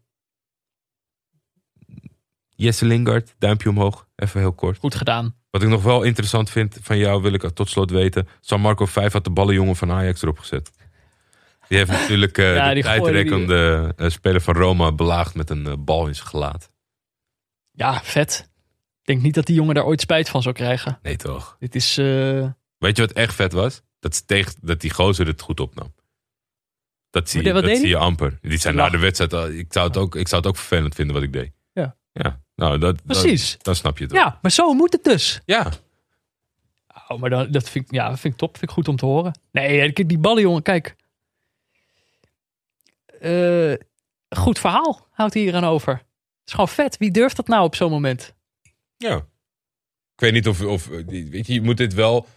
Jesse Lingard, duimpje omhoog, even heel kort. Goed gedaan. Wat ik nog wel interessant vind van jou, wil ik tot slot weten. San Marco 5 had de ballenjongen van Ajax erop gezet. Die heeft natuurlijk Ja, de tijdrekkende eh, speler van Roma belaagd met een eh, bal in zijn gelaat. Ja, vet. Ik denk niet dat die jongen daar ooit spijt van zou krijgen. Nee toch? Dit is... Weet je wat echt vet was? Dat, tegen, dat die gozer het goed opnam. Dat zie, je, dat zie je amper. Die zijn na de wedstrijd, ik zou, het ook, ik zou het ook vervelend vinden wat ik deed. Ja. Ja, nou, dat, Precies. Dan, dan snap je het wel. ja, maar zo moet het dus. Ja. Oh, maar dan, dat, vind ik, ja, dat vind ik top. vind ik goed om te horen. Nee, kijk, die ballen, jongen, kijk. Eh, goed verhaal houdt hij hier aan over. Het is gewoon vet. Wie durft dat nou op zo'n moment? ja. Ik weet niet of, of weet je, je moet dit wel...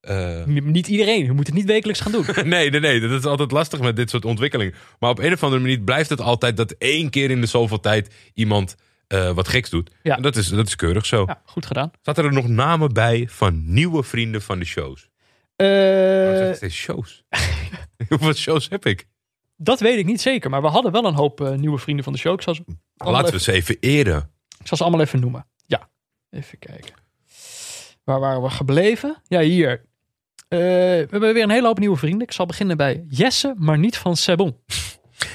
eh, Niet iedereen. Je moet het niet wekelijks gaan doen. Nee, nee, nee. Dat is altijd lastig met dit soort ontwikkelingen. Maar op een of andere manier blijft het altijd dat één keer in de zoveel tijd iemand eh, wat geks doet. Ja. En dat is, dat is keurig zo. Ja, goed gedaan. Zaten er nog namen bij van nieuwe vrienden van de shows? Waarom zeg shows? Hoeveel shows heb ik? Dat weet ik niet zeker. Maar we hadden wel een hoop eh, nieuwe vrienden van de show. Ik zal ze, Laten we even, ze even eren. ik zal ze allemaal even noemen. Ja, even kijken. Waar waren we gebleven? Ja, hier. Eh, we hebben weer een hele hoop nieuwe vrienden. Ik zal beginnen bij Jesse, maar niet van Sebon.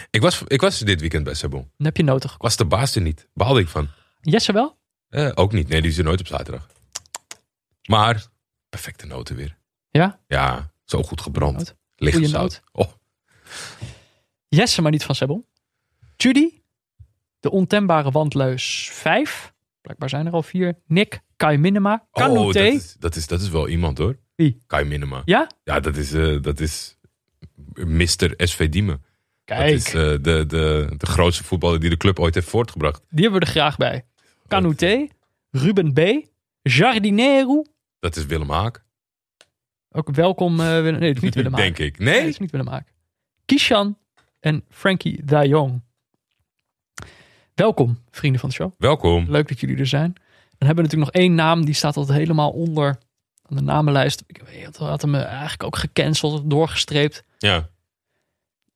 Ik was, ik was dit weekend bij Sabon. Dan heb je noten gekocht. Was de baas er niet. Baalde ik van. Jesse wel? Eh, ook niet. Nee, die is er nooit op zaterdag. Maar, perfecte noten weer. Ja? Ja, zo goed gebrand. Licht zout. Oh, Jesse, maar niet van Sebon. Judy. De ontembare wandleus 5. Blijkbaar zijn er al vier. Nick. Kai Minema. oh Kanute. dat, is, dat, is, dat is wel iemand hoor. Wie? Kai Minema. Ja? Ja, dat is, eh, dat is Mr. SV Diemen. Dat Kijk, is eh, de, de, de grootste voetballer die de club ooit heeft voortgebracht. die hebben we er graag bij. Kanute. Ruben B. Jardinero. Dat is Willem Haak, Ook welkom. eh, Willem- nee, dat is niet Willem Haak. denk ik. Nee, dat Nee? is niet Willem Haak. Kishan en Frankie de Jong. Welkom, vrienden van de show. Welkom. Leuk dat jullie er zijn. Dan hebben we natuurlijk nog één naam. Die staat altijd helemaal onder aan de namenlijst. Ik weet- had hem eh, eigenlijk ook gecanceld, doorgestreept. Ja.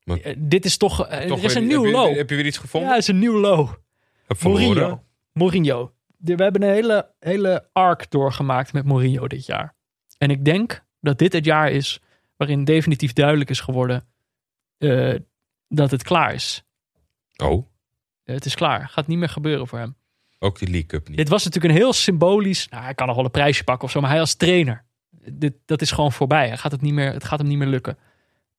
Eh, dit is toch... eh, Toch er is een nieuw heb je, low. Heb je weer iets gevonden? Ja, het is een nieuw low. Mourinho. Mourinho. We hebben een hele, hele arc doorgemaakt met Mourinho dit jaar. En ik denk dat dit het jaar is waarin definitief duidelijk is geworden eh, dat het klaar is. Oh, het is klaar. Gaat niet meer gebeuren voor hem. ook die League Cup niet. Dit was natuurlijk een heel symbolisch. Nou, hij kan nog wel een prijsje pakken of zo, maar hij als trainer. Dit, dat is gewoon voorbij. Hij gaat het, niet meer, het gaat hem niet meer lukken.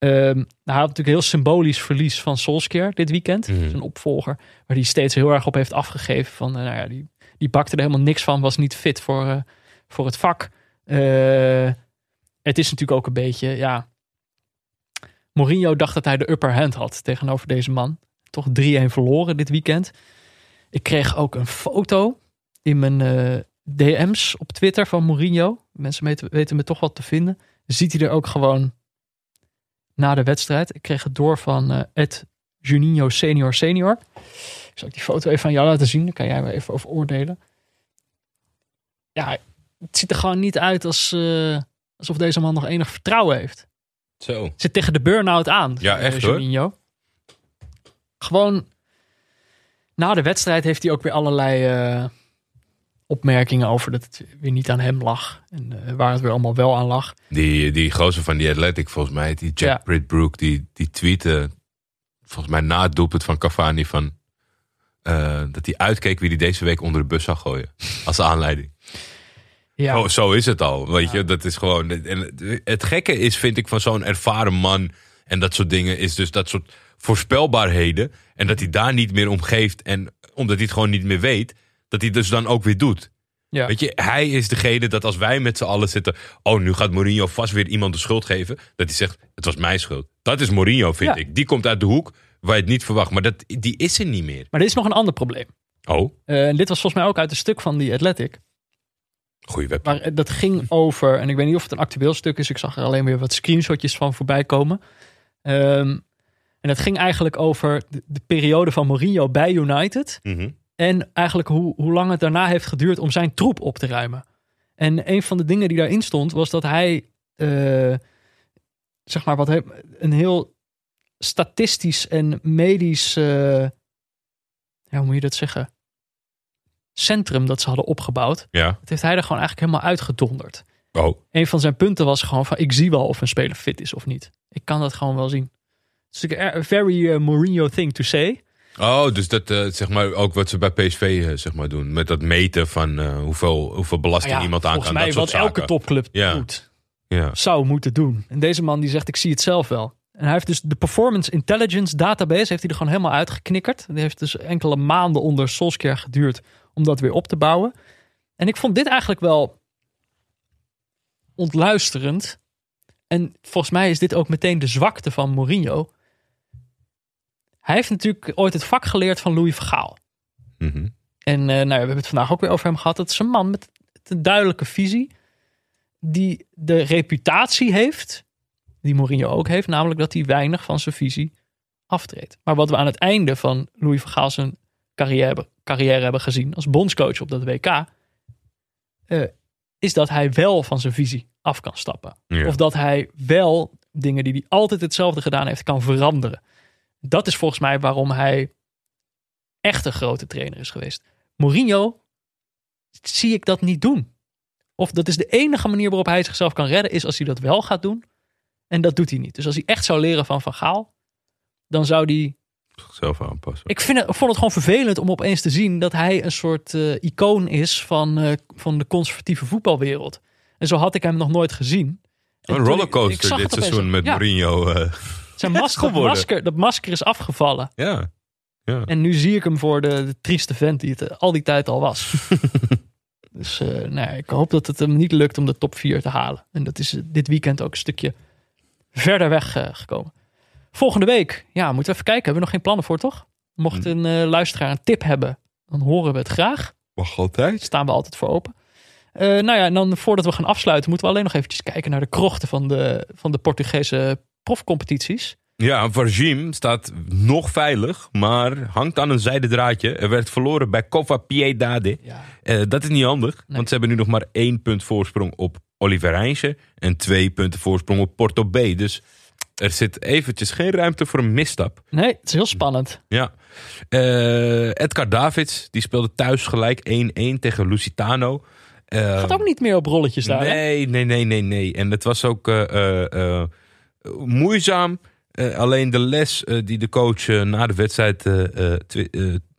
Nou, hij had natuurlijk een heel symbolisch verlies van Solskjaer dit weekend. Mhm. Zijn opvolger. Waar hij steeds heel erg op heeft afgegeven. Van, eh, nou ja, die, die bakte er helemaal niks van. Was niet fit voor, eh, voor het vak. Eh, het is natuurlijk ook een beetje, ja... Mourinho dacht dat hij de upper hand had tegenover deze man. Toch 3-1 verloren dit weekend. Ik kreeg ook een foto in mijn eh, DM's op Twitter van Mourinho. Mensen weten, weten me toch wat te vinden. Ziet hij er ook gewoon na de wedstrijd. Ik kreeg het door van eh Ed Juninho senior senior. Ik zal die foto even aan jou laten zien. Dan kan jij me even over oordelen. Ja, het ziet er gewoon niet uit als, eh, alsof deze man nog enig vertrouwen heeft. Zo. Zit tegen de burn-out aan. Ja, echt, hoor. Juninho. Gewoon na de wedstrijd heeft hij ook weer allerlei eh, opmerkingen over dat het weer niet aan hem lag. En eh, waar het weer allemaal wel aan lag. Die, die gozer van die Athletic, volgens mij, die Jack Ja. Britbrook, die, die tweette, volgens mij na het doelpunt van Cavani, van, eh, dat hij uitkeek wie hij deze week onder de bus zou gooien. Als aanleiding. Ja, zo is het al, weet je. Dat is gewoon... En het- gekke is, vind ik, van zo'n ervaren man en dat soort dingen, is dus dat soort voorspelbaarheden. En dat hij daar niet meer om geeft en omdat hij het gewoon niet meer weet, dat hij dus dan ook weer doet. Ja. Weet je, hij is degene dat als wij met z'n allen zitten. Oh, nu gaat Mourinho vast weer iemand de schuld geven. Dat hij zegt: Het was mijn schuld. Dat is Mourinho, vind ik. Die komt uit de hoek waar je het niet verwacht. Maar dat, die is er niet meer. Maar er is nog een ander probleem. Oh, Eh, en dit was volgens mij ook uit een stuk van die Athletic. Goeie web. Maar eh, dat ging over, en ik weet niet of het een actueel stuk is. Ik zag er alleen weer wat screenshotjes van voorbij komen. Ehm, en dat ging eigenlijk over de, de periode van Mourinho bij United. Mhm. En eigenlijk hoe, hoe lang het daarna heeft geduurd om zijn troep op te ruimen. En een van de dingen die daarin stond was dat hij, eh, zeg maar, wat he- een heel statistisch en medisch, eh, ja, hoe moet je dat zeggen? Centrum dat ze hadden opgebouwd. Ja. Dat heeft hij er gewoon eigenlijk helemaal uitgedonderd. Oh, Een van zijn punten was gewoon van, ik zie wel of een speler fit is of niet. Ik kan dat gewoon wel zien. Het is een very eh, Mourinho thing to say. oh dus dat eh, zeg maar ook wat ze bij PSV eh, zeg maar doen. Met dat meten van hoeveel, hoeveel belasting ja, iemand aan volgens kan. mij dat wat soort elke zaken. topclub Ja. doet, Ja. zou moeten doen. En deze man die zegt, ik zie het zelf wel. En hij heeft dus de Performance Intelligence Database heeft hij er gewoon helemaal uitgeknikkerd. Die heeft dus enkele maanden onder Solskjaer geduurd om dat weer op te bouwen. En ik vond dit eigenlijk wel ontluisterend. En volgens mij is dit ook meteen de zwakte van Mourinho. Hij heeft natuurlijk ooit het vak geleerd van Louis van Gaal. Mhm. En eh, nou, we hebben het vandaag ook weer over hem gehad. Het is een man met een duidelijke visie. Die de reputatie heeft. Die Mourinho ook heeft. Namelijk dat hij weinig van zijn visie aftreedt. Maar wat we aan het einde van Louis van Gaal zijn carrière, hebben- carrière hebben gezien. Als bondscoach op dat WK. eh, is dat hij wel van zijn visie af kan stappen. Ja. Of dat hij wel dingen die hij altijd hetzelfde gedaan heeft kan veranderen. Dat is volgens mij waarom hij echt een grote trainer is geweest. Mourinho zie ik dat niet doen. Of dat is de enige manier waarop hij zichzelf kan redden, is als hij dat wel gaat doen. En dat doet hij niet. Dus als hij echt zou leren van Van Gaal, dan zou hij... Aanpassen. Ik, vind het, ik vond het gewoon vervelend om opeens te zien dat hij een soort eh, icoon is van, eh, van de conservatieve voetbalwereld. En zo had ik hem nog nooit gezien. En Een rollercoaster dit seizoen met ja, Mourinho. eh. Zijn mas- dat, geworden. masker, dat masker is afgevallen. ja. ja. En nu zie ik hem voor de, de trieste vent die het al die tijd al was. dus ja, ik hoop dat het hem niet lukt om de top 4 te halen. En dat is dit weekend ook een stukje verder weg gekomen. Volgende week, ja, moeten we even kijken. Hebben we nog geen plannen voor, toch? Mocht een eh, luisteraar een tip hebben, dan horen we het graag. Mag altijd. staan we altijd voor open. Eh, nou ja, en dan voordat we gaan afsluiten, moeten we alleen nog eventjes kijken naar de krochten van de, van de Portugese profcompetities. Ja, Vargim staat nog veilig, maar hangt aan een zijden draadje. Er werd verloren bij Cova Piedade. Ja. Eh, dat is niet handig, want ze hebben nu nog maar één punt voorsprong op Oliverijnse en twee punten voorsprong op Porto B. Dus er zit eventjes geen ruimte voor een misstap. Nee, het is heel spannend. Ja. Eh, Edgar Davids, die speelde thuis gelijk 1-1 tegen Lusitano. Eh, Gaat ook niet meer op rolletjes daar. hè? Nee, nee, nee, nee, nee. En het was ook eh, eh, moeizaam. Alleen de les die de coach na de wedstrijd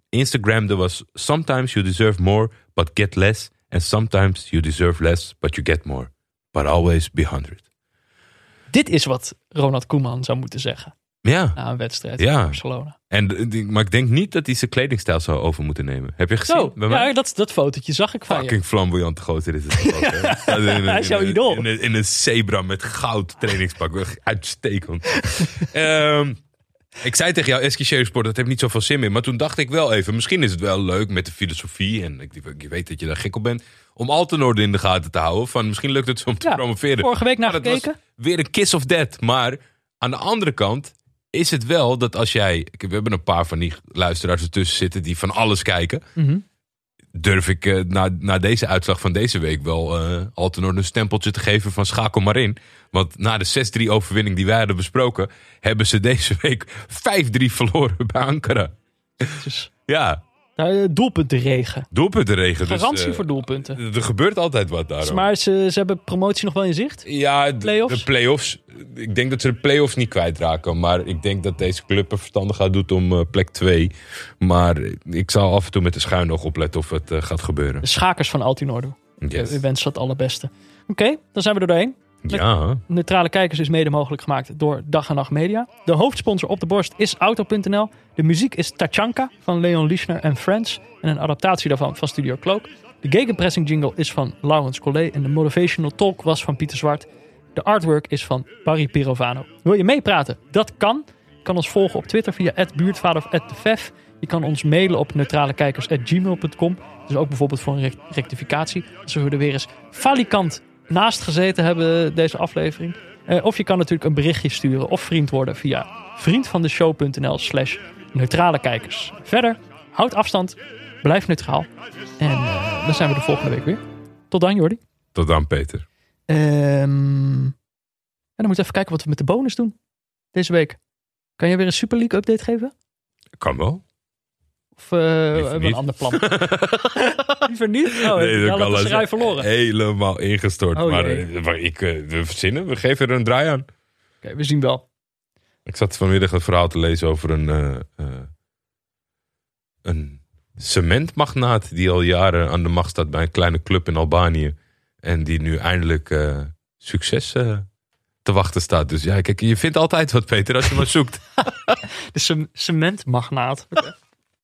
Instagramde was... Sometimes you deserve more, but get less. And sometimes you deserve less, but you get more. But always be 100. Dit is wat Ronald Koeman zou moeten zeggen Ja, na een wedstrijd Ja. in Barcelona. en, eh, maar ik denk niet dat hij zijn kledingstijl zou over moeten nemen. Heb je gezien? Zo, bij mij? ja, dat, dat fotootje zag ik van je. Fucking flamboyante gozer is het. ook, hè? Ja, in Hij is jouw idool. In een, in een zebra met goud trainingspak. Uitstekend. Ehm, ik zei tegen jou, Eskischer Sport, dat heeft niet zoveel zin meer. Maar toen dacht ik wel even, misschien is het wel leuk met de filosofie. En ik, ik weet dat je daar gek op bent. Om Altenorde in de gaten te houden. Van misschien lukt het zo om te Ja, promoveren. Vorige week naar gekeken. weer een kiss of death. Maar aan de andere kant is het wel dat als jij... We hebben een paar van die luisteraars ertussen zitten die van alles kijken. Mhm. Durf ik eh, na, na deze uitslag van deze week wel Altenor een stempeltje te geven van schakel maar in. Want na de 6-3 overwinning die wij hadden besproken... hebben ze deze week 5-3 verloren bij Ankara. Ja, daar, eh, doelpuntenregen. doelpuntenregen. Dus, Garantie eh, voor doelpunten. Er gebeurt altijd wat daarom. Maar ze, ze hebben promotie nog wel in zicht. Ja, de Play-offs? de play-offs. Ik denk dat ze de play-offs niet kwijtraken. Maar ik denk dat deze club er verstandig aan doet om eh, plek 2. Maar ik zal af en toe met de schuin nog opletten of het gaat gebeuren. De schakers van Altinordo. Yes. Ik wens het allerbeste. Oké, dan zijn we er doorheen. Ja, Neutrale Kijkers is mede mogelijk gemaakt door Dag en Nacht Media. De hoofdsponsor op de borst is Auto.nl. De muziek is Tachanka van Leon Lischner en Friends. En een adaptatie daarvan van Studio Cloak. De gegenpressing jingle is van Laurens Collet en de motivational talk was van Pieter Zwart. De artwork is van Barry Pirovano. Wil je meepraten? Dat kan. Je kan ons volgen op Twitter via @buurtvader of @defef. Je kan ons mailen op neutralekijkers@gmail.com. Dus ook bijvoorbeeld voor een rect- rectificatie. Als we er weer eens falikant naast gezeten hebben deze aflevering. Eh, of je kan natuurlijk een berichtje sturen of vriend worden via vriendvandeshow.nl slash neutrale kijkers. Verder, houd afstand, blijf neutraal. En eh, dan zijn we de volgende week weer. Tot dan, Jordi. Tot dan, Peter. Ehm, en dan moeten we even kijken wat we met de bonus doen deze week. Kan jij weer een Super League update geven? Kan wel. Of eh, een ander plan? Liever niet? Oh, Nee, dat kan zijn. verloren. Helemaal ingestort. Oh, maar eh, maar ik, eh, we verzinnen, we geven er een draai aan. Oké, we zien wel. Ik zat vanmiddag een verhaal te lezen over een, een cementmagnaat die al jaren aan de macht staat bij een kleine club in Albanië. En die nu eindelijk eh, succes eh, te wachten staat. Dus ja, kijk, je vindt altijd wat, Peter, als je maar zoekt. De cem- cementmagnaat.